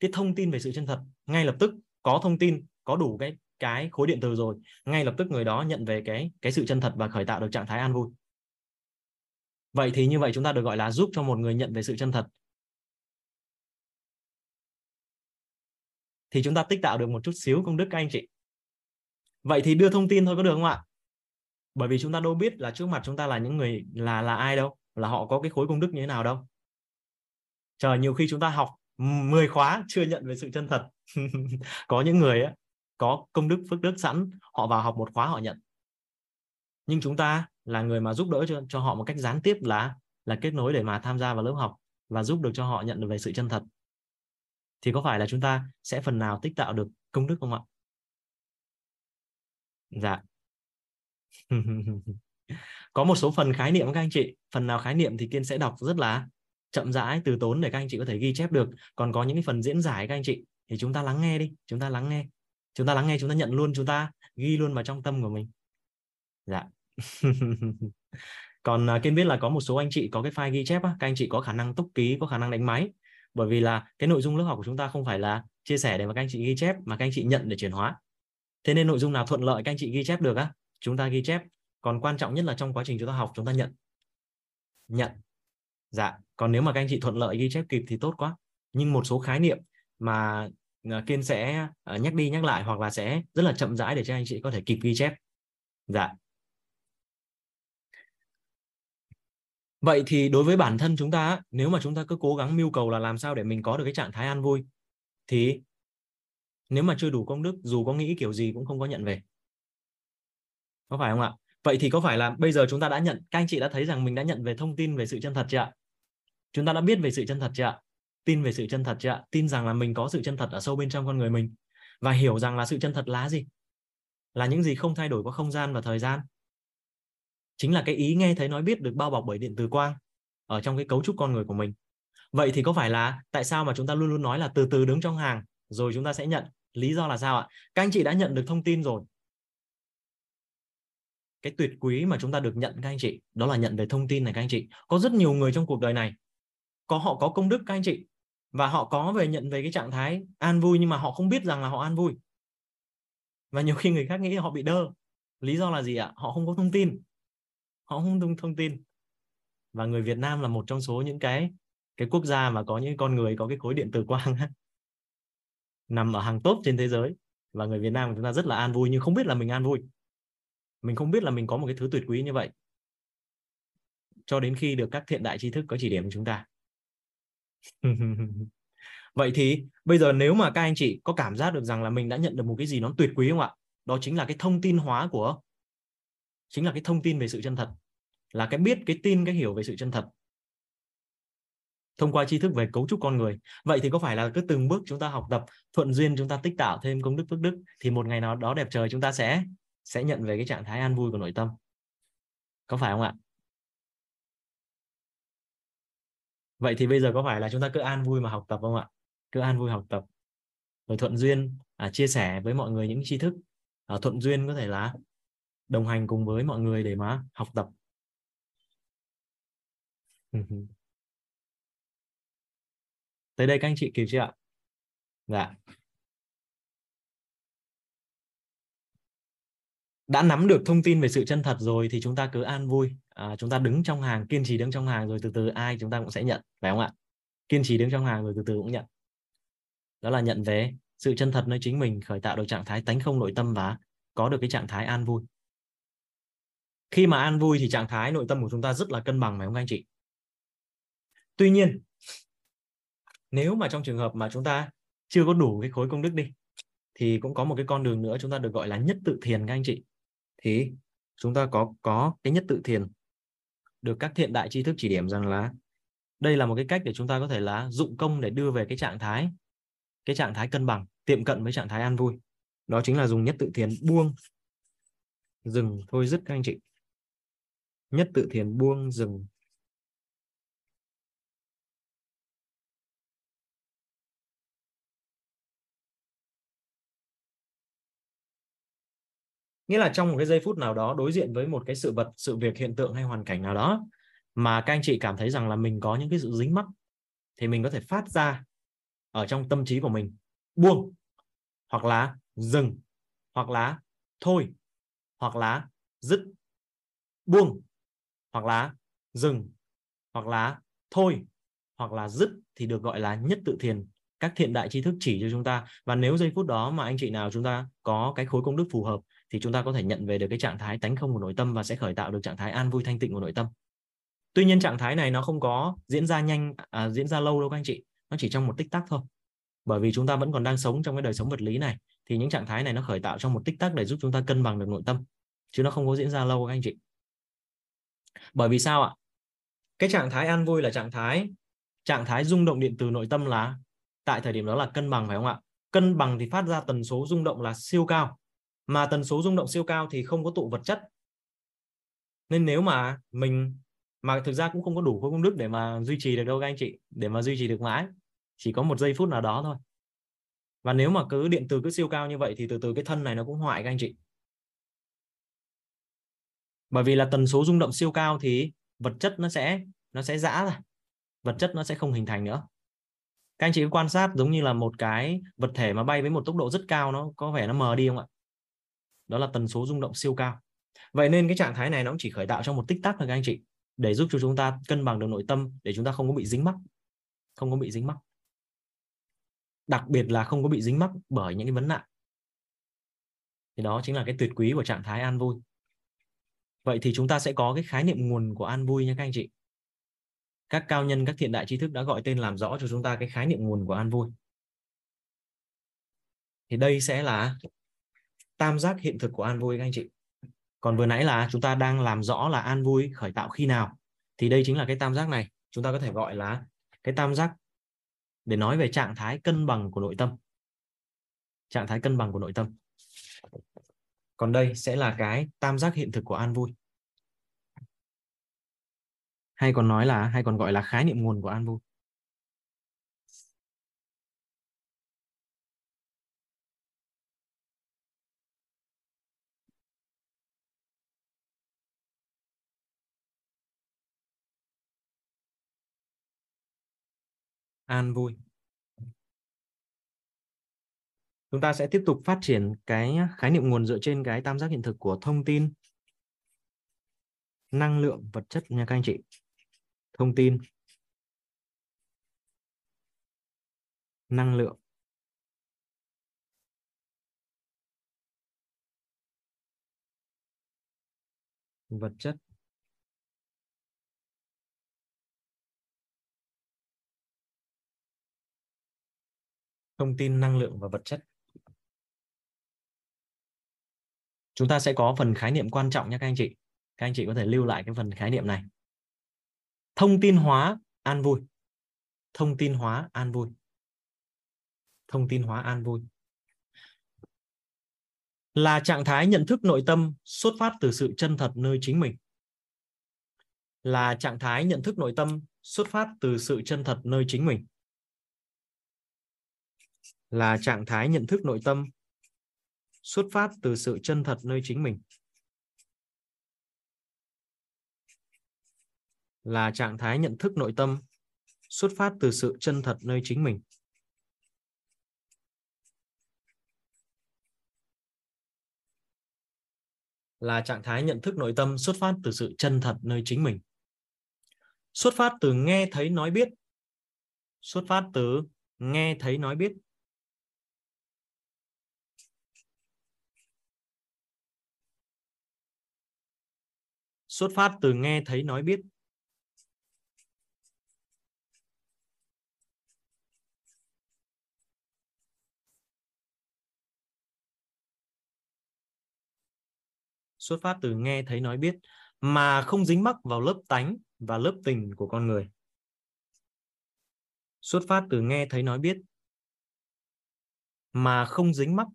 cái thông tin về sự chân thật, ngay lập tức có thông tin, có đủ cái cái khối điện từ rồi ngay lập tức người đó nhận về cái cái sự chân thật và khởi tạo được trạng thái an vui. Vậy thì như vậy chúng ta được gọi là giúp cho một người nhận về sự chân thật. Thì chúng ta tích tạo được một chút xíu công đức các anh chị. Vậy thì đưa thông tin thôi có được không ạ? Bởi vì chúng ta đâu biết là trước mặt chúng ta là những người là là ai đâu là họ có cái khối công đức như thế nào đâu. Chờ nhiều khi chúng ta học 10 khóa chưa nhận về sự chân thật. Có những người ấy, có công đức phước đức sẵn họ vào học một khóa họ nhận. Nhưng chúng ta là người mà giúp đỡ cho, cho họ một cách gián tiếp là là kết nối để mà tham gia vào lớp học và giúp được cho họ nhận được về sự chân thật. Thì có phải là chúng ta sẽ phần nào tích tạo được công đức không ạ? Dạ. Có một số phần khái niệm các anh chị. Phần nào khái niệm thì kiên sẽ đọc rất là chậm rãi từ tốn để các anh chị có thể ghi chép được. Còn có những phần diễn giải các anh chị thì chúng ta lắng nghe đi chúng ta lắng nghe chúng ta lắng nghe chúng ta nhận luôn chúng ta ghi luôn vào trong tâm của mình. Dạ. Còn uh, kiên biết là có một số anh chị có cái file ghi chép á, các anh chị có khả năng túc ký có khả năng đánh máy. Bởi vì là cái nội dung lớp học của chúng ta không phải là chia sẻ để mà các anh chị ghi chép mà các anh chị nhận để chuyển hóa. Thế nên nội dung nào thuận lợi các anh chị ghi chép được á chúng ta ghi chép. Còn quan trọng nhất là trong quá trình chúng ta học chúng ta nhận. Nhận. Dạ. Còn nếu mà các anh chị thuận lợi ghi chép kịp thì tốt quá. Nhưng một số khái niệm mà Ờ, kiên sẽ ờ, nhắc đi nhắc lại hoặc là sẽ rất là chậm rãi để cho anh chị có thể kịp ghi chép. Dạ. Vậy thì đối với bản thân chúng ta nếu mà chúng ta cứ cố gắng mưu cầu là làm sao để mình có được cái trạng thái an vui, thì nếu mà chưa đủ công đức, dù có nghĩ kiểu gì cũng không có nhận về. Có phải không ạ? Vậy thì có phải là bây giờ chúng ta đã nhận, các anh chị đã thấy rằng mình đã nhận về thông tin về sự chân thật chưa ạ? Chúng ta đã biết về sự chân thật chưa ạ? Tin về sự chân thật chưa ạ? Tin rằng là mình có sự chân thật ở sâu bên trong con người mình. Và hiểu rằng là sự chân thật là gì? Là những gì không thay đổi qua không gian và thời gian. Chính là cái ý nghe thấy nói biết được bao bọc bởi điện từ quang ở trong cái cấu trúc con người của mình. Vậy thì có phải là tại sao mà chúng ta luôn luôn nói là từ từ đứng trong hàng, rồi chúng ta sẽ nhận? Lý do là sao ạ? Các anh chị đã nhận được thông tin rồi. Cái tuyệt quý mà chúng ta được nhận, các anh chị, đó là nhận về thông tin này, các anh chị. Có rất nhiều người trong cuộc đời này có họ có công đức các anh chị, và họ có về nhận về cái trạng thái an vui, nhưng mà họ không biết rằng là họ an vui. Và nhiều khi người khác nghĩ họ bị đơ. Lý do là gì ạ? Họ không có thông tin. Họ không thông thông tin. Và người Việt Nam là một trong số những cái cái quốc gia mà có những con người có cái khối điện tử quang nằm ở hàng top trên thế giới. Và người Việt Nam của chúng ta rất là an vui, nhưng không biết là mình an vui. Mình không biết là mình có một cái thứ tuyệt quý như vậy. Cho đến khi được các thiện đại tri thức có chỉ điểm chúng ta. vậy thì bây giờ nếu mà các anh chị có cảm giác được rằng là mình đã nhận được một cái gì nó tuyệt quý không ạ? Đó chính là cái thông tin hóa của, chính là cái thông tin về sự chân thật. Là cái biết, cái tin, cái hiểu về sự chân thật. Thông qua tri thức về cấu trúc con người. Vậy thì có phải là cứ từng bước chúng ta học tập, thuận duyên chúng ta tích tạo thêm công đức phước đức, thì một ngày nào đó đẹp trời chúng ta sẽ sẽ nhận về cái trạng thái an vui của nội tâm. Có phải không ạ? Vậy thì bây giờ có phải là chúng ta cứ an vui mà học tập không ạ? Cứ an vui học tập. Rồi thuận duyên à, chia sẻ với mọi người những tri thức. À, thuận duyên có thể là đồng hành cùng với mọi người để mà học tập. Tới đây các anh chị kịp chưa ạ? Dạ. Đã nắm được thông tin về sự chân thật rồi thì chúng ta cứ an vui à, chúng ta đứng trong hàng kiên trì đứng trong hàng rồi từ từ ai chúng ta cũng sẽ nhận phải không ạ? Kiên trì đứng trong hàng rồi từ từ cũng nhận. Đó là nhận về sự chân thật nơi chính mình khởi tạo được trạng thái tánh không nội tâm và có được cái trạng thái an vui. Khi mà an vui thì trạng thái nội tâm của chúng ta rất là cân bằng phải không anh chị? Tuy nhiên nếu mà trong trường hợp mà chúng ta chưa có đủ cái khối công đức đi thì cũng có một cái con đường nữa chúng ta được gọi là nhất tự thiền các anh chị. Thì chúng ta có có cái nhất tự thiền được các thiện đại tri thức chỉ điểm rằng là đây là một cái cách để chúng ta có thể là dụng công để đưa về cái trạng thái, cái trạng thái cân bằng, tiệm cận với trạng thái an vui. Đó chính là dùng nhất tự thiền buông, dừng. Thôi dứt các anh chị. Nhất tự thiền buông, dừng. Nghĩa là trong một cái giây phút nào đó đối diện với một cái sự vật, sự việc hiện tượng hay hoàn cảnh nào đó, mà các anh chị cảm thấy rằng là mình có những cái sự dính mắc, thì mình có thể phát ra ở trong tâm trí của mình. Buông, hoặc là dừng, hoặc là thôi, hoặc là dứt. Buông, hoặc là dừng, hoặc là thôi, hoặc là dứt thì được gọi là nhất tự thiền, các thiện đại tri thức chỉ cho chúng ta. Và nếu giây phút đó mà anh chị nào chúng ta có cái khối công đức phù hợp thì chúng ta có thể nhận về được cái trạng thái tánh không của nội tâm và sẽ khởi tạo được trạng thái an vui thanh tịnh của nội tâm. Tuy nhiên trạng thái này nó không có diễn ra nhanh à, diễn ra lâu đâu các anh chị nó chỉ trong một tích tắc thôi. Bởi vì chúng ta vẫn còn đang sống trong cái đời sống vật lý này thì những trạng thái này nó khởi tạo trong một tích tắc để giúp chúng ta cân bằng được nội tâm chứ nó không có diễn ra lâu các anh chị. Bởi vì sao ạ? Cái trạng thái an vui là trạng thái trạng thái rung động điện từ nội tâm là tại thời điểm đó là cân bằng phải không ạ? Cân bằng thì phát ra tần số rung động là siêu cao mà tần số rung động siêu cao thì không có tụ vật chất. Nên nếu mà mình, mà thực ra cũng không có đủ khối công đức để mà duy trì được đâu các anh chị, để mà duy trì được mãi. Chỉ có một giây phút nào đó thôi. Và nếu mà cứ điện từ cứ siêu cao như vậy thì từ từ cái thân này nó cũng hoại các anh chị. Bởi vì là tần số rung động siêu cao thì vật chất nó sẽ nó sẽ giã ra. Vật chất nó sẽ không hình thành nữa. Các anh chị quan sát giống như là một cái vật thể mà bay với một tốc độ rất cao nó có vẻ nó mờ đi không ạ? Đó là tần số rung động siêu cao. Vậy nên cái trạng thái này nó cũng chỉ khởi tạo trong một tích tắc thôi các anh chị, để giúp cho chúng ta cân bằng được nội tâm, để chúng ta không có bị dính mắc, không có bị dính mắc. Đặc biệt là không có bị dính mắc bởi những cái vấn nạn. Thì đó chính là cái tuyệt quý của trạng thái an vui. Vậy thì chúng ta sẽ có cái khái niệm nguồn của an vui nha các anh chị. Các cao nhân, các thiện đại trí thức đã gọi tên làm rõ cho chúng ta cái khái niệm nguồn của an vui. Thì đây sẽ là tam giác hiện thực của an vui các anh chị. Còn vừa nãy là chúng ta đang làm rõ là an vui khởi tạo khi nào. Thì đây chính là cái tam giác này. Chúng ta có thể gọi là cái tam giác để nói về trạng thái cân bằng của nội tâm. Trạng thái cân bằng của nội tâm. Còn đây sẽ là cái tam giác hiện thực của an vui. Hay còn nói là, hay còn gọi là khái niệm nguồn của an vui. an vui. Chúng ta sẽ tiếp tục phát triển cái khái niệm nguồn dựa trên cái tam giác hiện thực của thông tin. Năng lượng, vật chất nha các anh chị. Thông tin. Năng lượng. Vật chất. Thông tin năng lượng và vật chất. Chúng ta sẽ có phần khái niệm quan trọng nha các anh chị. Các anh chị có thể lưu lại cái phần khái niệm này. Thông tin hóa an vui. Thông tin hóa an vui. Thông tin hóa an vui. Là trạng thái nhận thức nội tâm xuất phát từ sự chân thật nơi chính mình. Là trạng thái nhận thức nội tâm xuất phát từ sự chân thật nơi chính mình là trạng thái nhận thức nội tâm, xuất phát từ sự chân thật nơi chính mình. Là trạng thái nhận thức nội tâm, xuất phát từ sự chân thật nơi chính mình. Là trạng thái nhận thức nội tâm, xuất phát từ sự chân thật nơi chính mình. Xuất phát từ nghe thấy nói biết. Xuất phát từ nghe thấy nói biết. Xuất phát từ nghe thấy nói biết. Xuất phát từ nghe thấy nói biết, mà không dính mắc vào lớp tánh và lớp tình của con người. Xuất phát từ nghe thấy nói biết, mà không dính mắc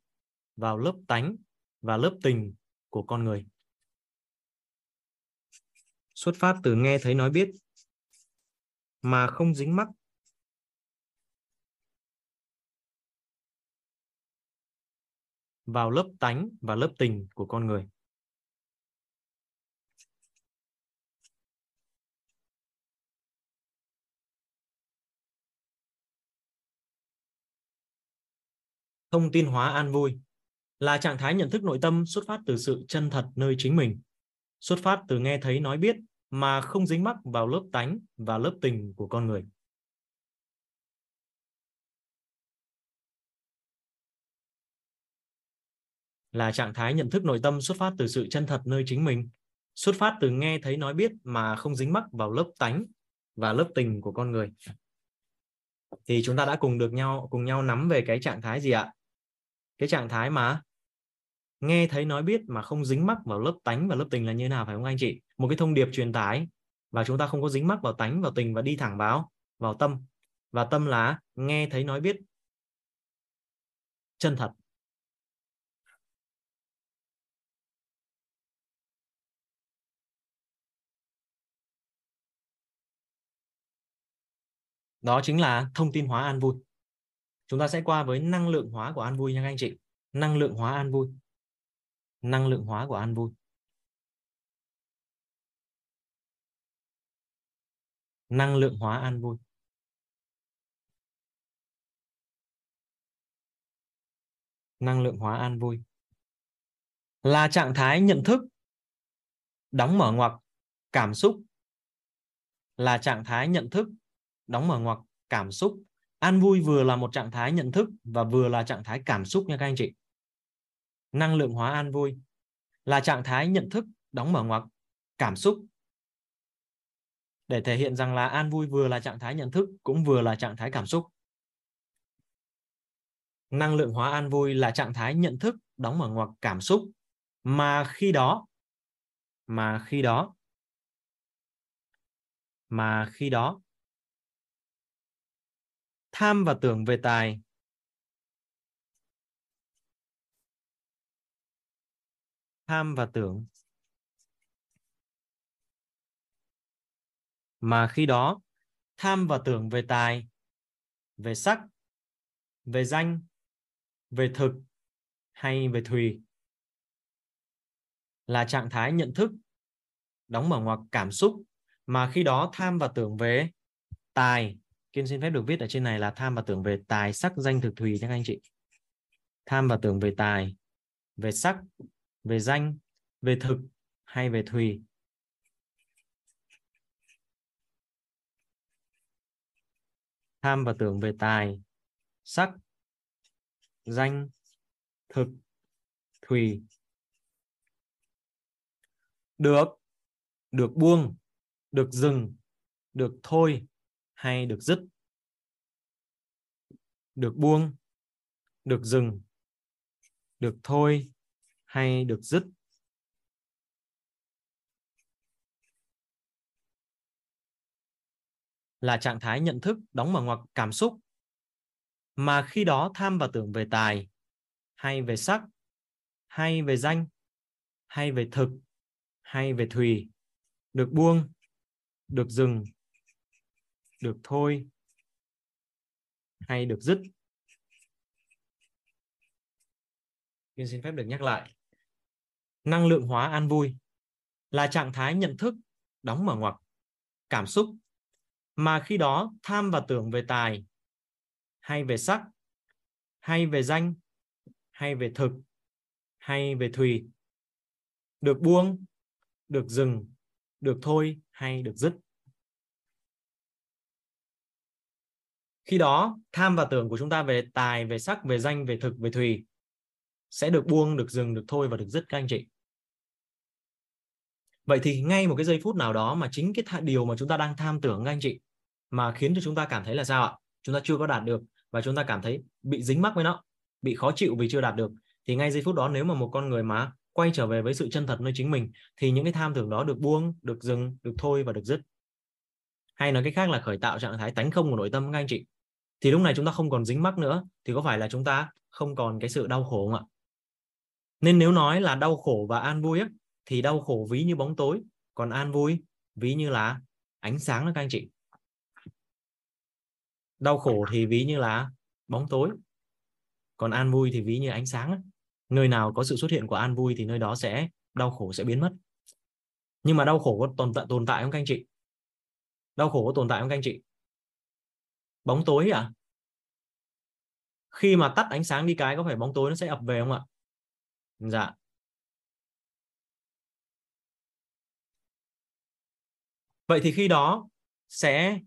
vào lớp tánh và lớp tình của con người xuất phát từ nghe thấy nói biết, mà không dính mắc. Vào lớp tánh và lớp tình của con người. Thông tin hóa an vui là trạng thái nhận thức nội tâm xuất phát từ sự chân thật nơi chính mình xuất phát từ nghe thấy nói biết mà không dính mắc vào lớp tánh và lớp tình của con người. Là trạng thái nhận thức nội tâm xuất phát từ sự chân thật nơi chính mình, xuất phát từ nghe thấy nói biết mà không dính mắc vào lớp tánh và lớp tình của con người. Thì chúng ta đã cùng được nhau, cùng nhau nắm về cái trạng thái gì ạ? Cái trạng thái mà nghe thấy nói biết mà không dính mắc vào lớp tánh và lớp tình là như nào phải không anh chị? Một cái thông điệp truyền tải và chúng ta không có dính mắc vào tánh, vào tình và đi thẳng vào vào tâm. Và tâm là nghe thấy nói biết. Chân thật. Đó chính là thông tin hóa an vui. Chúng ta sẽ qua với năng lượng hóa của an vui nha các anh chị. Năng lượng hóa an vui năng lượng hóa của an vui. Năng lượng hóa an vui. Năng lượng hóa an vui. Là trạng thái nhận thức, đóng mở ngoặc, cảm xúc. Là trạng thái nhận thức, đóng mở ngoặc, cảm xúc. An vui vừa là một trạng thái nhận thức và vừa là trạng thái cảm xúc nha các anh chị năng lượng hóa an vui, là trạng thái nhận thức, đóng mở ngoặc, cảm xúc. Để thể hiện rằng là an vui vừa là trạng thái nhận thức, cũng vừa là trạng thái cảm xúc. Năng lượng hóa an vui là trạng thái nhận thức, đóng mở ngoặc, cảm xúc. Mà khi đó, mà khi đó, mà khi đó, tham và tưởng về tài tham và tưởng mà khi đó tham và tưởng về tài về sắc về danh về thực hay về thùy là trạng thái nhận thức đóng mở ngoặc cảm xúc mà khi đó tham và tưởng về tài Kiên xin phép được viết ở trên này là tham và tưởng về tài sắc danh thực thùy các anh chị. Tham và tưởng về tài, về sắc, về danh, về thực hay về thùy. Tham và tưởng về tài, sắc, danh, thực, thùy. Được, được buông được dừng được thôi hay được dứt được buông được dừng được thôi hay được dứt? Là trạng thái nhận thức đóng mở ngoặc cảm xúc. Mà khi đó tham và tưởng về tài, hay về sắc, hay về danh, hay về thực, hay về thùy, được buông, được dừng, được thôi, hay được dứt? Kiên xin phép được nhắc lại năng lượng hóa an vui, là trạng thái nhận thức, đóng mở ngoặc, cảm xúc. Mà khi đó, tham và tưởng về tài, hay về sắc, hay về danh, hay về thực, hay về thùy, được buông, được dừng, được thôi, hay được dứt. Khi đó, tham và tưởng của chúng ta về tài, về sắc, về danh, về thực, về thùy sẽ được buông, được dừng, được thôi và được dứt, các anh chị vậy thì ngay một cái giây phút nào đó mà chính cái điều mà chúng ta đang tham tưởng các anh chị mà khiến cho chúng ta cảm thấy là sao ạ? Chúng ta chưa có đạt được và chúng ta cảm thấy bị dính mắc với nó bị khó chịu vì chưa đạt được. Thì ngay giây phút đó nếu mà một con người mà quay trở về với sự chân thật nơi chính mình thì những cái tham tưởng đó được buông được dừng được thôi và được dứt. Hay nói cách khác là khởi tạo trạng thái tánh không của nội tâm các anh chị. Thì lúc này chúng ta không còn dính mắc nữa thì có phải là chúng ta không còn cái sự đau khổ không ạ? Nên nếu nói là đau khổ và an vui ấy, thì đau khổ ví như bóng tối, còn an vui ví như là ánh sáng đó các anh chị. Đau khổ thì ví như là bóng tối, còn an vui thì ví như ánh sáng đó. nơi nào có sự xuất hiện của an vui thì nơi đó sẽ đau khổ sẽ biến mất. Nhưng mà đau khổ có tồn tại tồn tại không các anh chị? Đau khổ có tồn tại không các anh chị? Bóng tối à? Khi mà tắt ánh sáng đi cái, có phải bóng tối nó sẽ ập về không ạ? Dạ. Vậy thì khi đó sẽ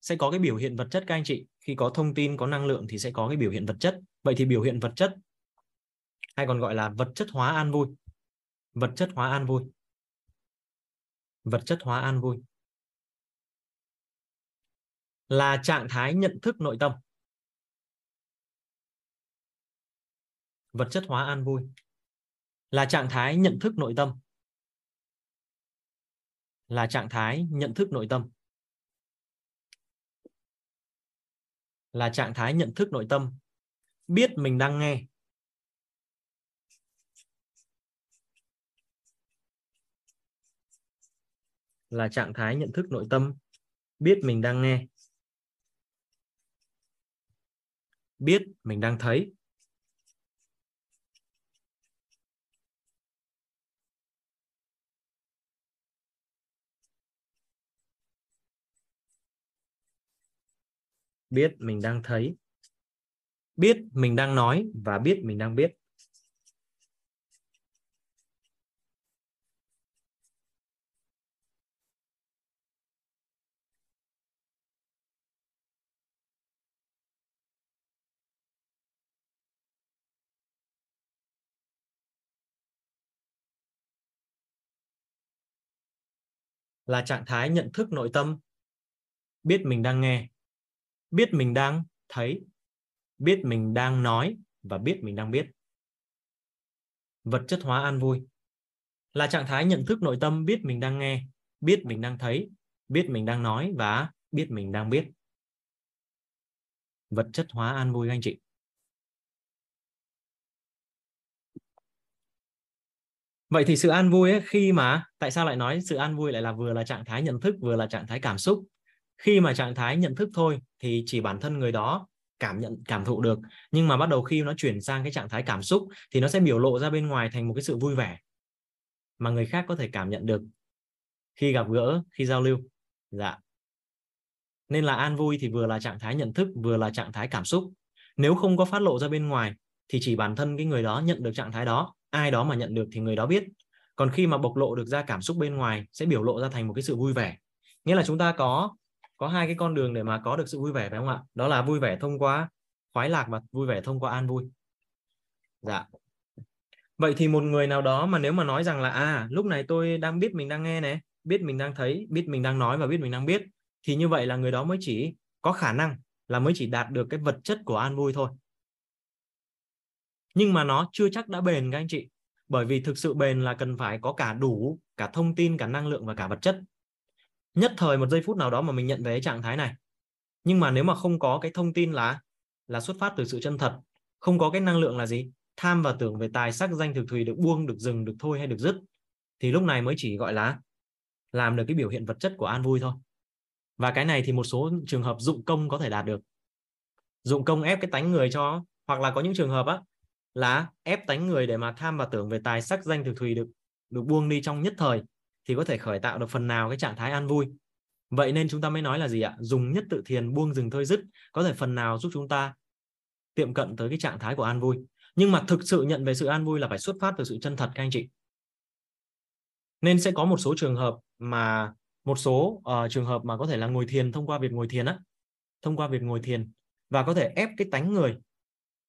sẽ có cái biểu hiện vật chất các anh chị. Khi có thông tin, có năng lượng thì sẽ có cái biểu hiện vật chất. Vậy thì biểu hiện vật chất hay còn gọi là vật chất hóa an vui. Vật chất hóa an vui. Vật chất hóa an vui. Là trạng thái nhận thức nội tâm. Vật chất hóa an vui. Là trạng thái nhận thức nội tâm là trạng thái nhận thức nội tâm. Là trạng thái nhận thức nội tâm. Biết mình đang nghe. Là trạng thái nhận thức nội tâm. Biết mình đang nghe. Biết mình đang thấy. Biết mình đang thấy, biết mình đang nói và biết mình đang biết. Là trạng thái nhận thức nội tâm, biết mình đang nghe biết mình đang thấy biết mình đang nói và biết mình đang biết. Vật chất hóa an vui là trạng thái nhận thức nội tâm biết mình đang nghe biết mình đang thấy biết mình đang nói và biết mình đang biết. Vật chất hóa an vui anh chị. Vậy thì sự an vui ấy, khi mà tại sao lại nói sự an vui lại là vừa là trạng thái nhận thức vừa là trạng thái cảm xúc? Khi mà trạng thái nhận thức thôi thì chỉ bản thân người đó cảm nhận, cảm thụ được. Nhưng mà bắt đầu khi nó chuyển sang cái trạng thái cảm xúc thì nó sẽ biểu lộ ra bên ngoài thành một cái sự vui vẻ mà người khác có thể cảm nhận được khi gặp gỡ, khi giao lưu. Dạ. Nên là an vui thì vừa là trạng thái nhận thức, vừa là trạng thái cảm xúc. Nếu không có phát lộ ra bên ngoài thì chỉ bản thân cái người đó nhận được trạng thái đó, ai đó mà nhận được thì người đó biết. Còn khi mà bộc lộ được ra cảm xúc bên ngoài sẽ biểu lộ ra thành một cái sự vui vẻ. Nghĩa là chúng ta có có hai cái con đường để mà có được sự vui vẻ, phải không ạ? Đó là vui vẻ thông qua khoái lạc và vui vẻ thông qua an vui. Dạ. Vậy thì một người nào đó mà nếu mà nói rằng là à lúc này tôi đang biết mình đang nghe này, biết mình đang thấy, biết mình đang nói và biết mình đang biết, thì như vậy là người đó mới chỉ có khả năng là mới chỉ đạt được cái vật chất của an vui thôi. Nhưng mà nó chưa chắc đã bền các anh chị, bởi vì thực sự bền là cần phải có cả đủ, cả thông tin, cả năng lượng và cả vật chất nhất thời một giây phút nào đó mà mình nhận về cái trạng thái này. Nhưng mà nếu mà không có cái thông tin là là xuất phát từ sự chân thật, không có cái năng lượng là gì? Tham và tưởng về tài sắc, danh thực thùy được buông, được dừng, được thôi hay được dứt, thì lúc này mới chỉ gọi là làm được cái biểu hiện vật chất của an vui thôi. Và cái này thì một số trường hợp dụng công có thể đạt được. Dụng công ép cái tánh người cho, hoặc là có những trường hợp á, là ép tánh người để mà tham và tưởng về tài sắc, danh thực thùy được được buông đi trong nhất thời thì có thể khởi tạo được phần nào cái trạng thái an vui. Vậy nên chúng ta mới nói là gì ạ? Dùng nhất tự thiền buông dừng thôi dứt có thể phần nào giúp chúng ta tiệm cận tới cái trạng thái của an vui. Nhưng mà thực sự nhận về sự an vui là phải xuất phát từ sự chân thật các anh chị. Nên sẽ có một số trường hợp mà một số uh, trường hợp mà có thể là ngồi thiền thông qua việc ngồi thiền á thông qua việc ngồi thiền và có thể ép cái tánh người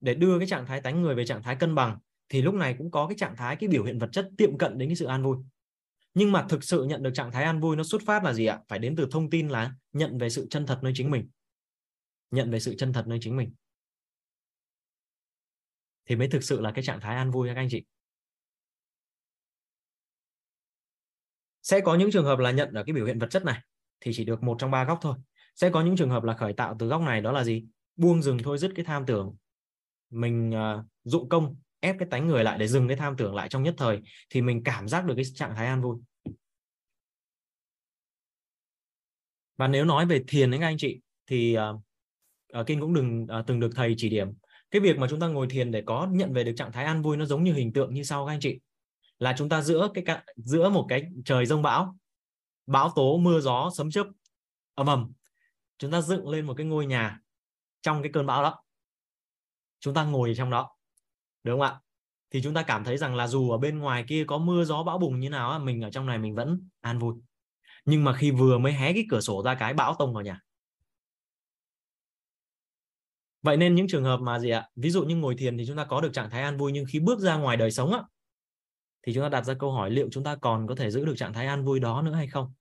để đưa cái trạng thái tánh người về trạng thái cân bằng thì lúc này cũng có cái trạng thái cái biểu hiện vật chất tiệm cận đến cái sự an vui nhưng mà thực sự nhận được trạng thái an vui nó xuất phát là gì ạ? Phải đến từ thông tin là nhận về sự chân thật nơi chính mình. Nhận về sự chân thật nơi chính mình. Thì mới thực sự là cái trạng thái an vui các anh chị. Sẽ có những trường hợp là nhận ở cái biểu hiện vật chất này thì chỉ được một trong ba góc thôi. Sẽ có những trường hợp là khởi tạo từ góc này đó là gì? Buông dừng thôi dứt cái tham tưởng. Mình à, uh, dụng công ép cái tánh người lại để dừng cái tham tưởng lại trong nhất thời thì mình cảm giác được cái trạng thái an vui. Và nếu nói về thiền đấy các anh chị thì uh, kinh cũng đừng uh, từng được thầy chỉ điểm. Cái việc mà chúng ta ngồi thiền để có nhận về được trạng thái an vui nó giống như hình tượng như sau các anh chị. Là chúng ta giữa cái giữa một cái trời rông bão bão tố mưa gió sấm chớp ầm ầm chúng ta dựng lên một cái ngôi nhà trong cái cơn bão đó. Chúng ta ngồi trong đó đúng không ạ? Thì chúng ta cảm thấy rằng là dù ở bên ngoài kia có mưa gió bão bùng như nào mình ở trong này mình vẫn an vui. Nhưng mà khi vừa mới hé cái cửa sổ ra cái bão tông vào nhà. Vậy nên những trường hợp mà gì ạ? Ví dụ như ngồi thiền thì chúng ta có được trạng thái an vui, nhưng khi bước ra ngoài đời sống á, thì chúng ta đặt ra câu hỏi liệu chúng ta còn có thể giữ được trạng thái an vui đó nữa hay không?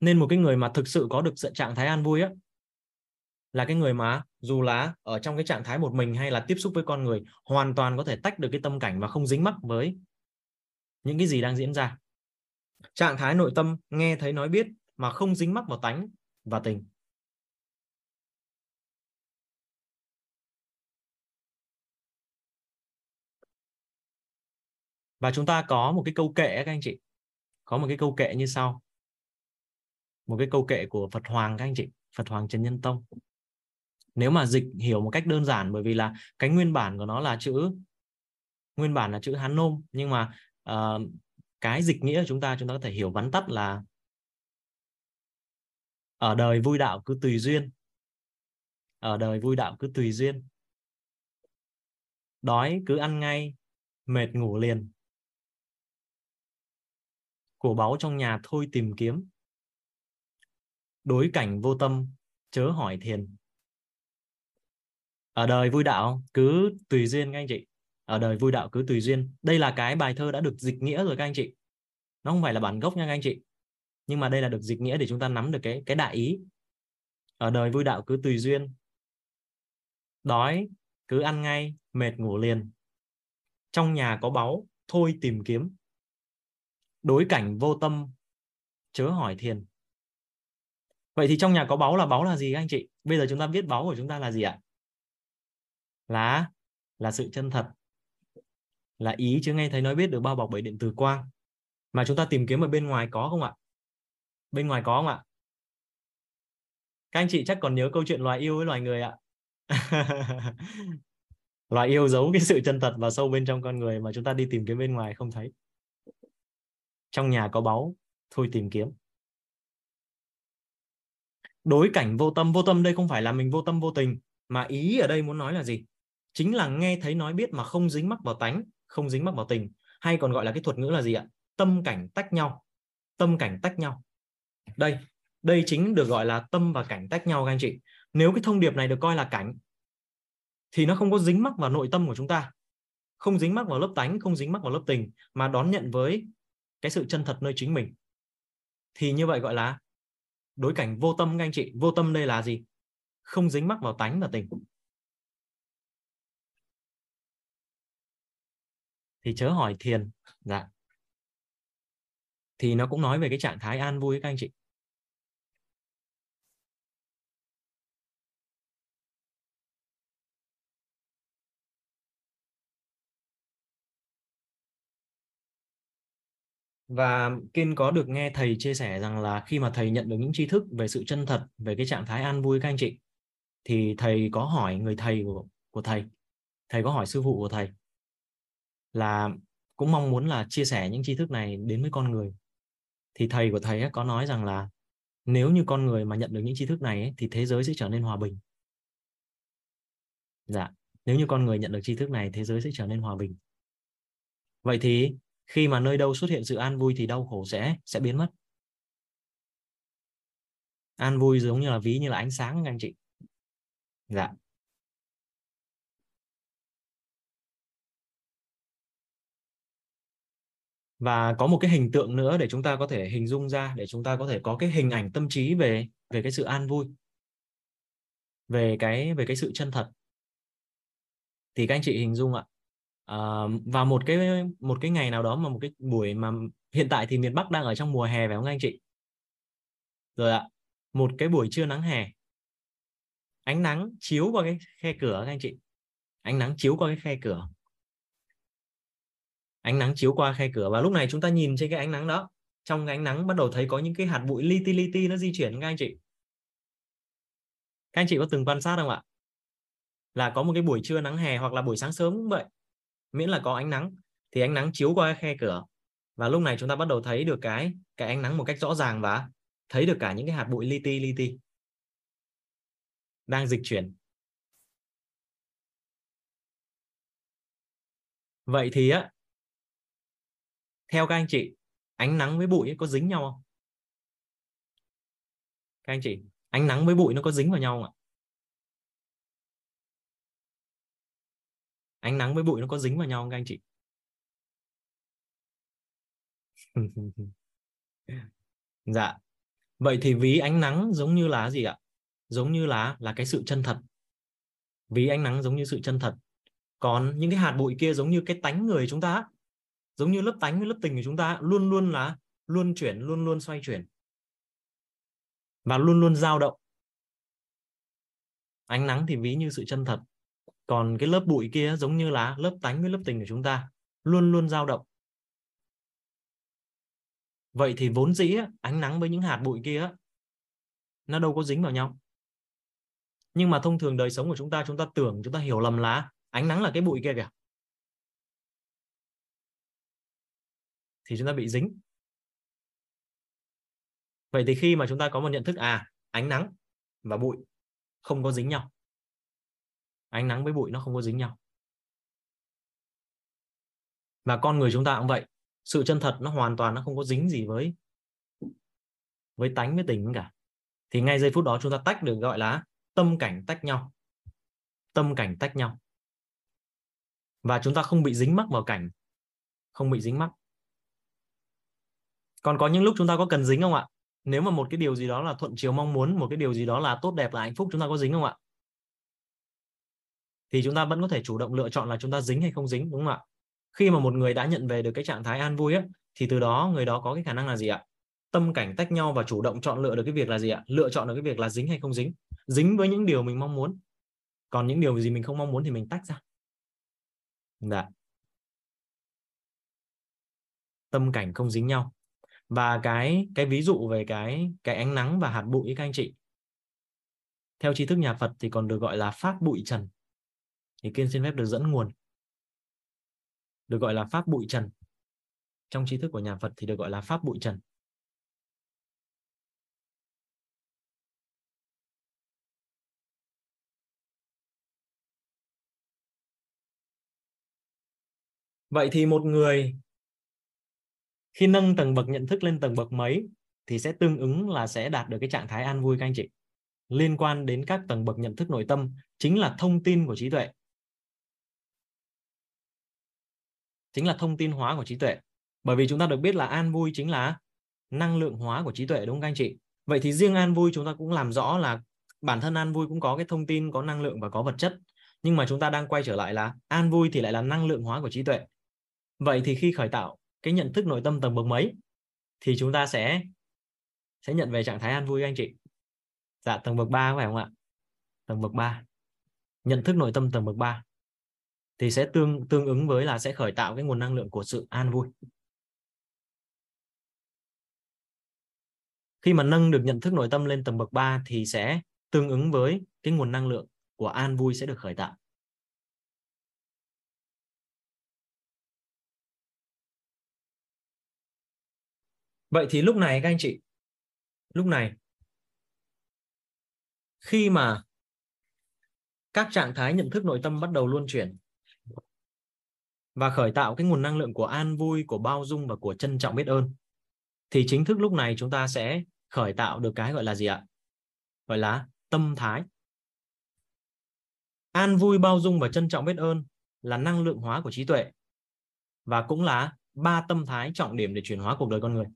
Nên một cái người mà thực sự có được trạng thái an vui á là cái người mà dù là ở trong cái trạng thái một mình hay là tiếp xúc với con người, hoàn toàn có thể tách được cái tâm cảnh và không dính mắc với những cái gì đang diễn ra. Trạng thái nội tâm nghe thấy nói biết mà không dính mắc vào tánh và tình. Và chúng ta có một cái câu kệ các anh chị. Có một cái câu kệ như sau. Một cái câu kệ của Phật Hoàng các anh chị, Phật Hoàng Trần Nhân Tông nếu mà dịch hiểu một cách đơn giản bởi vì là cái nguyên bản của nó là chữ nguyên bản là chữ Hán Nôm nhưng mà uh, cái dịch nghĩa của chúng ta chúng ta có thể hiểu vắn tắt là ở đời vui đạo cứ tùy duyên. Ở đời vui đạo cứ tùy duyên. Đói cứ ăn ngay mệt ngủ liền. Của báu trong nhà thôi tìm kiếm. Đối cảnh vô tâm chớ hỏi thiền ở đời vui đạo cứ tùy duyên các anh chị. Ở đời vui đạo cứ tùy duyên. Đây là cái bài thơ đã được dịch nghĩa rồi các anh chị. Nó không phải là bản gốc nha các anh chị. Nhưng mà đây là được dịch nghĩa để chúng ta nắm được cái cái đại ý. Ở đời vui đạo cứ tùy duyên. Đói cứ ăn ngay, mệt ngủ liền. Trong nhà có báu, thôi tìm kiếm. Đối cảnh vô tâm, chớ hỏi thiền. Vậy thì trong nhà có báu là báu là gì các anh chị? Bây giờ chúng ta biết báu của chúng ta là gì ạ? Là là sự chân thật. Là ý chứ ngay thấy nói biết được bao bọc bởi điện từ quang. Mà chúng ta tìm kiếm ở bên ngoài có không ạ? Bên ngoài có không ạ? Các anh chị chắc còn nhớ câu chuyện loài yêu với loài người ạ. Loài yêu giấu cái sự chân thật và sâu bên trong con người mà chúng ta đi tìm kiếm bên ngoài không thấy. Trong nhà có báu, thôi tìm kiếm. Đối cảnh vô tâm vô tâm đây không phải là mình vô tâm vô tình, mà ý ở đây muốn nói là gì? Chính là nghe thấy nói biết mà không dính mắc vào tánh, không dính mắc vào tình. Hay còn gọi là cái thuật ngữ là gì ạ? Tâm cảnh tách nhau. Tâm cảnh tách nhau. Đây đây chính được gọi là tâm và cảnh tách nhau các anh chị. Nếu cái thông điệp này được coi là cảnh, thì nó không có dính mắc vào nội tâm của chúng ta. Không dính mắc vào lớp tánh, không dính mắc vào lớp tình, mà đón nhận với cái sự chân thật nơi chính mình. Thì như vậy gọi là đối cảnh vô tâm các anh chị. Vô tâm đây là gì? Không dính mắc vào tánh và tình. Thì chớ hỏi thiền. Dạ. Thì nó cũng nói về cái trạng thái an vui các anh chị. Và Kiên có được nghe thầy chia sẻ rằng là khi mà thầy nhận được những tri thức về sự chân thật về cái trạng thái an vui các anh chị thì thầy có hỏi người thầy của, của thầy. Thầy có hỏi sư phụ của thầy là cũng mong muốn là chia sẻ những tri thức này đến với con người. Thì thầy của thầy ấy có nói rằng là nếu như con người mà nhận được những tri thức này ấy, thì thế giới sẽ trở nên hòa bình. Dạ nếu như con người nhận được tri thức này thế giới sẽ trở nên hòa bình. Vậy thì khi mà nơi đâu xuất hiện sự an vui thì đau khổ sẽ sẽ biến mất. An vui giống như là ví như là ánh sáng các anh chị. Dạ. Và có một cái hình tượng nữa để chúng ta có thể hình dung ra để chúng ta có thể có cái hình ảnh tâm trí về về cái sự an vui về cái về cái sự chân thật. Thì các anh chị hình dung ạ. À, và một cái một cái ngày nào đó mà một cái buổi mà hiện tại thì miền Bắc đang ở trong mùa hè phải không các anh chị? Rồi ạ một cái buổi trưa nắng hè. Ánh nắng chiếu qua cái khe cửa các anh chị. Ánh nắng chiếu qua cái khe cửa ánh nắng chiếu qua khe cửa. Và lúc này chúng ta nhìn trên cái ánh nắng đó, trong cái ánh nắng bắt đầu thấy có những cái hạt bụi li ti li ti nó di chuyển. Các anh chị, các anh chị có từng quan sát không ạ? Là có một cái buổi trưa nắng hè hoặc là buổi sáng sớm cũng vậy, miễn là có ánh nắng, thì ánh nắng chiếu qua khe cửa. Và lúc này chúng ta bắt đầu thấy được cái cái ánh nắng một cách rõ ràng và thấy được cả những cái hạt bụi li ti li ti đang dịch chuyển. Vậy thì á theo các anh chị, ánh nắng với bụi có dính nhau không? Các anh chị, ánh nắng với bụi nó có dính vào nhau không ạ? Ánh nắng với bụi nó có dính vào nhau không các anh chị? Dạ. Vậy thì ví ánh nắng giống như là gì ạ? Giống như là là cái sự chân thật. Ví ánh nắng giống như sự chân thật. Còn những cái hạt bụi kia giống như cái tánh người chúng ta giống như lớp tánh với lớp tình của chúng ta luôn luôn là luôn chuyển, luôn luôn xoay chuyển. Và luôn luôn dao động. Ánh nắng thì ví như sự chân thật. Còn cái lớp bụi kia giống như là lớp tánh với lớp tình của chúng ta, luôn luôn dao động. Vậy thì vốn dĩ ánh nắng với những hạt bụi kia nó đâu có dính vào nhau. Nhưng mà thông thường đời sống của chúng ta chúng ta tưởng, chúng ta hiểu lầm là ánh nắng là cái bụi kia kìa. Thì chúng ta bị dính. Vậy thì khi mà chúng ta có một nhận thức à ánh nắng và bụi không có dính nhau. Ánh nắng với bụi nó không có dính nhau. Và con người chúng ta cũng vậy, sự chân thật nó hoàn toàn nó không có dính gì với với tánh, với tình cả. Thì ngay giây phút đó chúng ta tách được gọi là tâm cảnh tách nhau. Tâm cảnh tách nhau. Và chúng ta không bị dính mắc vào cảnh, không bị dính mắc còn có những lúc chúng ta có cần dính không ạ? Nếu mà một cái điều gì đó là thuận chiều mong muốn một cái điều gì đó là tốt đẹp là hạnh phúc chúng ta có dính không ạ? Thì chúng ta vẫn có thể chủ động lựa chọn là chúng ta dính hay không dính đúng không ạ? Khi mà một người đã nhận về được cái trạng thái an vui ấy, thì từ đó người đó có cái khả năng là gì ạ? Tâm cảnh tách nhau và chủ động chọn lựa được cái việc là gì ạ? Lựa chọn được cái việc là dính hay không dính. Dính với những điều mình mong muốn. Còn những điều gì mình không mong muốn thì mình tách ra. Đã. tâm cảnh không dính nhau và cái cái ví dụ về cái cái ánh nắng và hạt bụi các anh chị. Theo tri thức nhà Phật thì còn được gọi là pháp bụi trần. Thì kiên xin phép được dẫn nguồn. Được gọi là pháp bụi trần. Trong tri thức của nhà Phật thì được gọi là pháp bụi trần. Vậy thì một người khi nâng tầng bậc nhận thức lên tầng bậc mấy, thì sẽ tương ứng là sẽ đạt được cái trạng thái an vui các anh chị. Liên quan đến các tầng bậc nhận thức nội tâm chính là thông tin của trí tuệ. Chính là thông tin hóa của trí tuệ. Bởi vì chúng ta được biết là an vui chính là năng lượng hóa của trí tuệ, đúng không các anh chị? Vậy thì riêng an vui chúng ta cũng làm rõ là bản thân an vui cũng có cái thông tin, có năng lượng và có vật chất. Nhưng mà chúng ta đang quay trở lại là an vui thì lại là năng lượng hóa của trí tuệ. Vậy thì khi khởi tạo cái nhận thức nội tâm tầng bậc mấy, thì chúng ta sẽ sẽ nhận về trạng thái an vui anh chị. Dạ tầng bậc 3 phải không ạ? Tầng bậc 3 nhận thức nội tâm tầng bậc 3 thì sẽ tương tương ứng với là sẽ khởi tạo cái nguồn năng lượng của sự an vui. Khi mà nâng được nhận thức nội tâm lên tầng bậc 3 thì sẽ tương ứng với cái nguồn năng lượng của an vui sẽ được khởi tạo. Vậy thì lúc này các anh chị lúc này khi mà các trạng thái nhận thức nội tâm bắt đầu luân chuyển và khởi tạo cái nguồn năng lượng của an vui, của bao dung và của trân trọng biết ơn thì chính thức lúc này chúng ta sẽ khởi tạo được cái gọi là gì ạ? Gọi là tâm thái. An vui, bao dung và trân trọng biết ơn là năng lượng hóa của trí tuệ và cũng là ba tâm thái trọng điểm để chuyển hóa cuộc đời con người.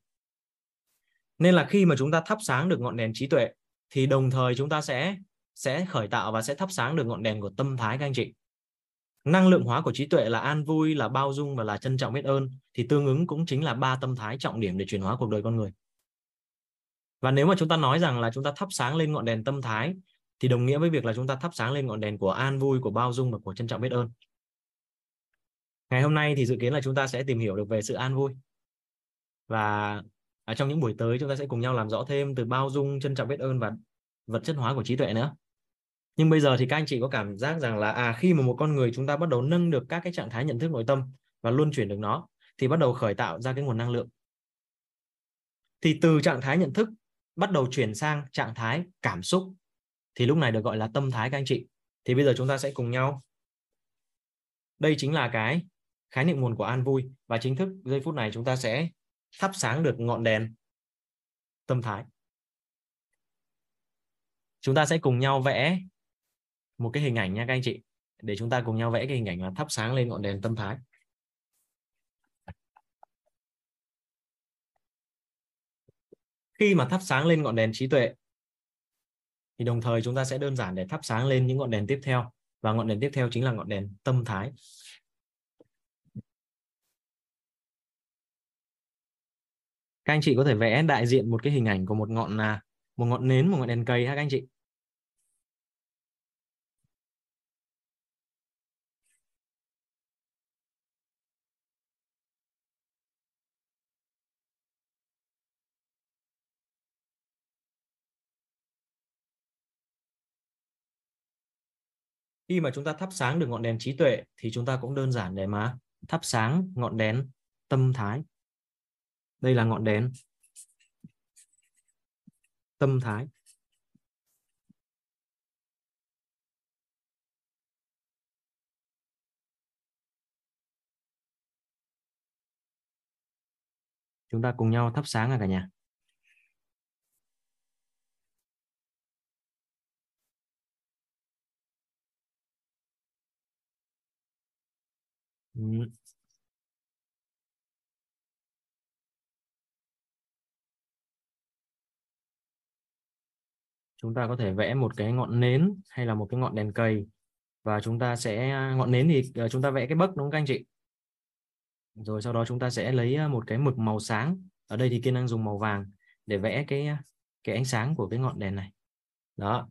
Nên là khi mà chúng ta thắp sáng được ngọn đèn trí tuệ thì đồng thời chúng ta sẽ sẽ khởi tạo và sẽ thắp sáng được ngọn đèn của tâm thái các anh chị. Năng lượng hóa của trí tuệ là an vui, là bao dung và là trân trọng biết ơn thì tương ứng cũng chính là ba tâm thái trọng điểm để chuyển hóa cuộc đời con người. Và nếu mà chúng ta nói rằng là chúng ta thắp sáng lên ngọn đèn tâm thái thì đồng nghĩa với việc là chúng ta thắp sáng lên ngọn đèn của an vui, của bao dung và của trân trọng biết ơn. Ngày hôm nay thì dự kiến là chúng ta sẽ tìm hiểu được về sự an vui. Và ở trong những buổi tới chúng ta sẽ cùng nhau làm rõ thêm từ bao dung, trân trọng biết ơn và vật chất hóa của trí tuệ nữa. Nhưng bây giờ thì các anh chị có cảm giác rằng là à khi mà một con người chúng ta bắt đầu nâng được các cái trạng thái nhận thức nội tâm và luân chuyển được nó thì bắt đầu khởi tạo ra cái nguồn năng lượng. Thì từ trạng thái nhận thức bắt đầu chuyển sang trạng thái cảm xúc thì lúc này được gọi là tâm thái các anh chị. Thì bây giờ chúng ta sẽ cùng nhau. Đây chính là cái khái niệm nguồn của an vui và chính thức giây phút này chúng ta sẽ thắp sáng được ngọn đèn tâm thái. Chúng ta sẽ cùng nhau vẽ một cái hình ảnh nha các anh chị, để chúng ta cùng nhau vẽ cái hình ảnh là thắp sáng lên ngọn đèn tâm thái. Khi mà thắp sáng lên ngọn đèn trí tuệ, thì đồng thời chúng ta sẽ đơn giản để thắp sáng lên những ngọn đèn tiếp theo, và ngọn đèn tiếp theo chính là ngọn đèn tâm thái. Các anh chị có thể vẽ đại diện một cái hình ảnh của một ngọn là một ngọn nến, một ngọn đèn cây ha các anh chị. Khi mà chúng ta thắp sáng được ngọn đèn trí tuệ thì chúng ta cũng đơn giản để mà thắp sáng ngọn đèn tâm thái đây là ngọn đèn. Tâm thái. Chúng ta cùng nhau thắp sáng à cả nhà. Mm chúng ta có thể vẽ một cái ngọn nến hay là một cái ngọn đèn cầy. Và chúng ta sẽ à, ngọn nến thì ờ, chúng ta vẽ cái bấc đúng không các anh chị? Rồi sau đó chúng ta sẽ lấy à, một cái mực màu sáng. Ở đây thì kiên đang dùng màu vàng để vẽ cái à, cái ánh sáng của cái ngọn đèn này. Đó.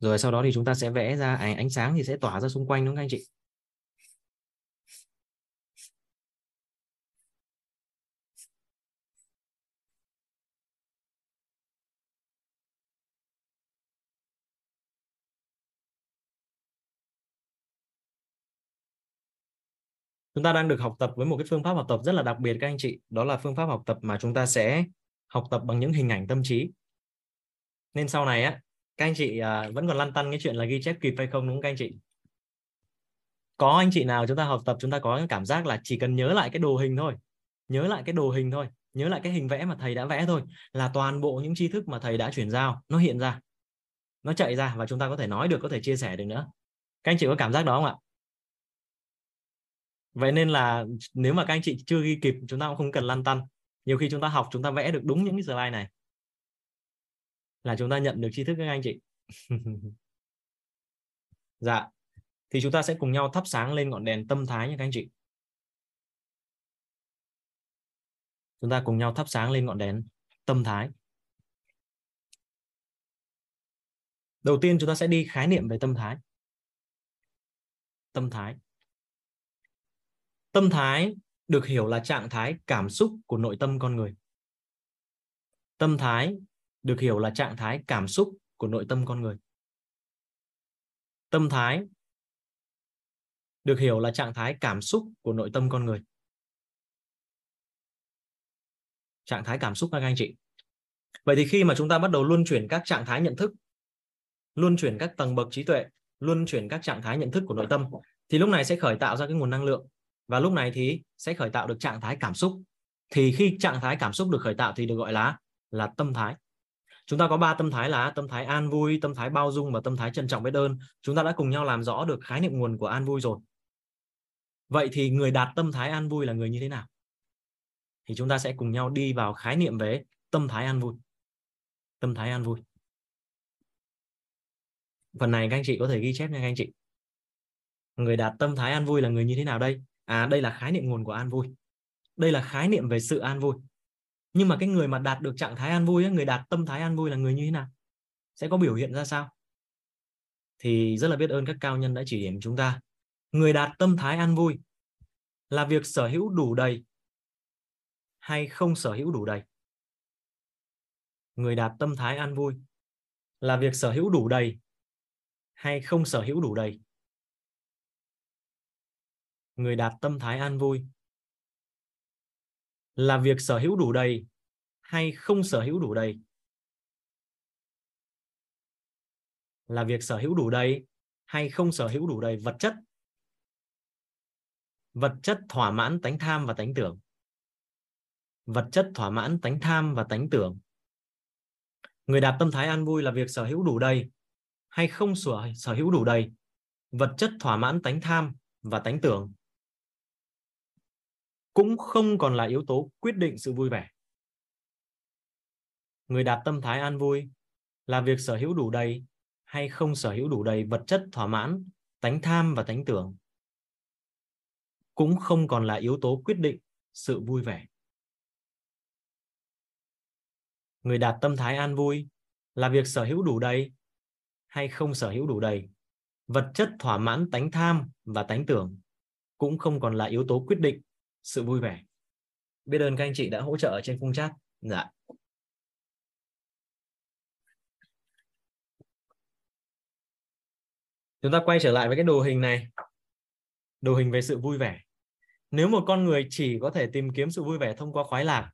Rồi sau đó thì chúng ta sẽ vẽ ra ánh, ánh sáng thì sẽ tỏa ra xung quanh đúng không các anh chị? Chúng ta đang được học tập với một cái phương pháp học tập rất là đặc biệt các anh chị. Đó là phương pháp học tập mà chúng ta sẽ học tập bằng những hình ảnh tâm trí. Nên sau này á các anh chị à, vẫn còn lăn tăn cái chuyện là ghi chép kịp hay không đúng không các anh chị? Có anh chị nào chúng ta học tập chúng ta có cái cảm giác là chỉ cần nhớ lại cái đồ hình thôi. Nhớ lại cái đồ hình thôi. Nhớ lại cái hình vẽ mà thầy đã vẽ thôi là toàn bộ những tri thức mà thầy đã chuyển giao nó hiện ra. Nó chạy ra và chúng ta có thể nói được có thể chia sẻ được nữa. Các anh chị có cảm giác đó không ạ? Vậy nên là nếu mà các anh chị chưa ghi kịp, chúng ta cũng không cần lăn tăn. Nhiều khi chúng ta học, chúng ta vẽ được đúng những cái slide này. Là chúng ta nhận được tri thức các anh chị. Dạ. Thì chúng ta sẽ cùng nhau thắp sáng lên ngọn đèn tâm thái nha các anh chị. Chúng ta cùng nhau thắp sáng lên ngọn đèn tâm thái. Đầu tiên chúng ta sẽ đi khái niệm về tâm thái. Tâm thái tâm thái được hiểu là trạng thái cảm xúc của nội tâm con người. Tâm thái được hiểu là trạng thái cảm xúc của nội tâm con người. Tâm thái được hiểu là trạng thái cảm xúc của nội tâm con người. Trạng thái cảm xúc các anh chị. Vậy thì khi mà chúng ta bắt đầu luân chuyển các trạng thái nhận thức, luân chuyển các tầng bậc trí tuệ, luân chuyển các trạng thái nhận thức của nội tâm, thì lúc này sẽ khởi tạo ra cái nguồn năng lượng và lúc này thì sẽ khởi tạo được trạng thái cảm xúc. Thì khi trạng thái cảm xúc được khởi tạo thì được gọi là là tâm thái. Chúng ta có ba tâm thái là tâm thái an vui, tâm thái bao dung và tâm thái trân trọng biết ơn. Chúng ta đã cùng nhau làm rõ được khái niệm nguồn của an vui rồi. Vậy thì người đạt tâm thái an vui là người như thế nào? Thì chúng ta sẽ cùng nhau đi vào khái niệm về tâm thái an vui. Tâm thái an vui. Phần này các anh chị có thể ghi chép nha các anh chị. Người đạt tâm thái an vui là người như thế nào đây? À đây là khái niệm nguồn của an vui. Đây là khái niệm về sự an vui. Nhưng mà cái người mà đạt được trạng thái an vui người đạt tâm thái an vui là người như thế nào? Sẽ có biểu hiện ra sao? Thì rất là biết ơn các cao nhân đã chỉ điểm chúng ta. Người đạt tâm thái an vui là việc sở hữu đủ đầy hay không sở hữu đủ đầy? Người đạt tâm thái an vui là việc sở hữu đủ đầy hay không sở hữu đủ đầy? Người đạt tâm thái an vui? Là việc sở hữu đủ đầy hay không sở hữu đủ đầy? Là việc sở hữu đủ đầy hay không sở hữu đủ đầy vật chất? Vật chất thỏa mãn tánh tham và tánh tưởng. Vật chất thỏa mãn tánh tham và tánh tưởng. Người đạt tâm thái an vui là việc sở hữu đủ đầy hay không sở sở hữu đủ đầy? Vật chất thỏa mãn tánh tham và tánh tưởng cũng không còn là yếu tố quyết định sự vui vẻ. Người đạt tâm thái an vui là việc sở hữu đủ đầy hay không sở hữu đủ đầy vật chất thỏa mãn, tánh tham và tánh tưởng. Cũng không còn là yếu tố quyết định sự vui vẻ. Người đạt tâm thái an vui là việc sở hữu đủ đầy hay không sở hữu đủ đầy vật chất thỏa mãn, tánh tham và tánh tưởng cũng không còn là yếu tố quyết định sự vui vẻ. Biết ơn các anh chị đã hỗ trợ ở trên khung chat. Dạ. Chúng ta quay trở lại với cái đồ hình này. Đồ hình về sự vui vẻ. Nếu một con người chỉ có thể tìm kiếm sự vui vẻ thông qua khoái lạc,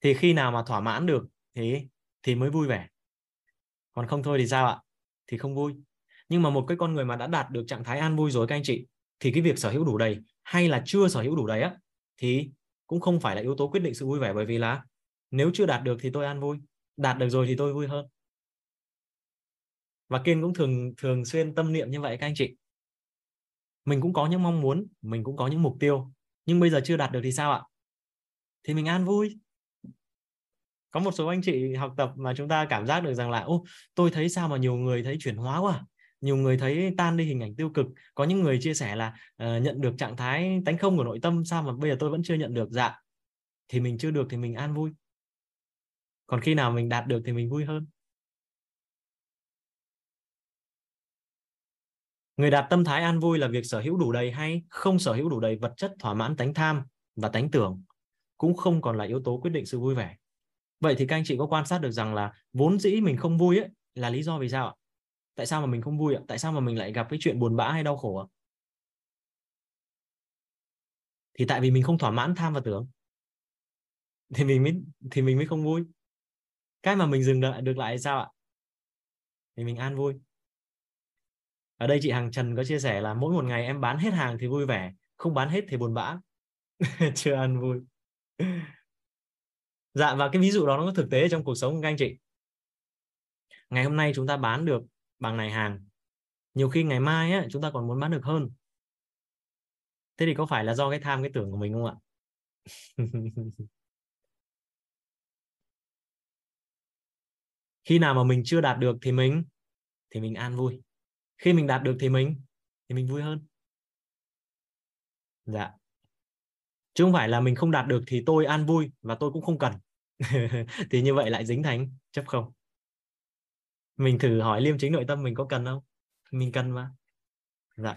thì khi nào mà thỏa mãn được, thì thì mới vui vẻ. Còn không thôi thì sao ạ? Thì không vui. Nhưng mà một cái con người mà đã đạt được trạng thái an vui rồi các anh chị, thì cái việc sở hữu đủ đầy hay là chưa sở hữu đủ đấy á, thì cũng không phải là yếu tố quyết định sự vui vẻ bởi vì là nếu chưa đạt được thì tôi an vui, đạt được rồi thì tôi vui hơn. Và kiên cũng thường thường xuyên tâm niệm như vậy các anh chị. Mình cũng có những mong muốn, mình cũng có những mục tiêu, nhưng bây giờ chưa đạt được thì sao ạ? Thì mình an vui. Có một số anh chị học tập mà chúng ta cảm giác được rằng là, ô, tôi thấy sao mà nhiều người thấy chuyển hóa quá nhiều người thấy tan đi hình ảnh tiêu cực. Có những người chia sẻ là uh, nhận được trạng thái tánh không của nội tâm sao mà bây giờ tôi vẫn chưa nhận được? Dạ. Thì mình chưa được thì mình an vui. Còn khi nào mình đạt được thì mình vui hơn. Người đạt tâm thái an vui là việc sở hữu đủ đầy hay không sở hữu đủ đầy vật chất thỏa mãn tánh tham và tánh tưởng cũng không còn là yếu tố quyết định sự vui vẻ. Vậy thì các anh chị có quan sát được rằng là vốn dĩ mình không vui ấy là lý do vì sao ạ? Tại sao mà mình không vui ạ? Tại sao mà mình lại gặp cái chuyện buồn bã hay đau khổ ạ? Thì tại vì mình không thỏa mãn tham và tưởng. Thì mình mới, thì mình mới không vui. Cái mà mình dừng lại được lại sao ạ? Thì mình an vui. Ở đây chị Hằng Trần có chia sẻ là mỗi một ngày em bán hết hàng thì vui vẻ, không bán hết thì buồn bã. Chưa ăn vui. Dạ và cái ví dụ đó nó có thực tế trong cuộc sống của các anh chị? Ngày hôm nay chúng ta bán được bằng này hàng nhiều khi ngày mai á, chúng ta còn muốn bán được hơn. Thế thì có phải là do cái tham cái tưởng của mình không ạ? Khi nào mà mình chưa đạt được thì mình thì mình an vui. Khi mình đạt được thì mình thì mình vui hơn. Dạ. Chứ không phải là mình không đạt được thì tôi an vui và tôi cũng không cần. Thì như vậy lại dính thành chấp không? Mình thử hỏi liêm chính nội tâm mình có cần không? Mình cần mà. Dạ.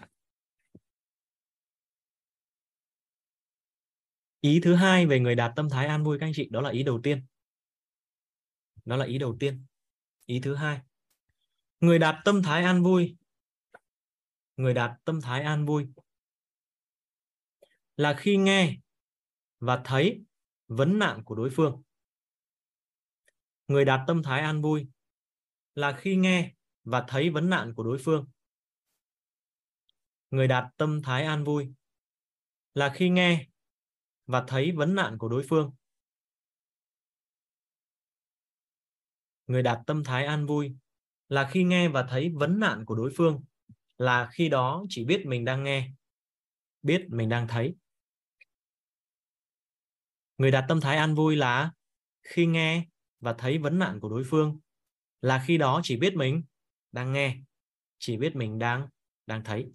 Ý thứ hai về người đạt tâm thái an vui các anh chị, đó là ý đầu tiên. Đó là ý đầu tiên. Ý thứ hai. Người đạt tâm thái an vui. Người đạt tâm thái an vui là khi nghe và thấy vấn nạn của đối phương. Người đạt tâm thái an vui là khi nghe và thấy vấn nạn của đối phương. Người đạt tâm thái an vui là khi nghe và thấy vấn nạn của đối phương. Người đạt tâm thái an vui là khi nghe và thấy vấn nạn của đối phương là khi đó chỉ biết mình đang nghe, biết mình đang thấy. Người đạt tâm thái an vui là khi nghe và thấy vấn nạn của đối phương là khi đó chỉ biết mình đang nghe chỉ biết mình đang đang thấy.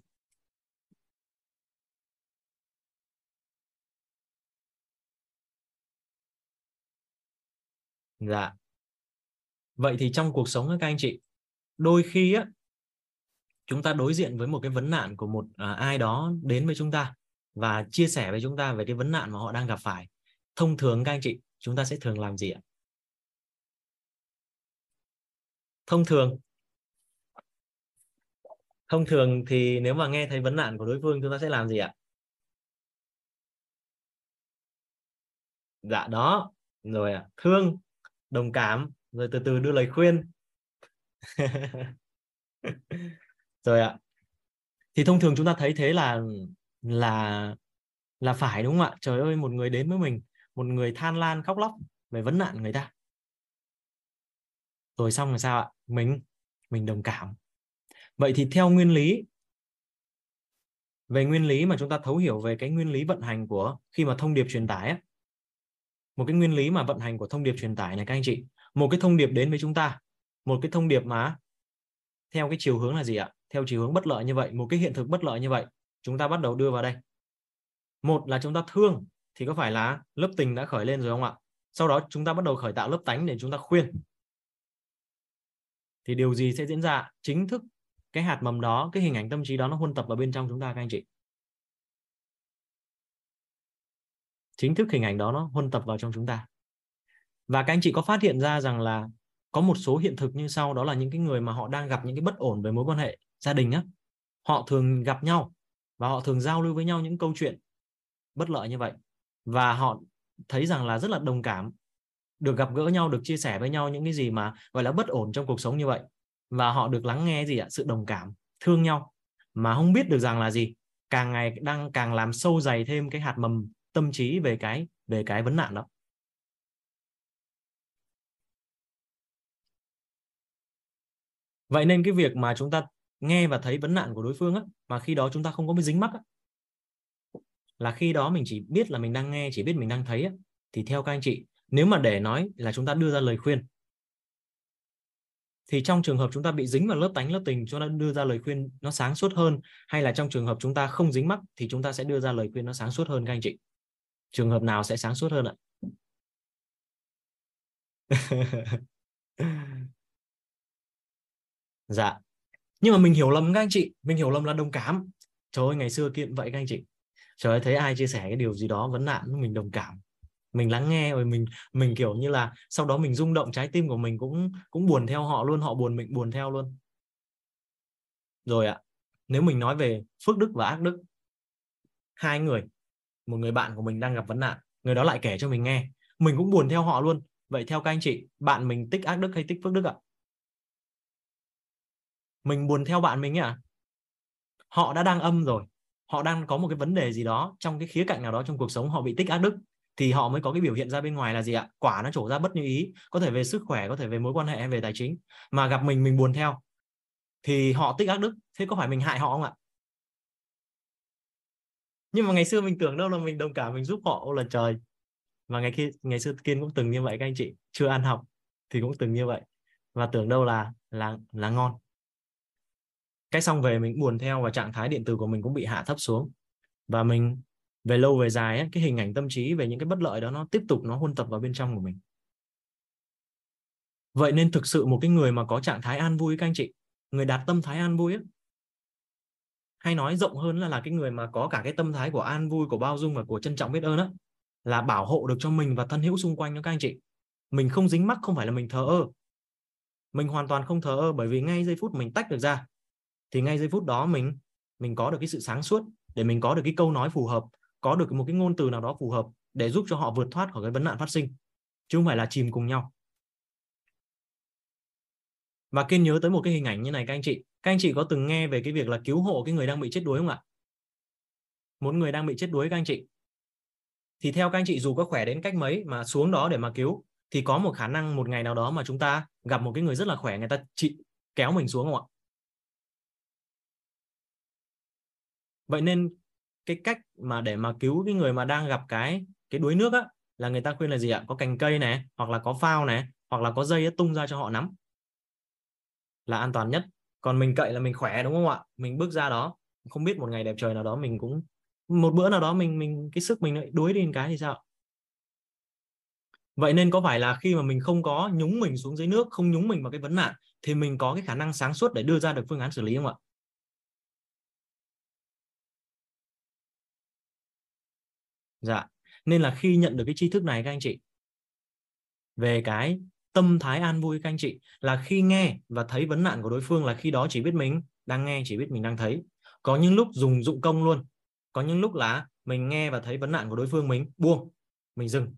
Dạ. Vậy thì trong cuộc sống các anh chị đôi khi á chúng ta đối diện với một cái vấn nạn của một à, ai đó đến với chúng ta và chia sẻ với chúng ta về cái vấn nạn mà họ đang gặp phải. Thông thường các anh chị chúng ta sẽ thường làm gì ạ? Thông thường. Thông thường thì nếu mà nghe thấy vấn nạn của đối phương, chúng ta sẽ làm gì ạ? Dạ đó. Rồi ạ. Thương, đồng cảm, rồi từ từ đưa lời khuyên. Rồi ạ. Thì thông thường chúng ta thấy thế là là là phải, đúng không ạ? Trời ơi, một người đến với mình, một người than lan khóc lóc về vấn nạn người ta. Rồi xong rồi sao ạ? Mình mình đồng cảm. Vậy thì theo nguyên lý về nguyên lý mà chúng ta thấu hiểu về cái nguyên lý vận hành của khi mà thông điệp truyền tải ấy, một cái nguyên lý mà vận hành của thông điệp truyền tải này các anh chị một cái thông điệp đến với chúng ta một cái thông điệp mà theo cái chiều hướng là gì ạ? Theo chiều hướng bất lợi như vậy một cái hiện thực bất lợi như vậy chúng ta bắt đầu đưa vào đây. Một là chúng ta thương thì có phải là lớp tình đã khởi lên rồi không ạ? Sau đó chúng ta bắt đầu khởi tạo lớp tánh để chúng ta khuyên thì điều gì sẽ diễn ra? Chính thức cái hạt mầm đó, cái hình ảnh tâm trí đó nó huân tập vào bên trong chúng ta, các anh chị. Chính thức hình ảnh đó nó huân tập vào trong chúng ta. Và các anh chị có phát hiện ra rằng là có một số hiện thực như sau, đó là những cái người mà họ đang gặp những cái bất ổn về mối quan hệ gia đình á họ thường gặp nhau và họ thường giao lưu với nhau những câu chuyện bất lợi như vậy. Và họ thấy rằng là rất là đồng cảm được gặp gỡ nhau được chia sẻ với nhau những cái gì mà gọi là bất ổn trong cuộc sống như vậy. Và họ được lắng nghe gì ạ? Sự đồng cảm thương nhau. Mà không biết được rằng là gì càng ngày đang càng làm sâu dày thêm cái hạt mầm tâm trí về cái về cái vấn nạn đó. Vậy nên cái việc mà chúng ta nghe và thấy vấn nạn của đối phương á mà khi đó chúng ta không có bị dính mắc á, là khi đó mình chỉ biết là mình đang nghe chỉ biết mình đang thấy á, thì theo các anh chị nếu mà để nói là chúng ta đưa ra lời khuyên, thì trong trường hợp chúng ta bị dính vào lớp tánh, lớp tình, chúng ta đưa ra lời khuyên nó sáng suốt hơn, hay là trong trường hợp chúng ta không dính mắc, thì chúng ta sẽ đưa ra lời khuyên nó sáng suốt hơn, các anh chị. Trường hợp nào sẽ sáng suốt hơn ạ? Dạ. Nhưng mà mình hiểu lầm, các anh chị. Mình hiểu lầm là đồng cảm. Trời ơi, ngày xưa kiện vậy, các anh chị. Trời ơi, thấy ai chia sẻ cái điều gì đó vấn nạn mình đồng cảm mình lắng nghe rồi mình mình, kiểu như là, sau đó mình rung động, trái tim của mình cũng cũng buồn theo họ luôn, họ buồn mình buồn theo luôn. Rồi ạ, nếu mình nói về phước đức và ác đức, hai người, một người bạn của mình đang gặp vấn nạn, người đó lại kể cho mình nghe, mình cũng buồn theo họ luôn. Vậy theo các anh chị, bạn mình tích ác đức hay tích phước đức ạ? Mình buồn theo bạn mình ạ. Họ đã đang âm rồi, họ đang có một cái vấn đề gì đó trong cái khía cạnh nào đó trong cuộc sống, họ bị tích ác đức thì họ mới có cái biểu hiện ra bên ngoài là gì ạ? Quả nó trổ ra bất như ý, có thể về sức khỏe, có thể về mối quan hệ về tài chính, mà gặp mình mình buồn theo. Thì họ tích ác đức, thế có phải mình hại họ không ạ? Nhưng mà ngày xưa mình tưởng đâu là mình đồng cảm, mình giúp họ, ô là trời. Và ngày kia ngày xưa kiên cũng từng như vậy các anh chị, chưa ăn học thì cũng từng như vậy. Và tưởng đâu là là là ngon. Cái xong về mình buồn theo và trạng thái điện tử của mình cũng bị hạ thấp xuống. Và mình về lâu về dài ấy, cái hình ảnh tâm trí về những cái bất lợi đó nó tiếp tục nó huân tập vào bên trong của mình. Vậy nên thực sự một cái người mà có trạng thái an vui các anh chị người đạt tâm thái an vui ấy, hay nói rộng hơn là là cái người mà có cả cái tâm thái của an vui của bao dung và của trân trọng biết ơn đó là bảo hộ được cho mình và thân hữu xung quanh đó các anh chị. Mình không dính mắc không phải là mình thờ ơ. Mình hoàn toàn không thờ ơ bởi vì ngay giây phút mình tách được ra thì ngay giây phút đó mình mình có được cái sự sáng suốt để mình có được cái câu nói phù hợp có được một cái ngôn từ nào đó phù hợp để giúp cho họ vượt thoát khỏi cái vấn nạn phát sinh, chứ không phải là chìm cùng nhau. Và kiên nhớ tới một cái hình ảnh như này các anh chị. Các anh chị có từng nghe về cái việc là cứu hộ cái người đang bị chết đuối không ạ? Một người đang bị chết đuối các anh chị. Thì theo các anh chị, dù có khỏe đến cách mấy mà xuống đó để mà cứu, thì có một khả năng một ngày nào đó mà chúng ta gặp một cái người rất là khỏe, người ta chị kéo mình xuống không ạ? Vậy nên cái cách mà để mà cứu cái người mà đang gặp cái cái đuối nước á, là người ta khuyên là gì ạ? Có cành cây này, hoặc là có phao này, hoặc là có dây tung ra cho họ nắm. Là an toàn nhất. Còn mình cậy là mình khỏe, đúng không ạ? Mình bước ra đó, không biết một ngày đẹp trời nào đó mình cũng, một bữa nào đó mình mình, cái sức mình lại đuối đi một cái thì sao vậy nên có phải là khi mà mình không có nhúng mình xuống dưới nước, không nhúng mình vào cái vấn nạn, thì mình có cái khả năng sáng suốt để đưa ra được phương án xử lý không ạ? Dạ. Nên là khi nhận được cái tri thức này các anh chị, về cái tâm thái an vui các anh chị, là khi nghe và thấy vấn nạn của đối phương là khi đó chỉ biết mình đang nghe, chỉ biết mình đang thấy. Có những lúc dùng dụng công luôn. Có những lúc là mình nghe và thấy vấn nạn của đối phương mình buông, mình dừng,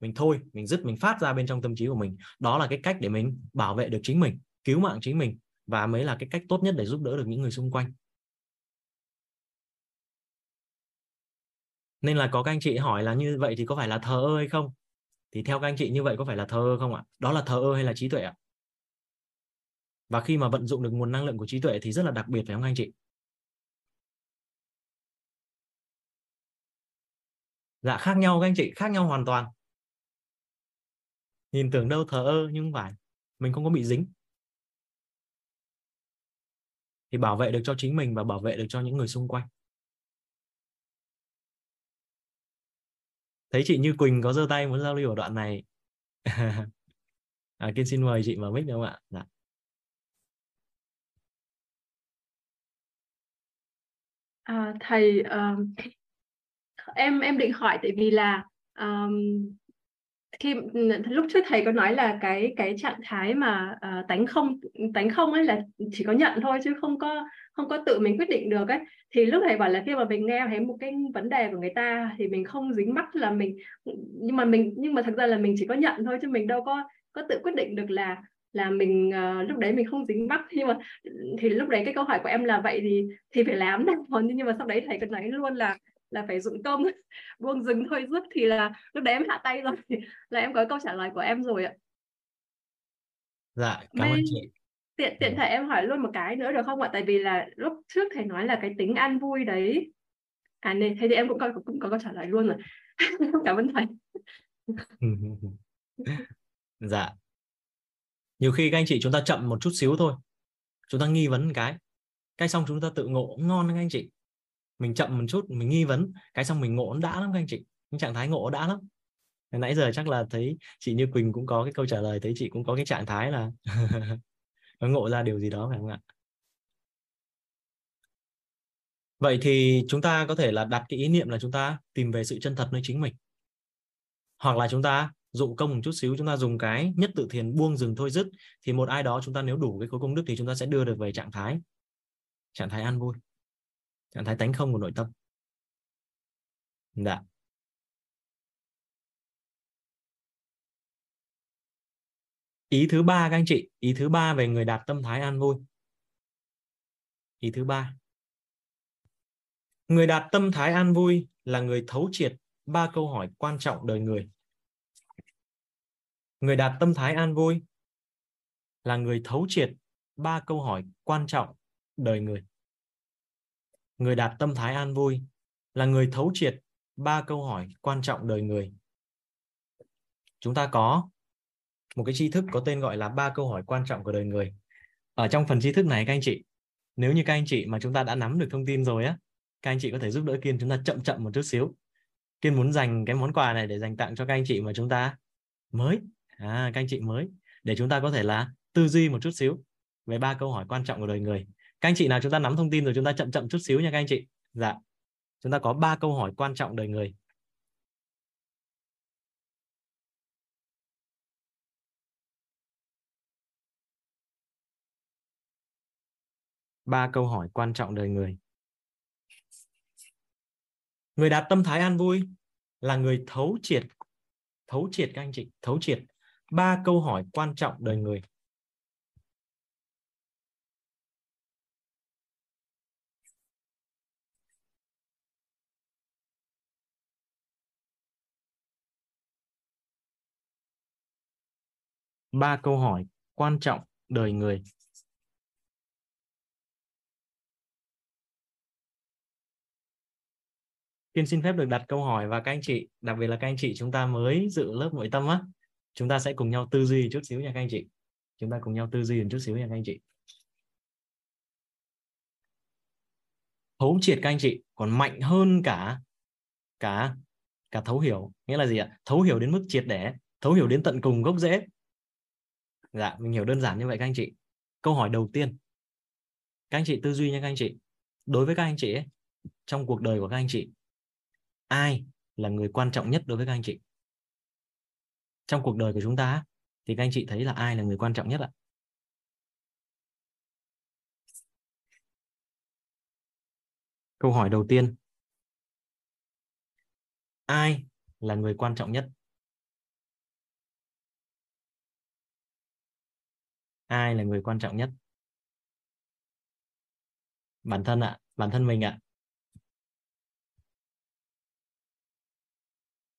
mình thôi, mình dứt, mình phát ra bên trong tâm trí của mình. Đó là cái cách để mình bảo vệ được chính mình, cứu mạng chính mình và mới là cái cách tốt nhất để giúp đỡ được những người xung quanh. Nên là có các anh chị hỏi là như vậy thì có phải là thờ ơ hay không? Thì theo các anh chị như vậy có phải là thờ ơ không ạ? Đó là thờ ơ hay là trí tuệ ạ? Và khi mà vận dụng được nguồn năng lượng của trí tuệ thì rất là đặc biệt phải không các anh chị? Dạ khác nhau các anh chị, khác nhau hoàn toàn. Nhìn tưởng đâu thờ ơ nhưng không phải, mình không có bị dính. Thì bảo vệ được cho chính mình và bảo vệ được cho những người xung quanh. Thấy chị Như Quỳnh có giơ tay muốn giao lưu ở đoạn này à, Kiên xin mời chị vào mic được không ạ dạ. À, thầy uh, em em định hỏi tại vì là um, khi ừ, lúc trước thầy có nói là cái cái trạng thái mà uh, tánh không tánh không ấy là chỉ có nhận thôi chứ không có không có tự mình quyết định được ấy. Thì lúc thầy bảo là khi mà mình nghe thấy một cái vấn đề của người ta thì mình không dính mắc là mình nhưng mà mình nhưng mà thật ra là mình chỉ có nhận thôi chứ mình đâu có có tự quyết định được là là mình uh, lúc đấy mình không dính mắc. Nhưng mà thì lúc đấy cái câu hỏi của em là vậy thì thì phải làm nào nhưng mà sau đấy thầy còn nói luôn là là phải dụng công buông dừng thôi dứt thì là lúc đấy em hạ tay rồi là em có câu trả lời của em rồi ạ. Dạ cảm ơn chị. tiện tiện thầy em hỏi luôn một cái nữa được không ạ? Tại vì là lúc trước thầy nói là cái tính an vui đấy. À nên thế thì em cũng có cũng có câu trả lời luôn rồi. Cảm ơn thầy. Dạ. Nhiều khi các anh chị chúng ta chậm một chút xíu thôi. Chúng ta nghi vấn cái. Cái xong chúng ta tự ngộ ngon các anh chị mình chậm một chút, mình nghi vấn. Cái xong mình ngộ đã lắm các anh chị. Những trạng thái ngộ đã lắm. Nãy giờ chắc là thấy chị như quỳnh cũng có cái câu trả lời, thấy chị cũng có cái trạng thái là nó ngộ ra điều gì đó, phải không ạ? Vậy thì chúng ta có thể là đặt cái ý niệm là chúng ta tìm về sự chân thật nơi chính mình. Hoặc là chúng ta dụng công một chút xíu, chúng ta dùng cái nhất tự thiền buông dừng thôi dứt, thì một ai đó chúng ta nếu đủ cái khối công đức thì chúng ta sẽ đưa được về trạng thái trạng thái an vui trạng thái tánh không của nội tâm. Dạ. Ý thứ ba các anh chị, ý thứ ba về người đạt tâm thái an vui. Ý thứ ba. Người đạt tâm thái an vui là người thấu triệt ba câu hỏi quan trọng đời người. Người đạt tâm thái an vui là người thấu triệt ba câu hỏi quan trọng đời người người đạt tâm thái an vui là người thấu triệt ba câu hỏi quan trọng đời người. Chúng ta có một cái tri thức có tên gọi là ba câu hỏi quan trọng của đời người. Ở trong phần tri thức này các anh chị nếu như các anh chị mà chúng ta đã nắm được thông tin rồi á các anh chị có thể giúp đỡ kiên chúng ta chậm chậm một chút xíu. Kiên muốn dành cái món quà này để dành tặng cho các anh chị mà chúng ta mới. À, các anh chị mới. Để chúng ta có thể là tư duy một chút xíu về ba câu hỏi quan trọng của đời người các anh chị nào chúng ta nắm thông tin rồi chúng ta chậm chậm chút xíu nha các anh chị. Dạ. Chúng ta có ba câu hỏi quan trọng đời người. Ba câu hỏi quan trọng đời người. Người đạt tâm thái an vui là người thấu triệt thấu triệt các anh chị, thấu triệt. Ba câu hỏi quan trọng đời người. Ba câu hỏi quan trọng đời người Kiên xin phép được đặt câu hỏi và các anh chị, đặc biệt là các anh chị chúng ta mới dự lớp nội tâm á, chúng ta sẽ cùng nhau tư duy chút xíu nha các anh chị. Chúng ta cùng nhau tư duy một chút xíu nha các anh chị. Thấu triệt các anh chị còn mạnh hơn cả cả cả thấu hiểu, nghĩa là gì ạ? Thấu hiểu đến mức triệt để, thấu hiểu đến tận cùng gốc rễ. Dạ, mình hiểu đơn giản như vậy các anh chị. Câu hỏi đầu tiên. Các anh chị tư duy nha các anh chị. Đối với các anh chị ấy, trong cuộc đời của các anh chị ai là người quan trọng nhất đối với các anh chị trong cuộc đời của chúng ta thì các anh chị thấy là ai là người quan trọng nhất ạ câu hỏi đầu tiên ai là người quan trọng nhất ai là người quan trọng nhất? Bản thân ạ, bản thân mình ạ.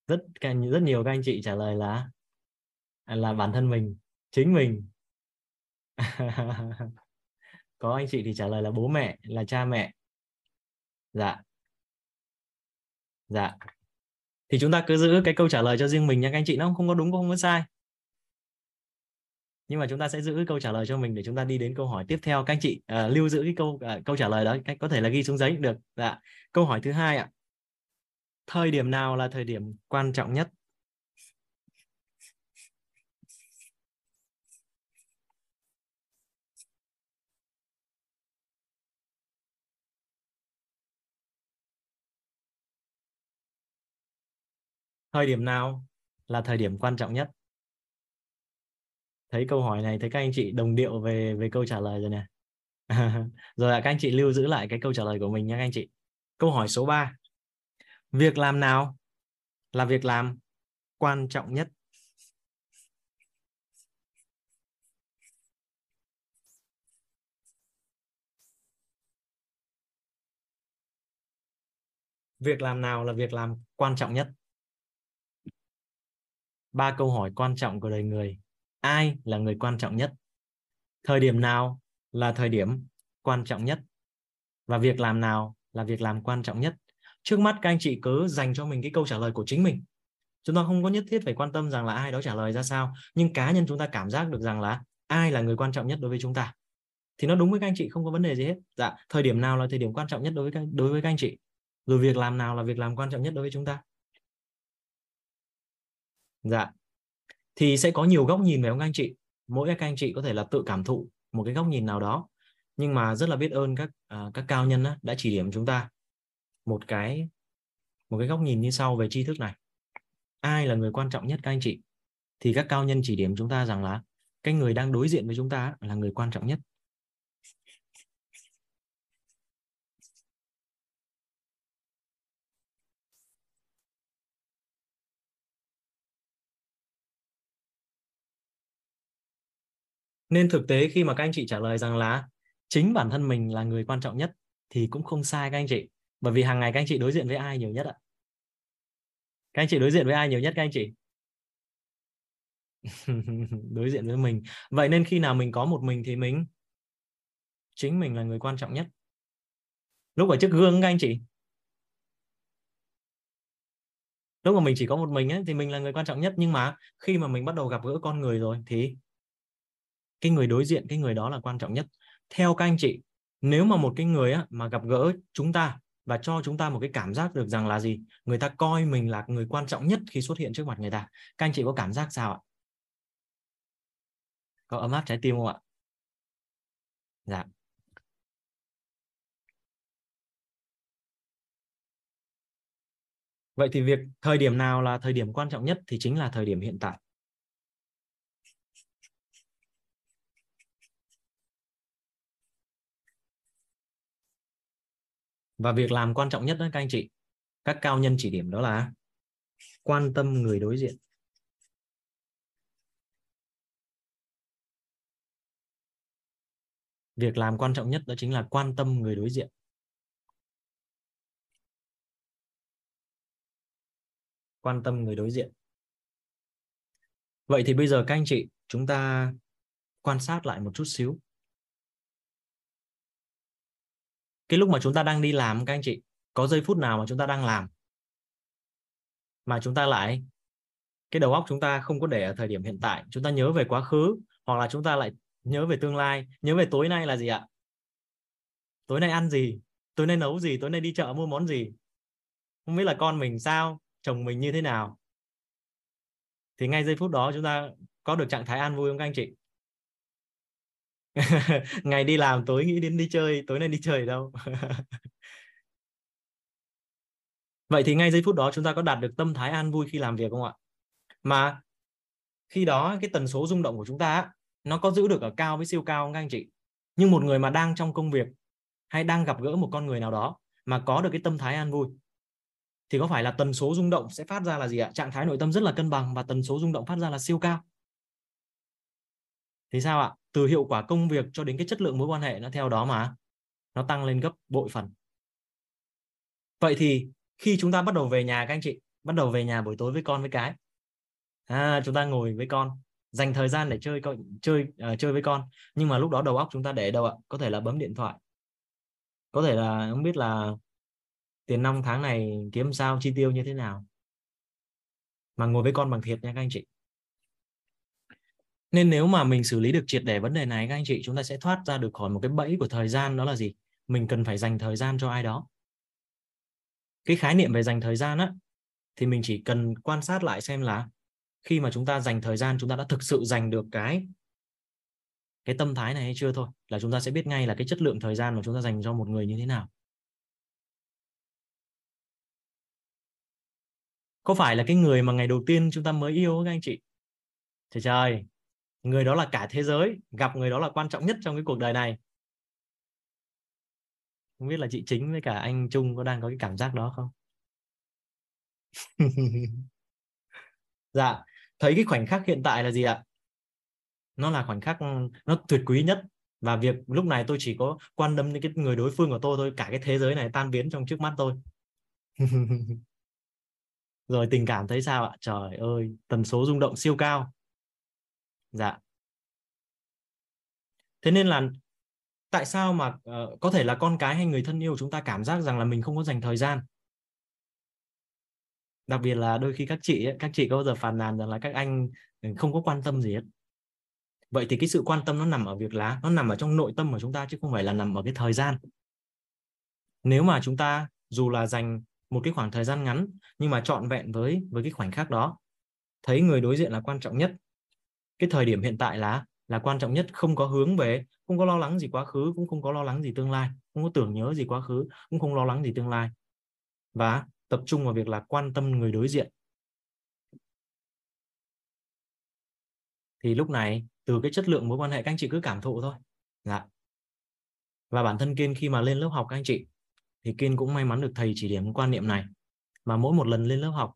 Rất rất nhiều các anh chị trả lời là là bản thân mình, chính mình. Có anh chị thì trả lời là bố mẹ, là cha mẹ. Dạ. Dạ. Thì chúng ta cứ giữ cái câu trả lời cho riêng mình nha các anh chị, nó không có đúng cũng không có sai nhưng mà chúng ta sẽ giữ câu trả lời cho mình để chúng ta đi đến câu hỏi tiếp theo. Các anh chị uh, lưu giữ cái câu uh, câu trả lời đó cách có thể là ghi xuống giấy được. Dạ câu hỏi thứ hai ạ. Thời điểm nào là thời điểm quan trọng nhất? Thời điểm nào là thời điểm quan trọng nhất? Thấy câu hỏi này thấy các anh chị đồng điệu về về câu trả lời rồi nè. Rồi là các anh chị lưu giữ lại cái câu trả lời của mình nha các anh chị. Câu hỏi số 3 việc làm nào là việc làm quan trọng nhất? Việc làm nào là việc làm quan trọng nhất? Ba câu hỏi quan trọng của đời người ai là người quan trọng nhất? Thời điểm nào là thời điểm quan trọng nhất? Và việc làm nào là việc làm quan trọng nhất? Trước mắt các anh chị cứ dành cho mình cái câu trả lời của chính mình. Chúng ta không có nhất thiết phải quan tâm rằng là ai đó trả lời ra sao nhưng cá nhân chúng ta cảm giác được rằng là ai là người quan trọng nhất đối với chúng ta. Thì nó đúng với các anh chị không có vấn đề gì hết. Dạ thời điểm nào là thời điểm quan trọng nhất đối với các, đối với các anh chị? Rồi việc làm nào là việc làm quan trọng nhất đối với chúng ta? Dạ thì sẽ có nhiều góc nhìn về các anh chị. Mỗi các anh chị có thể là tự cảm thụ một cái góc nhìn nào đó. Nhưng mà rất là biết ơn các uh, các cao nhân đã chỉ điểm chúng ta một cái một cái góc nhìn như sau về tri thức này. Ai là người quan trọng nhất các anh chị? Thì các cao nhân chỉ điểm chúng ta rằng là cái người đang đối diện với chúng ta là người quan trọng nhất. Nên thực tế khi mà các anh chị trả lời rằng là chính bản thân mình là người quan trọng nhất thì cũng không sai các anh chị bởi vì hàng ngày các anh chị đối diện với ai nhiều nhất ạ? Các anh chị đối diện với ai nhiều nhất các anh chị? Đối diện với mình. Vậy nên khi nào mình có một mình thì mình? Chính mình là người quan trọng nhất. Lúc ở trước gương các anh chị. Lúc mà mình chỉ có một mình ấy, thì mình là người quan trọng nhất. Nhưng mà khi mà mình bắt đầu gặp gỡ con người rồi thì cái người đối diện cái người đó là quan trọng nhất. Theo các anh chị nếu mà một cái người á, mà gặp gỡ chúng ta và cho chúng ta một cái cảm giác được rằng là gì? Người ta coi mình là người quan trọng nhất khi xuất hiện trước mặt người ta. Các anh chị có cảm giác sao ạ? Có ấm áp trái tim không ạ? Dạ. Vậy thì việc thời điểm nào là thời điểm quan trọng nhất thì chính là thời điểm hiện tại. Và việc làm quan trọng nhất đó, các anh chị, các cao nhân chỉ điểm đó là quan tâm người đối diện. Việc làm quan trọng nhất đó chính là quan tâm người đối diện. Quan tâm người đối diện. Vậy thì bây giờ các anh chị, chúng ta quan sát lại một chút xíu. Cái lúc mà chúng ta đang đi làm các anh chị? Có giây phút nào mà chúng ta đang làm? Mà chúng ta lại, cái đầu óc chúng ta không có để ở thời điểm hiện tại. Chúng ta nhớ về quá khứ, hoặc là chúng ta lại nhớ về tương lai. Nhớ về tối nay là gì ạ? Tối nay ăn gì? Tối nay nấu gì? Tối nay đi chợ mua món gì? Không biết là con mình sao? Chồng mình như thế nào? Thì ngay giây phút đó chúng ta có được trạng thái an vui không các anh chị? ngày đi làm tối nghĩ đến đi chơi, tối nay đi chơi đâu? Vậy thì ngay giây phút đó chúng ta có đạt được tâm thái an vui khi làm việc không ạ? Mà khi đó cái tần số rung động của chúng ta nó có giữ được ở cao với siêu cao không các anh chị? Nhưng một người mà đang trong công việc hay đang gặp gỡ một con người nào đó mà có được cái tâm thái an vui, thì có phải là tần số rung động sẽ phát ra là gì ạ? Trạng thái nội tâm rất là cân bằng và tần số rung động phát ra là siêu cao. Thì sao ạ? Từ hiệu quả công việc cho đến cái chất lượng mối quan hệ nó theo đó mà nó tăng lên gấp bội phần. Vậy thì khi chúng ta bắt đầu về nhà các anh chị bắt đầu về nhà buổi tối với con với cái. À, chúng ta ngồi với con dành thời gian để chơi con chơi uh, chơi với con. Nhưng mà lúc đó đầu óc chúng ta để đâu ạ? Có thể là bấm điện thoại. Có thể là không biết là tiền năm tháng này kiếm sao chi tiêu như thế nào. Mà ngồi với con bằng thiệt nha các anh chị nên nếu mà mình xử lý được triệt để vấn đề này, các anh chị, chúng ta sẽ thoát ra được khỏi một cái bẫy của thời gian, đó là gì? Mình cần phải dành thời gian cho ai đó. Cái khái niệm về dành thời gian á, thì mình chỉ cần quan sát lại xem là khi mà chúng ta dành thời gian, chúng ta đã thực sự dành được cái cái tâm thái này hay chưa thôi, là chúng ta sẽ biết ngay là cái chất lượng thời gian mà chúng ta dành cho một người như thế nào. Có phải là cái người mà ngày đầu tiên chúng ta mới yêu các anh chị? Trời trời! Người đó là cả thế giới gặp người đó là quan trọng nhất trong cái cuộc đời này. Không biết là chị chính với cả anh Trung có đang có cái cảm giác đó không? Dạ thấy cái khoảnh khắc hiện tại là gì ạ? Nó là khoảnh khắc nó tuyệt quý nhất. Và việc lúc này tôi chỉ có quan tâm đến cái người đối phương của tôi thôi cả cái thế giới này tan biến trong trước mắt tôi. Rồi tình cảm thấy sao ạ? Trời ơi tần số rung động siêu cao dạ. Thế nên là tại sao mà uh, có thể là con cái hay người thân yêu chúng ta cảm giác rằng là mình không có dành thời gian? Đặc biệt là đôi khi các chị ấy, các chị có bao giờ phàn nàn rằng là các anh ừ, không có quan tâm gì hết? Vậy thì cái sự quan tâm nó nằm ở việc là nó nằm ở trong nội tâm của chúng ta chứ không phải là nằm ở cái thời gian. Nếu mà chúng ta dù là dành một cái khoảng thời gian ngắn nhưng mà trọn vẹn với với cái khoảnh khắc đó thấy người đối diện là quan trọng nhất cái thời điểm hiện tại là là quan trọng nhất, không có hướng về, không có lo lắng gì quá khứ, cũng không có lo lắng gì tương lai, không có tưởng nhớ gì quá khứ, cũng không lo lắng gì tương lai. Và tập trung vào việc là quan tâm người đối diện. Thì lúc này, từ cái chất lượng mối quan hệ các anh chị cứ cảm thụ thôi. Dạ. Và bản thân kiên khi mà lên lớp học các anh chị, thì kiên cũng may mắn được thầy chỉ điểm quan niệm này. Mà mỗi một lần lên lớp học,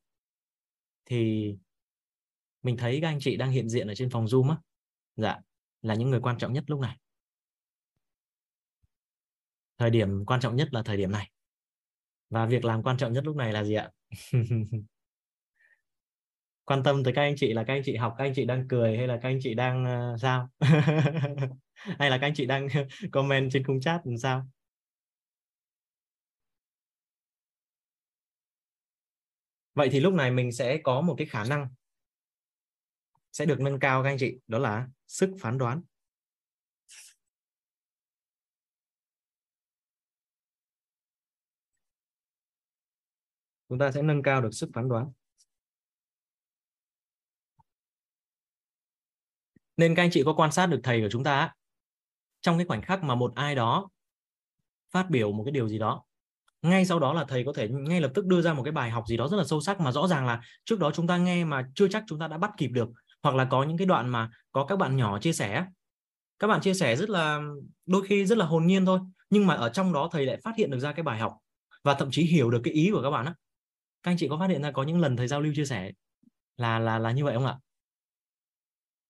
thì mình thấy các anh chị đang hiện diện ở trên phòng zoom á. Dạ là những người quan trọng nhất lúc này. Thời điểm quan trọng nhất là thời điểm này. Và việc làm quan trọng nhất lúc này là gì ạ? Quan tâm tới các anh chị là các anh chị học các anh chị đang cười hay là các anh chị đang uh, sao? Hay là các anh chị đang comment trên khung chat làm sao? Vậy thì lúc này mình sẽ có một cái khả năng sẽ được nâng cao các anh chị. Đó là sức phán đoán. Chúng ta sẽ nâng cao được sức phán đoán. Nên các anh chị có quan sát được thầy của chúng ta trong cái khoảnh khắc mà một ai đó phát biểu một cái điều gì đó, ngay sau đó là thầy có thể ngay lập tức đưa ra một cái bài học gì đó rất là sâu sắc mà rõ ràng là trước đó chúng ta nghe mà chưa chắc chúng ta đã bắt kịp được hoặc là có những cái đoạn mà có các bạn nhỏ chia sẻ. Các bạn chia sẻ rất là, đôi khi rất là hồn nhiên thôi, nhưng mà ở trong đó thầy lại phát hiện được ra cái bài học và thậm chí hiểu được cái ý của các bạn á. Các anh chị có phát hiện ra có những lần thầy giao lưu chia sẻ là là là như vậy không ạ?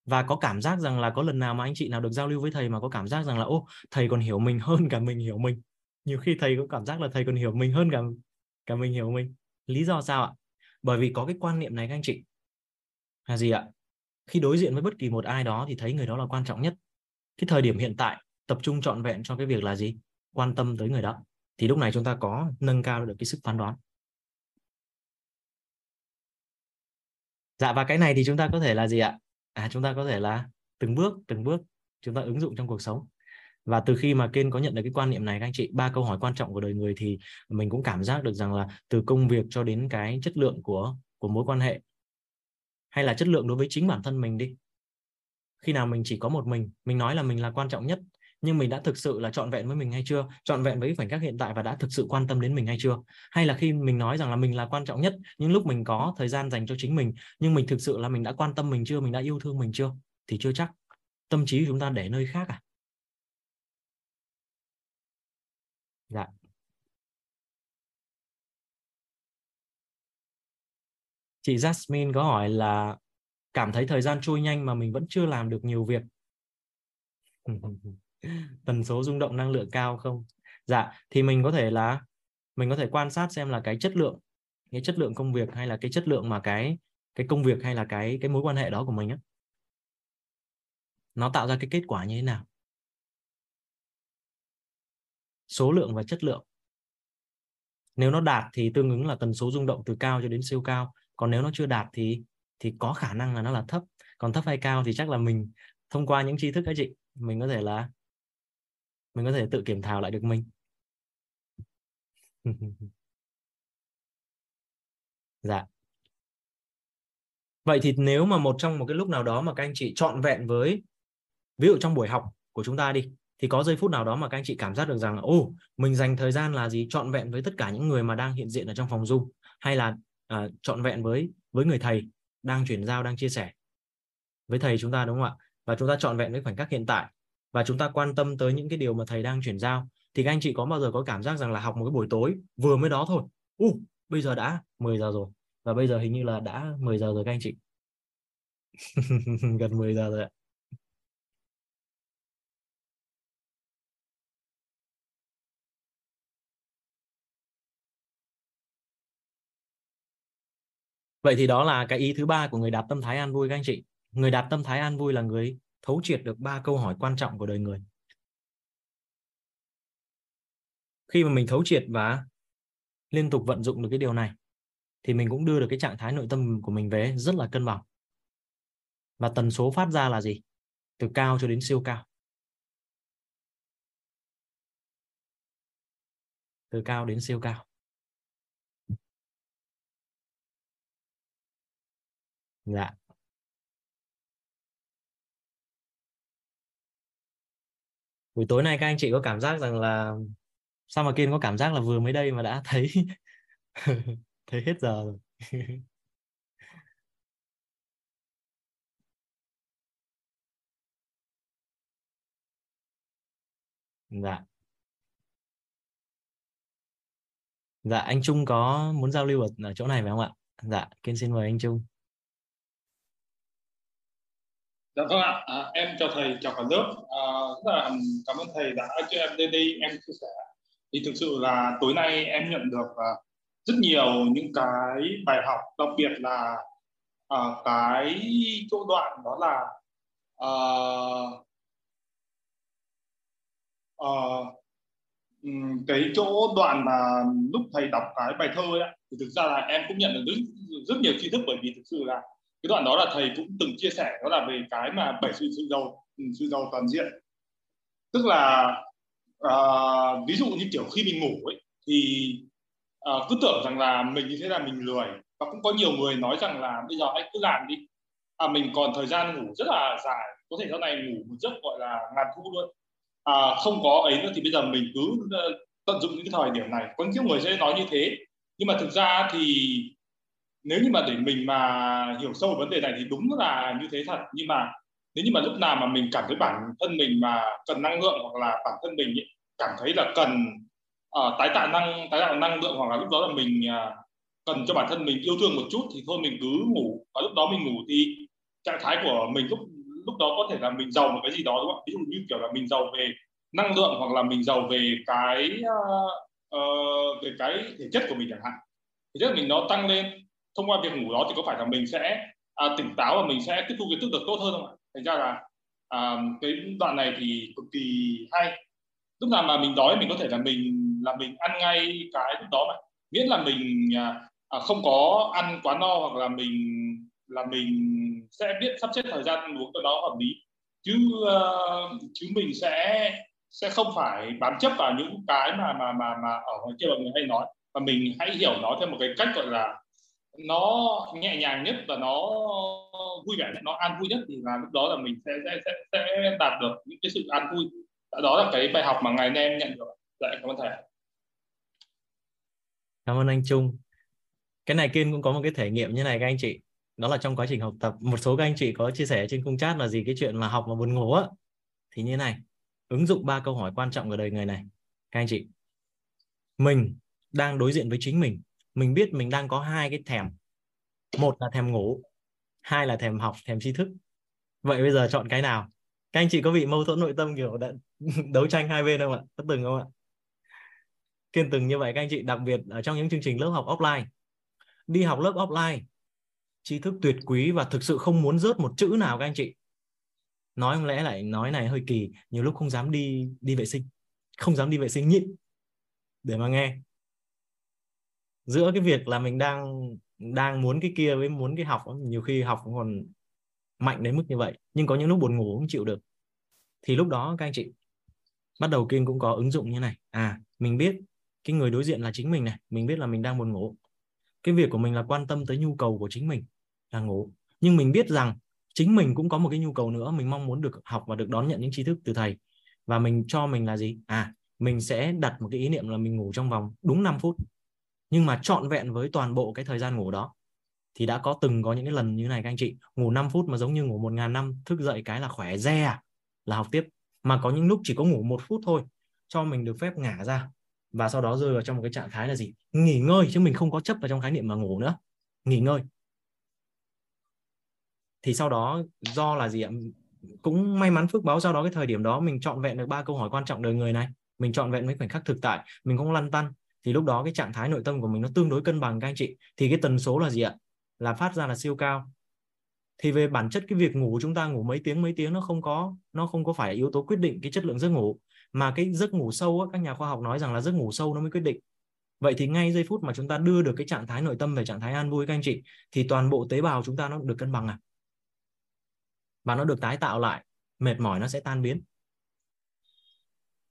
Và có cảm giác rằng là có lần nào mà anh chị nào được giao lưu với thầy mà có cảm giác rằng là, ô, thầy còn hiểu mình hơn cả mình hiểu mình. Nhiều khi thầy có cảm giác là thầy còn hiểu mình hơn cả cả mình hiểu mình. Lý do sao ạ? Bởi vì có cái quan niệm này các anh chị. Là gì ạ? Khi đối diện với bất kỳ một ai đó thì thấy người đó là quan trọng nhất. Cái thời điểm hiện tại, tập trung trọn vẹn cho cái việc là gì? Quan tâm tới người đó. Thì lúc này chúng ta có nâng cao được cái sức phán đoán. Dạ và cái này thì chúng ta có thể là gì ạ? À chúng ta có thể là từng bước từng bước chúng ta ứng dụng trong cuộc sống. Và từ khi mà Ken có nhận được cái quan niệm này các anh chị, ba câu hỏi quan trọng của đời người thì mình cũng cảm giác được rằng là từ công việc cho đến cái chất lượng của của mối quan hệ hay là chất lượng đối với chính bản thân mình đi. Khi nào mình chỉ có một mình mình nói là mình là quan trọng nhất, nhưng mình đã thực sự là trọn vẹn với mình hay chưa? Trọn vẹn với khoảnh khắc hiện tại và đã thực sự quan tâm đến mình hay chưa? Hay là khi mình nói rằng là mình là quan trọng nhất, những lúc mình có thời gian dành cho chính mình, nhưng mình thực sự là mình đã quan tâm mình chưa? Mình đã yêu thương mình chưa? Thì chưa chắc. Tâm trí chúng ta để nơi khác à? Dạ. Chị Jasmine có hỏi là cảm thấy thời gian trôi nhanh mà mình vẫn chưa làm được nhiều việc. Tần số rung động năng lượng cao không? Dạ thì mình có thể là, mình có thể quan sát xem là cái chất lượng, cái chất lượng công việc hay là cái chất lượng mà cái cái công việc hay là cái cái mối quan hệ đó của mình á. Nó tạo ra cái kết quả như thế nào? Số lượng và chất lượng. Nếu nó đạt thì tương ứng là tần số rung động từ cao cho đến siêu cao còn nếu nó chưa đạt thì thì có khả năng là nó là thấp. Còn thấp hay cao thì chắc là mình, thông qua những tri thức các chị, mình có thể là, mình có thể tự kiểm thảo lại được mình. Dạ. Vậy thì nếu mà một trong, một cái lúc nào đó mà các anh chị trọn vẹn với, ví dụ trong buổi học của chúng ta đi, thì có giây phút nào đó mà các anh chị cảm giác được rằng ô mình dành thời gian là gì trọn vẹn với tất cả những người mà đang hiện diện ở trong phòng zoom? Hay là à, trọn vẹn với với người thầy đang chuyển giao đang chia sẻ với thầy chúng ta đúng không ạ? Và chúng ta trọn vẹn với khoảnh khắc hiện tại. Và chúng ta quan tâm tới những cái điều mà thầy đang chuyển giao. Thì các anh chị có bao giờ có cảm giác rằng là học một cái buổi tối vừa mới đó thôi u uh, bây giờ đã 10 giờ rồi và bây giờ hình như là đã 10 giờ rồi các anh chị. Gần 10 giờ rồi ạ. Vậy thì đó là cái ý thứ ba của người đạt tâm thái an vui các anh chị. Người đạt tâm thái an vui là người thấu triệt được ba câu hỏi quan trọng của đời người. Khi mà mình thấu triệt và liên tục vận dụng được cái điều này, thì mình cũng đưa được cái trạng thái nội tâm của mình về rất là cân bằng. Và tần số phát ra là gì? Từ cao cho đến siêu cao. Từ cao đến siêu cao. Dạ. Buổi tối nay các anh chị có cảm giác rằng là sao mà Kiên có cảm giác là vừa mới đây mà đã thấy thấy hết giờ rồi. dạ. Dạ, anh Trung có muốn giao lưu ở, ở chỗ này phải không ạ? Dạ, Kiên xin mời anh Trung. Dạ vâng ạ, à, em chào thầy, chào cả lớp. À, rất là cảm ơn thầy đã cho em đến đây em chia sẻ. Thì thực sự là tối nay em nhận được uh, rất nhiều những cái bài học, đặc biệt là uh, cái chỗ đoạn đó là uh, uh, cái chỗ đoạn mà lúc thầy đọc cái bài thơ ấy, thì thực ra là em cũng nhận được rất, rất nhiều tri thức bởi vì thực sự là cái đoạn đó là thầy cũng từng chia sẻ đó là về cái mà bảy sự sự giàu ừ, sự giàu toàn diện. Tức là uh, ví dụ như kiểu khi mình ngủ ấy thì uh, cứ tưởng rằng là mình như thế là mình lười. Và cũng có nhiều người nói rằng là bây giờ anh cứ làm đi. À, mình còn thời gian ngủ rất là dài có thể sau này ngủ một giấc gọi là ngàn thu luôn. À, không có ấy nữa thì bây giờ mình cứ ờ, tận dụng những cái thời điểm này. Có những người sẽ nói như thế. Nhưng mà thực ra thì nếu như mà để mình mà hiểu sâu vấn đề này thì đúng là như thế thật. Nhưng mà nếu như mà lúc nào mà mình cảm thấy bản thân mình mà cần năng lượng hoặc là bản thân mình ấy, cảm thấy là cần uh, tái tạo năng tái tạo năng lượng hoặc là lúc đó là mình uh, cần cho bản thân mình yêu thương một chút thì thôi mình cứ ngủ. Và lúc đó mình ngủ thì trạng thái của mình lúc lúc đó có thể là mình giàu một cái gì đó đúng không ví dụ như kiểu là mình giàu về năng lượng hoặc là mình giàu về cái uh, uh, về cái thể chất của mình chẳng hạn. Thì chất mình nó tăng lên thông qua việc ngủ đó thì có phải là mình sẽ à, tỉnh táo và mình sẽ tiếp thu kiến thức được tốt hơn không ạ? Thành ra là à, cái đoạn này thì cực kỳ hay. Lúc nào mà mình đói mình có thể là mình là mình ăn ngay cái lúc đó mà. Miễn là mình à, à không có ăn quá no hoặc là mình là mình sẽ biết sắp xếp thời gian uống cho nó hợp lý. Chứ uh, chứ mình sẽ sẽ không phải bám chấp vào những cái mà mà mà mà ở ngoài kia mọi người hay nói. Và mình hãy hiểu nó theo một cái cách gọi là nó nhẹ nhàng nhất và nó vui vẻ nhất, nó an vui nhất thì là lúc đó là mình sẽ sẽ sẽ, sẽ đạt được những cái sự an vui. Đó là cái bài học mà ngày nay em nhận được. Dạ cảm ơn thầy cảm ơn anh Trung. Cái này kiên cũng có một cái thể nghiệm như này các anh chị. Đó là trong quá trình học tập một số các anh chị có chia sẻ trên khung chat là gì cái chuyện mà học mà buồn ngủ á. Thì như này ứng dụng ba câu hỏi quan trọng ở đời người này. Các anh chị mình đang đối diện với chính mình mình biết mình đang có hai cái thèm. Một là thèm ngủ, hai là thèm học, thèm tri thức. Vậy bây giờ chọn cái nào? Các anh chị có bị mâu thuẫn nội tâm kiểu đã đấu tranh hai bên không ạ? Có từng không ạ? Kiên từng như vậy các anh chị, đặc biệt ở trong những chương trình lớp học offline. Đi học lớp offline, tri thức tuyệt quý và thực sự không muốn rớt một chữ nào các anh chị. Nói không lẽ lại, nói này hơi kỳ, nhiều lúc không dám đi đi vệ sinh. Không dám đi vệ sinh nhịn. Để mà nghe giữa cái việc là mình đang đang muốn cái kia với muốn cái học nhiều khi học còn mạnh đến mức như vậy, nhưng có những lúc buồn ngủ không chịu được. Thì lúc đó các anh chị, bắt đầu kinh cũng có ứng dụng như này. À mình biết cái người đối diện là chính mình này, mình biết là mình đang buồn ngủ. Cái việc của mình là quan tâm tới nhu cầu của chính mình là ngủ. Nhưng mình biết rằng chính mình cũng có một cái nhu cầu nữa, mình mong muốn được học và được đón nhận những tri thức từ thầy. Và mình cho mình là gì? À mình sẽ đặt một cái ý niệm là mình ngủ trong vòng đúng 5 phút nhưng mà trọn vẹn với toàn bộ cái thời gian ngủ đó thì đã có từng có những cái lần như này các anh chị. Ngủ 5 phút mà giống như ngủ một ngàn năm thức dậy cái là khỏe re à, là học tiếp. Mà có những lúc chỉ có ngủ một phút thôi cho mình được phép ngả ra. Và sau đó rơi vào trong một cái trạng thái là gì? Nghỉ ngơi chứ mình không có chấp vào trong khái niệm mà ngủ nữa. Nghỉ ngơi. Thì sau đó do là gì ạ? Cũng may mắn phước báo sau đó cái thời điểm đó mình chọn vẹn được ba câu hỏi quan trọng đời người này. Mình chọn vẹn mấy khoảnh khắc thực tại. Mình không lăn tăn thì lúc đó cái trạng thái nội tâm của mình nó tương đối cân bằng các anh chị. Thì cái tần số là gì ạ? Là phát ra là siêu cao. Thì về bản chất cái việc ngủ chúng ta ngủ mấy tiếng mấy tiếng nó không có nó không có phải yếu tố quyết định cái chất lượng giấc ngủ. Mà cái giấc ngủ sâu á, các nhà khoa học nói rằng là giấc ngủ sâu nó mới quyết định. Vậy thì ngay giây phút mà chúng ta đưa được cái trạng thái nội tâm về trạng thái an vui các anh chị thì toàn bộ tế bào chúng ta nó được cân bằng à? Và nó được tái tạo lại mệt mỏi nó sẽ tan biến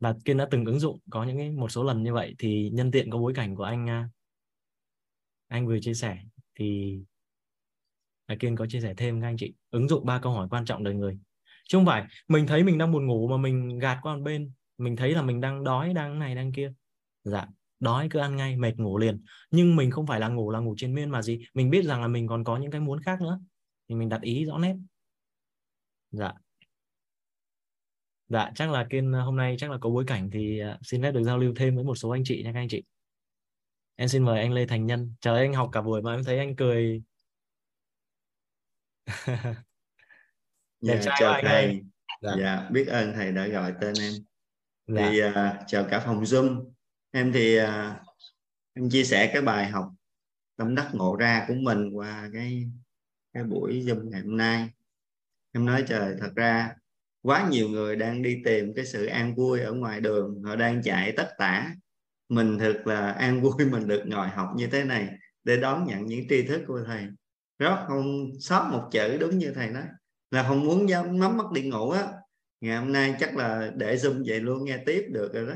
và kiên đã từng ứng dụng có những cái một số lần như vậy thì nhân tiện có bối cảnh của anh à, anh vừa chia sẻ thì là kiên có chia sẻ thêm các anh chị, ứng dụng ba câu hỏi quan trọng đời người. Chứ không phải mình thấy mình đang buồn ngủ mà mình gạt qua một bên, mình thấy là mình đang đói, đang này, đang kia. Dạ đói cứ ăn ngay, mệt ngủ liền. Nhưng mình không phải là ngủ là ngủ trên miên mà gì, mình biết rằng là mình còn có những cái muốn khác nữa. Thì mình đặt ý rõ nét. Dạ dạ chắc là kiên hôm nay chắc là có bối cảnh thì à, xin phép được giao lưu thêm với một số anh chị nha các anh chị. Em xin mời anh Lê Thành Nhân. Chờ anh học cả buổi mà em thấy anh cười. Dạ, chào thầy. dạ. dạ biết ơn thầy đã gọi tên em. Dạ. thì uh, chào cả phòng zoom. Em thì uh, em chia sẻ cái bài học tâm đắc ngộ ra của mình qua cái cái buổi zoom ngày hôm nay. Em nói trời thật ra quá nhiều người đang đi tìm cái sự an vui ở ngoài đường, họ đang chạy tất tả. Mình thật là an vui mình được ngồi học như thế này để đón nhận những tri thức của thầy. Rất không sót một chữ đúng như thầy nói, là không muốn dám nắm mắt đi ngủ á. Ngày hôm nay chắc là để zoom vậy luôn, nghe tiếp được rồi đó.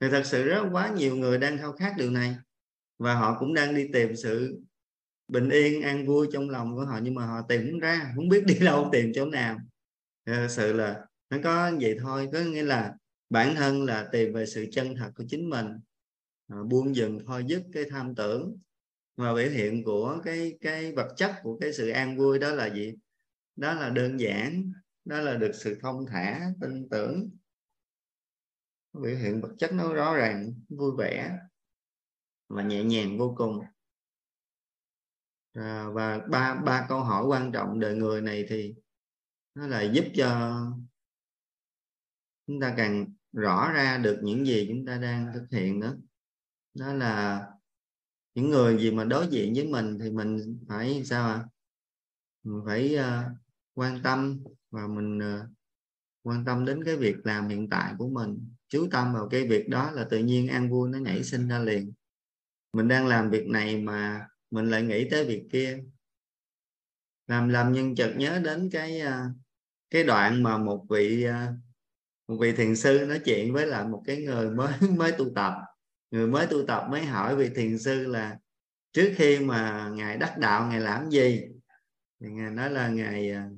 Thì thật sự rất quá nhiều người đang khao khát điều này. Và họ cũng đang đi tìm sự bình yên, an vui trong lòng của họ, nhưng mà họ tìm không ra, không biết đi đâu tìm chỗ nào thật sự là nó có vậy thôi có nghĩa là bản thân là tìm về sự chân thật của chính mình à, buông dừng thôi dứt cái tham tưởng. Và biểu hiện của cái cái vật chất của cái sự an vui đó là gì? Đó là đơn giản đó là được sự thông thả tin tưởng. Biểu hiện vật chất nó rõ ràng vui vẻ và nhẹ nhàng vô cùng. À, và ba ba câu hỏi quan trọng đời người này thì nó là giúp cho chúng ta càng rõ ra được những gì chúng ta đang thực hiện đó đó là những người gì mà đối diện với mình thì mình phải sao ạ? À? mình phải uh, quan tâm và mình uh, quan tâm đến cái việc làm hiện tại của mình chú tâm vào cái việc đó là tự nhiên an vui nó nhảy sinh ra liền. Mình đang làm việc này mà mình lại nghĩ tới việc kia. Làm làm nhân chợt nhớ đến cái uh, cái đoạn mà một vị à, một vị thiền sư nói chuyện với lại một cái người mới mới tu tập. Người mới tu tập mới hỏi vị thiền sư là trước khi mà ngài đắc đạo ngài làm gì? Thì ngài nói là ngài à,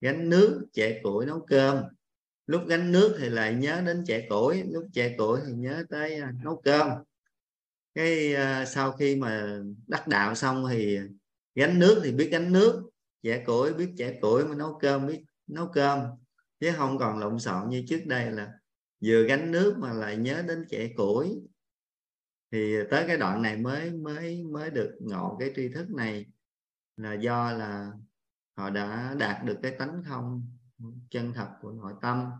gánh nước chẻ củi nấu cơm. Lúc gánh nước thì lại nhớ đến chẻ củi lúc chẻ củi thì nhớ tới à, nấu cơm. Cái uh, sau khi mà đắc đạo xong thì gánh nước thì biết gánh nước chẻ củi biết chẻ củi mà nấu cơm biết nấu cơm. Chứ không còn lộn xộn như trước đây là vừa gánh nước mà lại nhớ đến trẻ củi. Thì tới cái đoạn này mới mới mới được ngộ cái tri thức này là do là họ đã đạt được cái tánh không chân thật của nội tâm.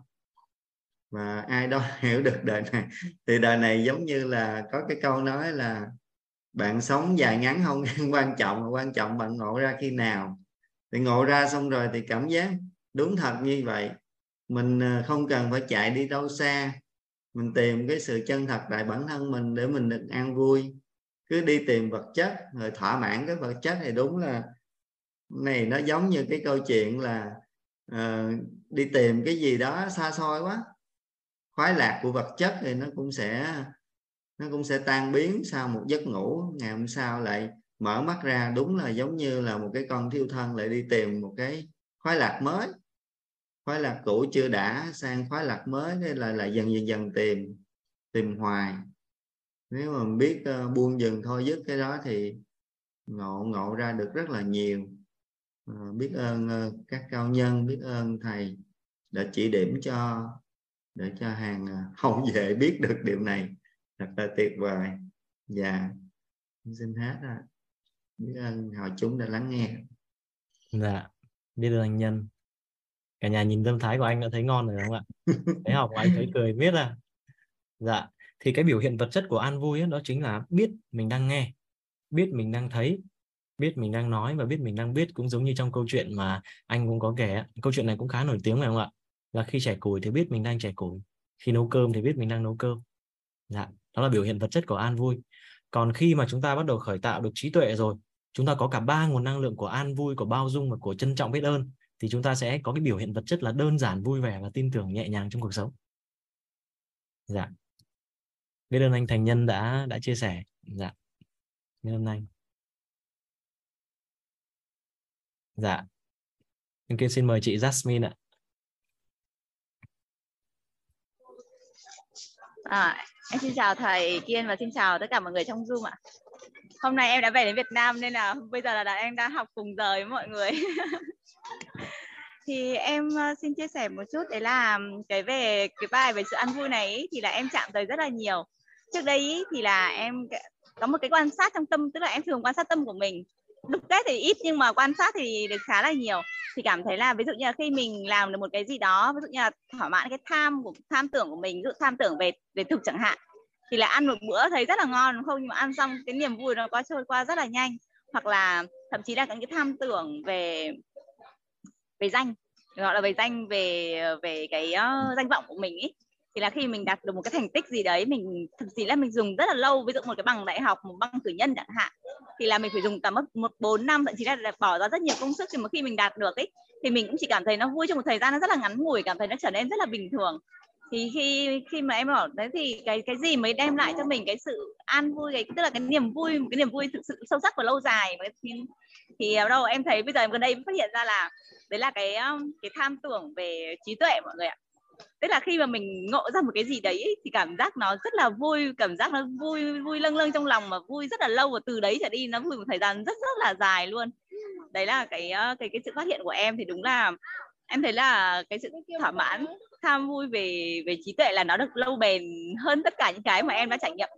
Và ai đó hiểu được đời này, thì đời này giống như là có cái câu nói là bạn sống dài ngắn không quan trọng mà quan trọng bạn ngộ ra khi nào. Thì ngộ ra xong rồi thì cảm giác đúng thật như vậy. Mình ờ, không cần phải chạy đi đâu xa. Mình tìm cái sự chân thật tại bản thân mình để mình được an vui. Cứ đi tìm vật chất rồi thỏa mãn cái vật chất thì đúng là này nó giống như cái câu chuyện là uh, đi tìm cái gì đó xa xôi quá. Khoái lạc của vật chất thì nó cũng sẽ nó cũng sẽ tan biến sau một giấc ngủ. Ngày hôm sau lại mở mắt ra đúng là giống như là một cái con thiêu thân lại đi tìm một cái khoái lạc mới khoái lạc cũ chưa đã sang khoái lạc mới nên là lại dần dần dần tìm tìm hoài. Nếu mà biết uh, buông dừng thôi dứt cái đó thì ngộ ngộ ra được rất là nhiều. Uh, biết ơn uh, các cao nhân biết ơn thầy đã chỉ điểm cho để cho hàng hậu vệ biết được điều này. Thật là tuyệt vời. Và yeah. xin hát à. biết ơn họ chúng đã lắng nghe. Dạ biết ơn nhân cả nhà nhìn tâm thái của anh đã thấy ngon rồi không ạ? Thấy học của anh thấy cười biết à dạ thì cái biểu hiện vật chất của an vui ấy, đó chính là biết mình đang nghe biết mình đang thấy biết mình đang nói và biết mình đang biết cũng giống như trong câu chuyện mà anh cũng có kể câu chuyện này cũng khá nổi tiếng phải không ạ? Là khi trẻ củi thì biết mình đang trẻ củi khi nấu cơm thì biết mình đang nấu cơm. Dạ đó là biểu hiện vật chất của an vui. Còn khi mà chúng ta bắt đầu khởi tạo được trí tuệ rồi chúng ta có cả ba nguồn năng lượng của an vui của bao dung và của trân trọng biết ơn thì chúng ta sẽ có cái biểu hiện vật chất là đơn giản vui vẻ và tin tưởng nhẹ nhàng trong cuộc sống. Dạ. Biết ơn anh thành nhân đã đã chia sẻ. Dạ. Biết ơn anh. Dạ. Em kia xin mời chị Jasmine ạ. À, em xin chào thầy Kiên và xin chào tất cả mọi người trong Zoom ạ. Hôm nay em đã về đến Việt Nam nên là bây giờ là em đang học cùng giờ với mọi người. thì em ờ, xin chia sẻ một chút đấy là cái về cái bài về sự ăn vui này ý, thì là em chạm tới rất là nhiều. Trước đây ý, thì là em có một cái quan sát trong tâm tức là em thường quan sát tâm của mình. Đúc kết thì ít nhưng mà quan sát thì được khá là nhiều. Thì cảm thấy là ví dụ như là khi mình làm được một cái gì đó ví dụ như là thỏa mãn cái tham của tham tưởng của mình ví dụ tham tưởng về về thực chẳng hạn thì là ăn một bữa thấy rất là ngon đúng không nhưng mà ăn xong cái niềm vui nó qua trôi qua rất là nhanh. Hoặc là thậm chí là những cái tham tưởng về về danh gọi là về danh về về cái uh, danh vọng của mình ý. Thì là khi mình đạt được một cái thành tích gì đấy mình thực sự là mình dùng rất là lâu ví dụ một cái bằng đại học một bằng cử nhân chẳng hạn thì là mình phải dùng tầm một bốn năm thậm chí là bỏ ra rất nhiều công sức thì mà khi mình đạt được ấy thì mình cũng chỉ cảm thấy nó vui trong một thời gian nó rất là ngắn ngủi cảm thấy nó trở nên rất là bình thường thì khi khi mà em bảo đấy thì cái cái gì mới đem lại cho mình cái sự an vui cái tức là cái niềm vui cái niềm vui thực sự sâu sắc và lâu dài thì, thì đâu em thấy bây giờ em gần đây phát hiện ra là đấy là cái um, cái tham tưởng về trí tuệ mọi người ạ. Tức là khi mà mình ngộ ra một cái gì đấy thì cảm giác nó rất là vui cảm giác nó vui vui lâng lâng trong lòng mà vui rất là lâu và từ đấy trở đi nó vui một thời gian rất rất là dài luôn. Đấy là cái uh, cái cái sự phát hiện của em thì đúng là em thấy là cái sự thỏa mãn tham vui về về trí tuệ là nó được lâu bền hơn tất cả những cái mà em đã trải nghiệm.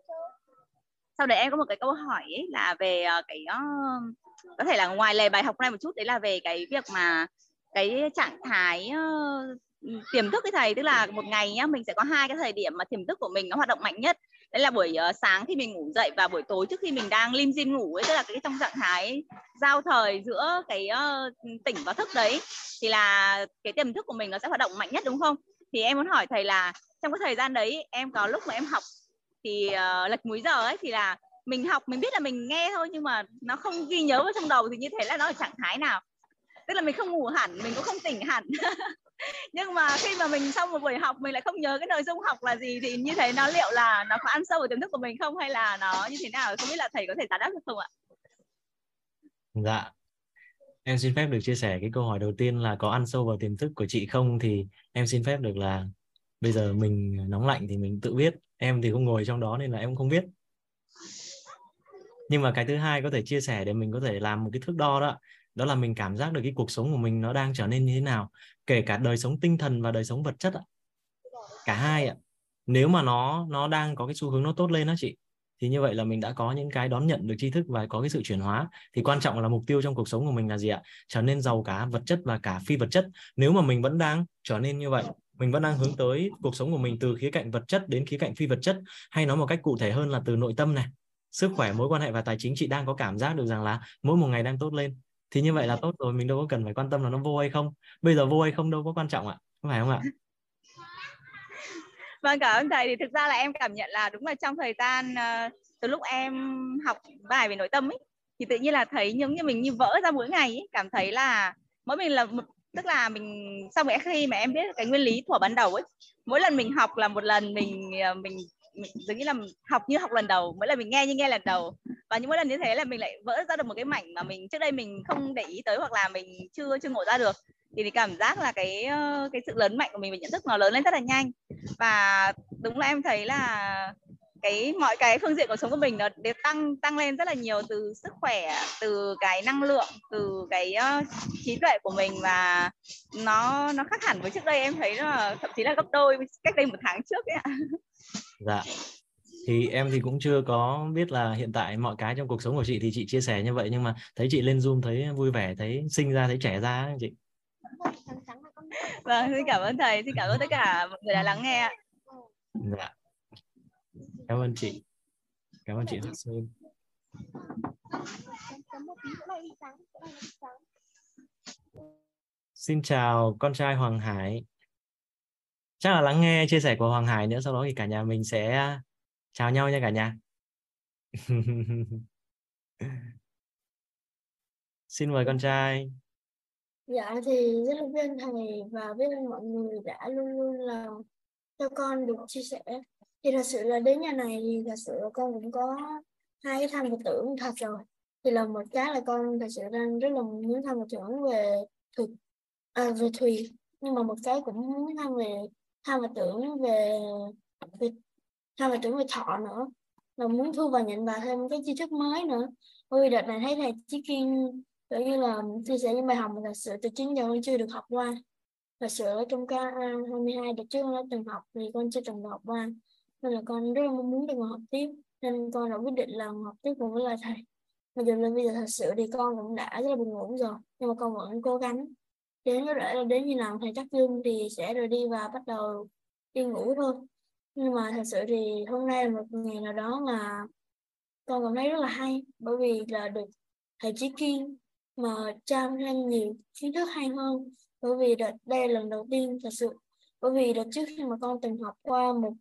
Sau đấy em có một cái câu hỏi ấy là về ờ, cái uh, có thể là ngoài lề bài học này một chút đấy là về cái việc mà cái trạng thái uh, tiềm thức cái thầy. Tức là một ngày nhá mình sẽ có hai cái thời điểm mà tiềm thức của mình nó hoạt động mạnh nhất đấy là buổi uh, sáng khi mình ngủ dậy và buổi tối trước khi mình đang lim dim ngủ ấy tức là cái trong trạng thái giao thời giữa cái uh, tỉnh và thức đấy thì là cái tiềm thức của mình nó sẽ hoạt động mạnh nhất đúng không? Thì em muốn hỏi thầy là trong cái thời gian đấy em có lúc mà em học thì uh, lệch múi giờ ấy thì là mình học mình biết là mình nghe thôi nhưng mà nó không ghi nhớ vào trong đầu thì như thế là nó ở trạng thái nào? Tức là mình không ngủ hẳn, mình cũng không tỉnh hẳn. Nhưng mà khi mà mình xong một buổi học, mình lại không nhớ cái nội dung học là gì thì như thế nó liệu là nó có ăn sâu vào tiềm thức của mình không hay là nó như thế nào? Không biết là thầy có thể giải đáp được không ạ? Dạ. Em xin phép được chia sẻ cái câu hỏi đầu tiên là có ăn sâu vào tiềm thức của chị không? Thì em xin phép được là bây giờ mình nóng lạnh thì mình tự biết em thì không ngồi trong đó nên là em không biết nhưng mà cái thứ hai có thể chia sẻ để mình có thể làm một cái thước đo đó đó là mình cảm giác được cái cuộc sống của mình nó đang trở nên như thế nào, kể cả đời sống tinh thần và đời sống vật chất ạ. Cả hai ạ. Nếu mà nó nó đang có cái xu hướng nó tốt lên đó chị, thì như vậy là mình đã có những cái đón nhận được tri thức và có cái sự chuyển hóa. Thì quan trọng là mục tiêu trong cuộc sống của mình là gì ạ? Trở nên giàu cả vật chất và cả phi vật chất. Nếu mà mình vẫn đang trở nên như vậy, mình vẫn đang hướng tới cuộc sống của mình từ khía cạnh vật chất đến khía cạnh phi vật chất, hay nói một cách cụ thể hơn là từ nội tâm này. Sức khỏe, mối quan hệ và tài chính, chị đang có cảm giác được rằng là mỗi một ngày đang tốt lên thì như vậy là tốt rồi mình đâu có cần phải quan tâm là nó vô hay không. Bây giờ vô hay không đâu có quan trọng ạ không phải không ạ? Vâng cảm ơn thầy. Thì thực ra là em cảm nhận là đúng là trong thời gian uh, từ lúc em học bài về nội tâm ấy thì tự nhiên là thấy giống như mình như vỡ ra mỗi ngày ấy, cảm thấy là mỗi mình là một tức là mình sau cái khi mà em biết cái nguyên lý thuở ban đầu ấy mỗi lần mình học là một lần mình ờ, mình giống như là học như học lần đầu mỗi lần mình nghe như nghe lần đầu. Và những mỗi lần như thế là mình lại vỡ ra được một cái mảnh mà mình trước đây mình không để ý tới hoặc là mình chưa chưa ngộ ra được. Thì, mình cảm giác là cái ờ, cái sự lớn mạnh của mình về nhận thức nó lớn lên rất là nhanh. Và đúng là em thấy là cái mọi cái phương diện cuộc sống của mình nó đều tăng tăng lên rất là nhiều từ sức khỏe từ cái năng lượng từ cái uh, trí tuệ của mình và nó nó khác hẳn với trước đây em thấy là thậm chí là gấp đôi cách đây một tháng trước ấy ạ. Dạ. Thì em thì cũng chưa có biết là hiện tại mọi cái trong cuộc sống của chị thì chị chia sẻ như vậy nhưng mà thấy chị lên zoom thấy vui vẻ thấy sinh ra thấy trẻ ra chị. Vâng xin cảm ơn thầy xin cảm ơn tất cả mọi người đã lắng nghe dạ cảm ơn chị. Cảm ơn chị rất sơn. Xin chào con trai Hoàng Hải. Chắc là lắng nghe chia sẻ của Hoàng Hải nữa sau đó thì cả nhà mình sẽ chào nhau nha cả nhà. Xin mời con trai. Dạ thì rất là biết thầy và biết ơn mọi người đã luôn luôn là cho con được chia sẻ thì thật sự là đến nhà này thì thật sự là con cũng có hai cái tham và tưởng thật rồi. Thì là một cái là con thật sự đang rất là muốn tham và tưởng về thực à, về thùy. Nhưng mà một cái cũng muốn tham về tham và tưởng về, về tham và tưởng về thọ nữa. Là muốn thu và nhận vào thêm cái tri thức mới nữa. Bởi vì đợt này thấy thầy Chí Kiên kiểu như là chia sẻ những bài học mà thật sự từ chính giờ con chưa được học qua. Thật sự ở trong ca 22 đợt trước con đã từng học thì con chưa từng học qua nên là con rất là muốn được ngồi học tiếp. Nên con đã quyết định là học tiếp cùng với lại thầy. Mặc dù lên bây giờ thật sự thì con cũng đã rất là buồn ngủ rồi, nhưng mà con vẫn cố gắng. Đến có thể là đến như nào thầy chắc dương thì sẽ rồi đi và bắt đầu đi ngủ thôi. Nhưng mà thật sự thì hôm nay là một ngày nào đó mà con cảm thấy rất là hay, bởi vì là được thầy Chí Kiên mà trao thêm nhiều kiến thức hay hơn. Bởi vì đợt đây là lần đầu tiên thật sự. Bởi vì đợt trước khi mà con từng học qua một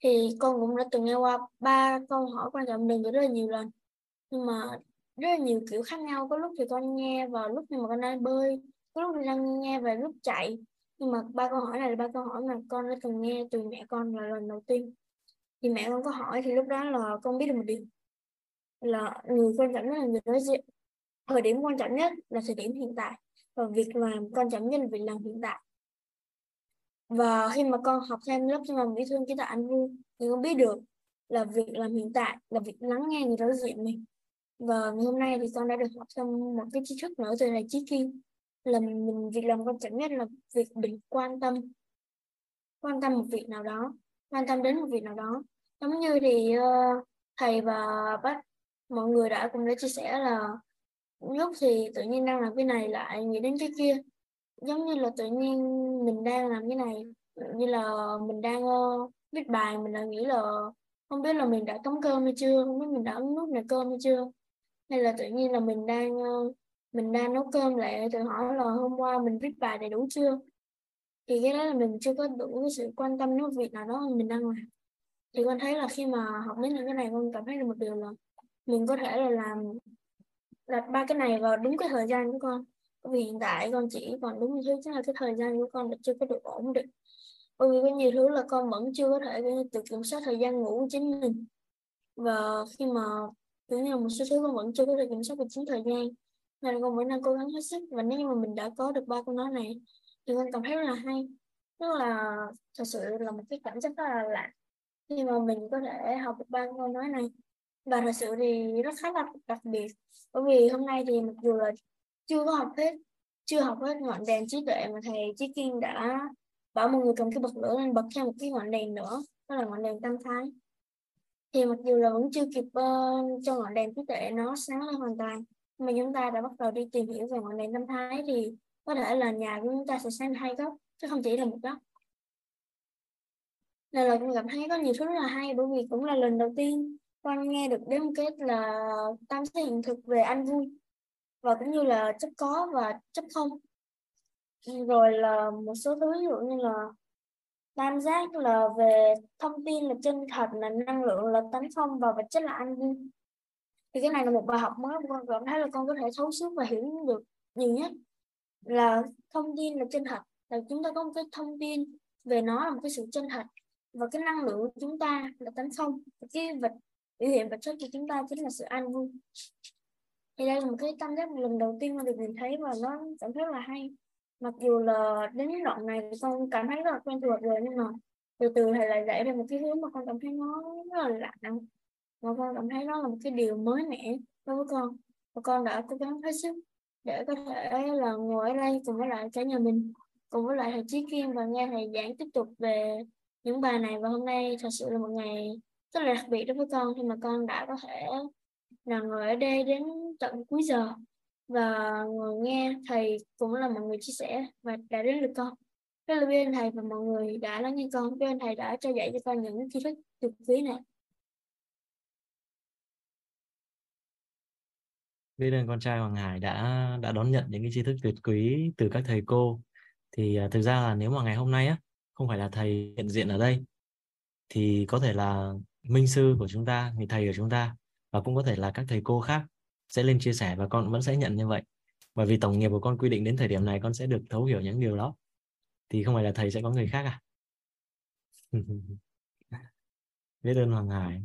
thì con cũng đã từng nghe qua ba câu hỏi quan trọng đừng rất là nhiều lần. Nhưng mà rất là nhiều kiểu khác nhau. Có lúc thì con nghe vào lúc mà con đang bơi, có lúc thì đang nghe về lúc chạy. Nhưng mà ba câu hỏi này là ba câu hỏi mà con đã từng nghe từ mẹ con là lần đầu tiên. Thì mẹ con có hỏi thì lúc đó là con biết được một điều, là người quan trọng nhất là người đối diện. Thời điểm quan trọng nhất là thời điểm hiện tại và việc làm quan trọng nhất là việc làm hiện tại và khi mà con học thêm lớp trong lòng mỹ thương chế tạo anh vui. Thì con biết được là việc làm hiện tại là việc lắng nghe người đối diện mình. Và ngày hôm nay thì con đã được học thêm một cái tri thức nữa từ này Chí Kim là mình việc làm quan trọng nhất là việc mình quan tâm quan tâm một việc nào đó quan tâm đến một việc nào đó. Giống như thì uh, thầy và bác mọi người đã cùng đã chia sẻ là lúc thì tự nhiên đang làm cái này lại nghĩ đến cái kia giống như là tự nhiên mình đang làm cái này như là mình đang uh, viết bài mình đã nghĩ là không biết là mình đã cắm cơm hay chưa không biết mình đã ăn nước này cơm hay chưa. Hay là tự nhiên là mình đang uh, mình đang nấu cơm lại tự hỏi là hôm qua mình viết bài đầy đủ chưa? Thì cái đó là mình chưa có đủ cái sự quan tâm đến việc nào đó mình đang làm. Thì con thấy là khi mà học đến những cái này con cảm thấy được một điều là mình có thể là làm đặt ba cái này vào đúng cái thời gian của con vì hiện tại con chỉ còn đúng như thế, chắc là cái thời gian của con chưa có được ổn định. Bởi vì có nhiều thứ là con vẫn chưa có thể tự kiểm soát thời gian ngủ của chính mình. Và khi mà, kiểu như một số thứ con vẫn chưa có thể kiểm soát được chính thời gian, nên là con vẫn đang cố gắng hết sức. Và nếu như mà mình đã có được ba câu nói này, thì con cảm thấy rất là hay. Tức là thật sự là một cái cảm giác rất là lạ. Khi mà mình có thể học được ba câu nói này. Và thật sự thì rất khá là đặc biệt. Bởi vì hôm nay thì mặc dù là chưa có học hết chưa học hết ngọn đèn trí tuệ mà thầy Chí Kiên đã bảo mọi người cầm cái bật lửa lên bật thêm một cái ngọn đèn nữa đó là ngọn đèn tâm thái. Thì mặc dù là vẫn chưa kịp uh, cho ngọn đèn trí tuệ nó sáng lên hoàn toàn mà chúng ta đã bắt đầu đi tìm hiểu về ngọn đèn tâm thái thì có thể là nhà của chúng ta sẽ sáng hai góc chứ không chỉ là một góc. Nên là con cảm thấy có nhiều thứ rất là hay bởi vì cũng là lần đầu tiên con nghe được đến một là tam thế hiện thực về anh vui và cũng như là chấp có và chấp không. Rồi là một số thứ, ví dụ như là tam giác là về thông tin là chân thật, là năng lượng, là tánh không và vật chất là anh vui thì cái này là một bài học mới con cảm thấy là con có thể thấu suốt và hiểu được nhiều nhất. Là thông tin là chân thật. Là chúng ta có một cái thông tin về nó là một cái sự chân thật. Và cái năng lượng của chúng ta là tánh không. Cái vật, biểu hiện vật chất của chúng ta chính là sự an vui thì đây là một cái tâm giác lần đầu tiên mà được nhìn thấy và nó cảm thấy là hay. Mặc dù là đến đoạn này con cảm thấy rất là quen thuộc rồi, nhưng mà từ từ thầy lại dạy ra một cái hướng mà con cảm thấy nó rất là lạ và con cảm thấy nó là một cái điều mới mẻ đối với con. Và con đã cố gắng hết sức để có thể là ngồi ở đây cùng với lại cả nhà mình, cùng với lại thầy Chí Kim và nghe thầy giảng tiếp tục về những bài này. Và hôm nay thật sự là một ngày rất là đặc biệt đối với con khi mà con đã có thể là ngồi ở đây đến tận cuối giờ. Và ngồi nghe thầy cũng là mọi người chia sẻ và đã đến được con. Rất là biết ơn thầy và mọi người đã lắng nghe con. Biết ơn thầy đã cho dạy cho con những tri thức tuyệt quý này. Biết ơn con trai Hoàng Hải đã đã đón nhận những cái tri thức tuyệt quý từ các thầy cô. Thì uh, thực ra là nếu mà ngày hôm nay á không phải là thầy hiện diện ở đây thì có thể là minh sư của chúng ta người thầy của chúng ta và cũng có thể là các thầy cô khác sẽ lên chia sẻ và con vẫn sẽ nhận như vậy. Bởi vì tổng nghiệp của con quy định đến thời điểm này con sẽ được thấu hiểu những điều đó. Thì không phải là thầy sẽ có người khác à? Biết ơn hoàng hải.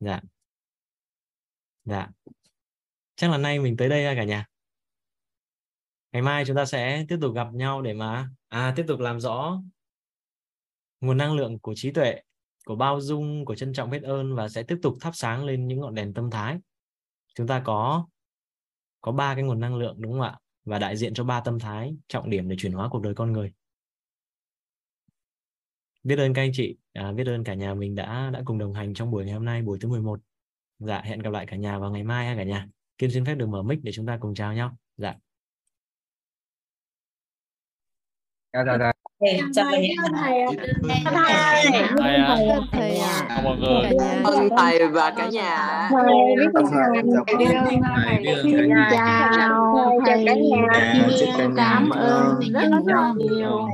Dạ. Dạ. Chắc là nay mình tới đây cả nhà. Ngày mai chúng ta sẽ tiếp tục gặp nhau để mà à tiếp tục làm rõ nguồn năng lượng của trí tuệ của bao dung của trân trọng biết ơn và sẽ tiếp tục thắp sáng lên những ngọn đèn tâm thái. Chúng ta có có ba cái nguồn năng lượng đúng không ạ? Và đại diện cho ba tâm thái trọng điểm để chuyển hóa cuộc đời con người. Biết ơn các anh chị. À, biết ơn cả nhà mình đã đã cùng đồng hành trong buổi ngày hôm nay buổi thứ 11 dạ hẹn gặp lại cả nhà vào ngày mai ha cả nhà. Kim xin phép được mở mic để chúng ta cùng chào nhau. Dạ. Dạ dạ, dạ thầy chào thầy thầy thầy. à. thầy chào mọi người. ơn thầy và cả nhà. Thầy biết ơn thầy ơn thầy. Biết ơn thầy. Chào thầy. cả nhà. Cảm ơn. Rất là nhiều.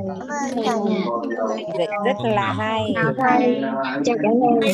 Rất là hay. Chào thầy. Chào cả nhà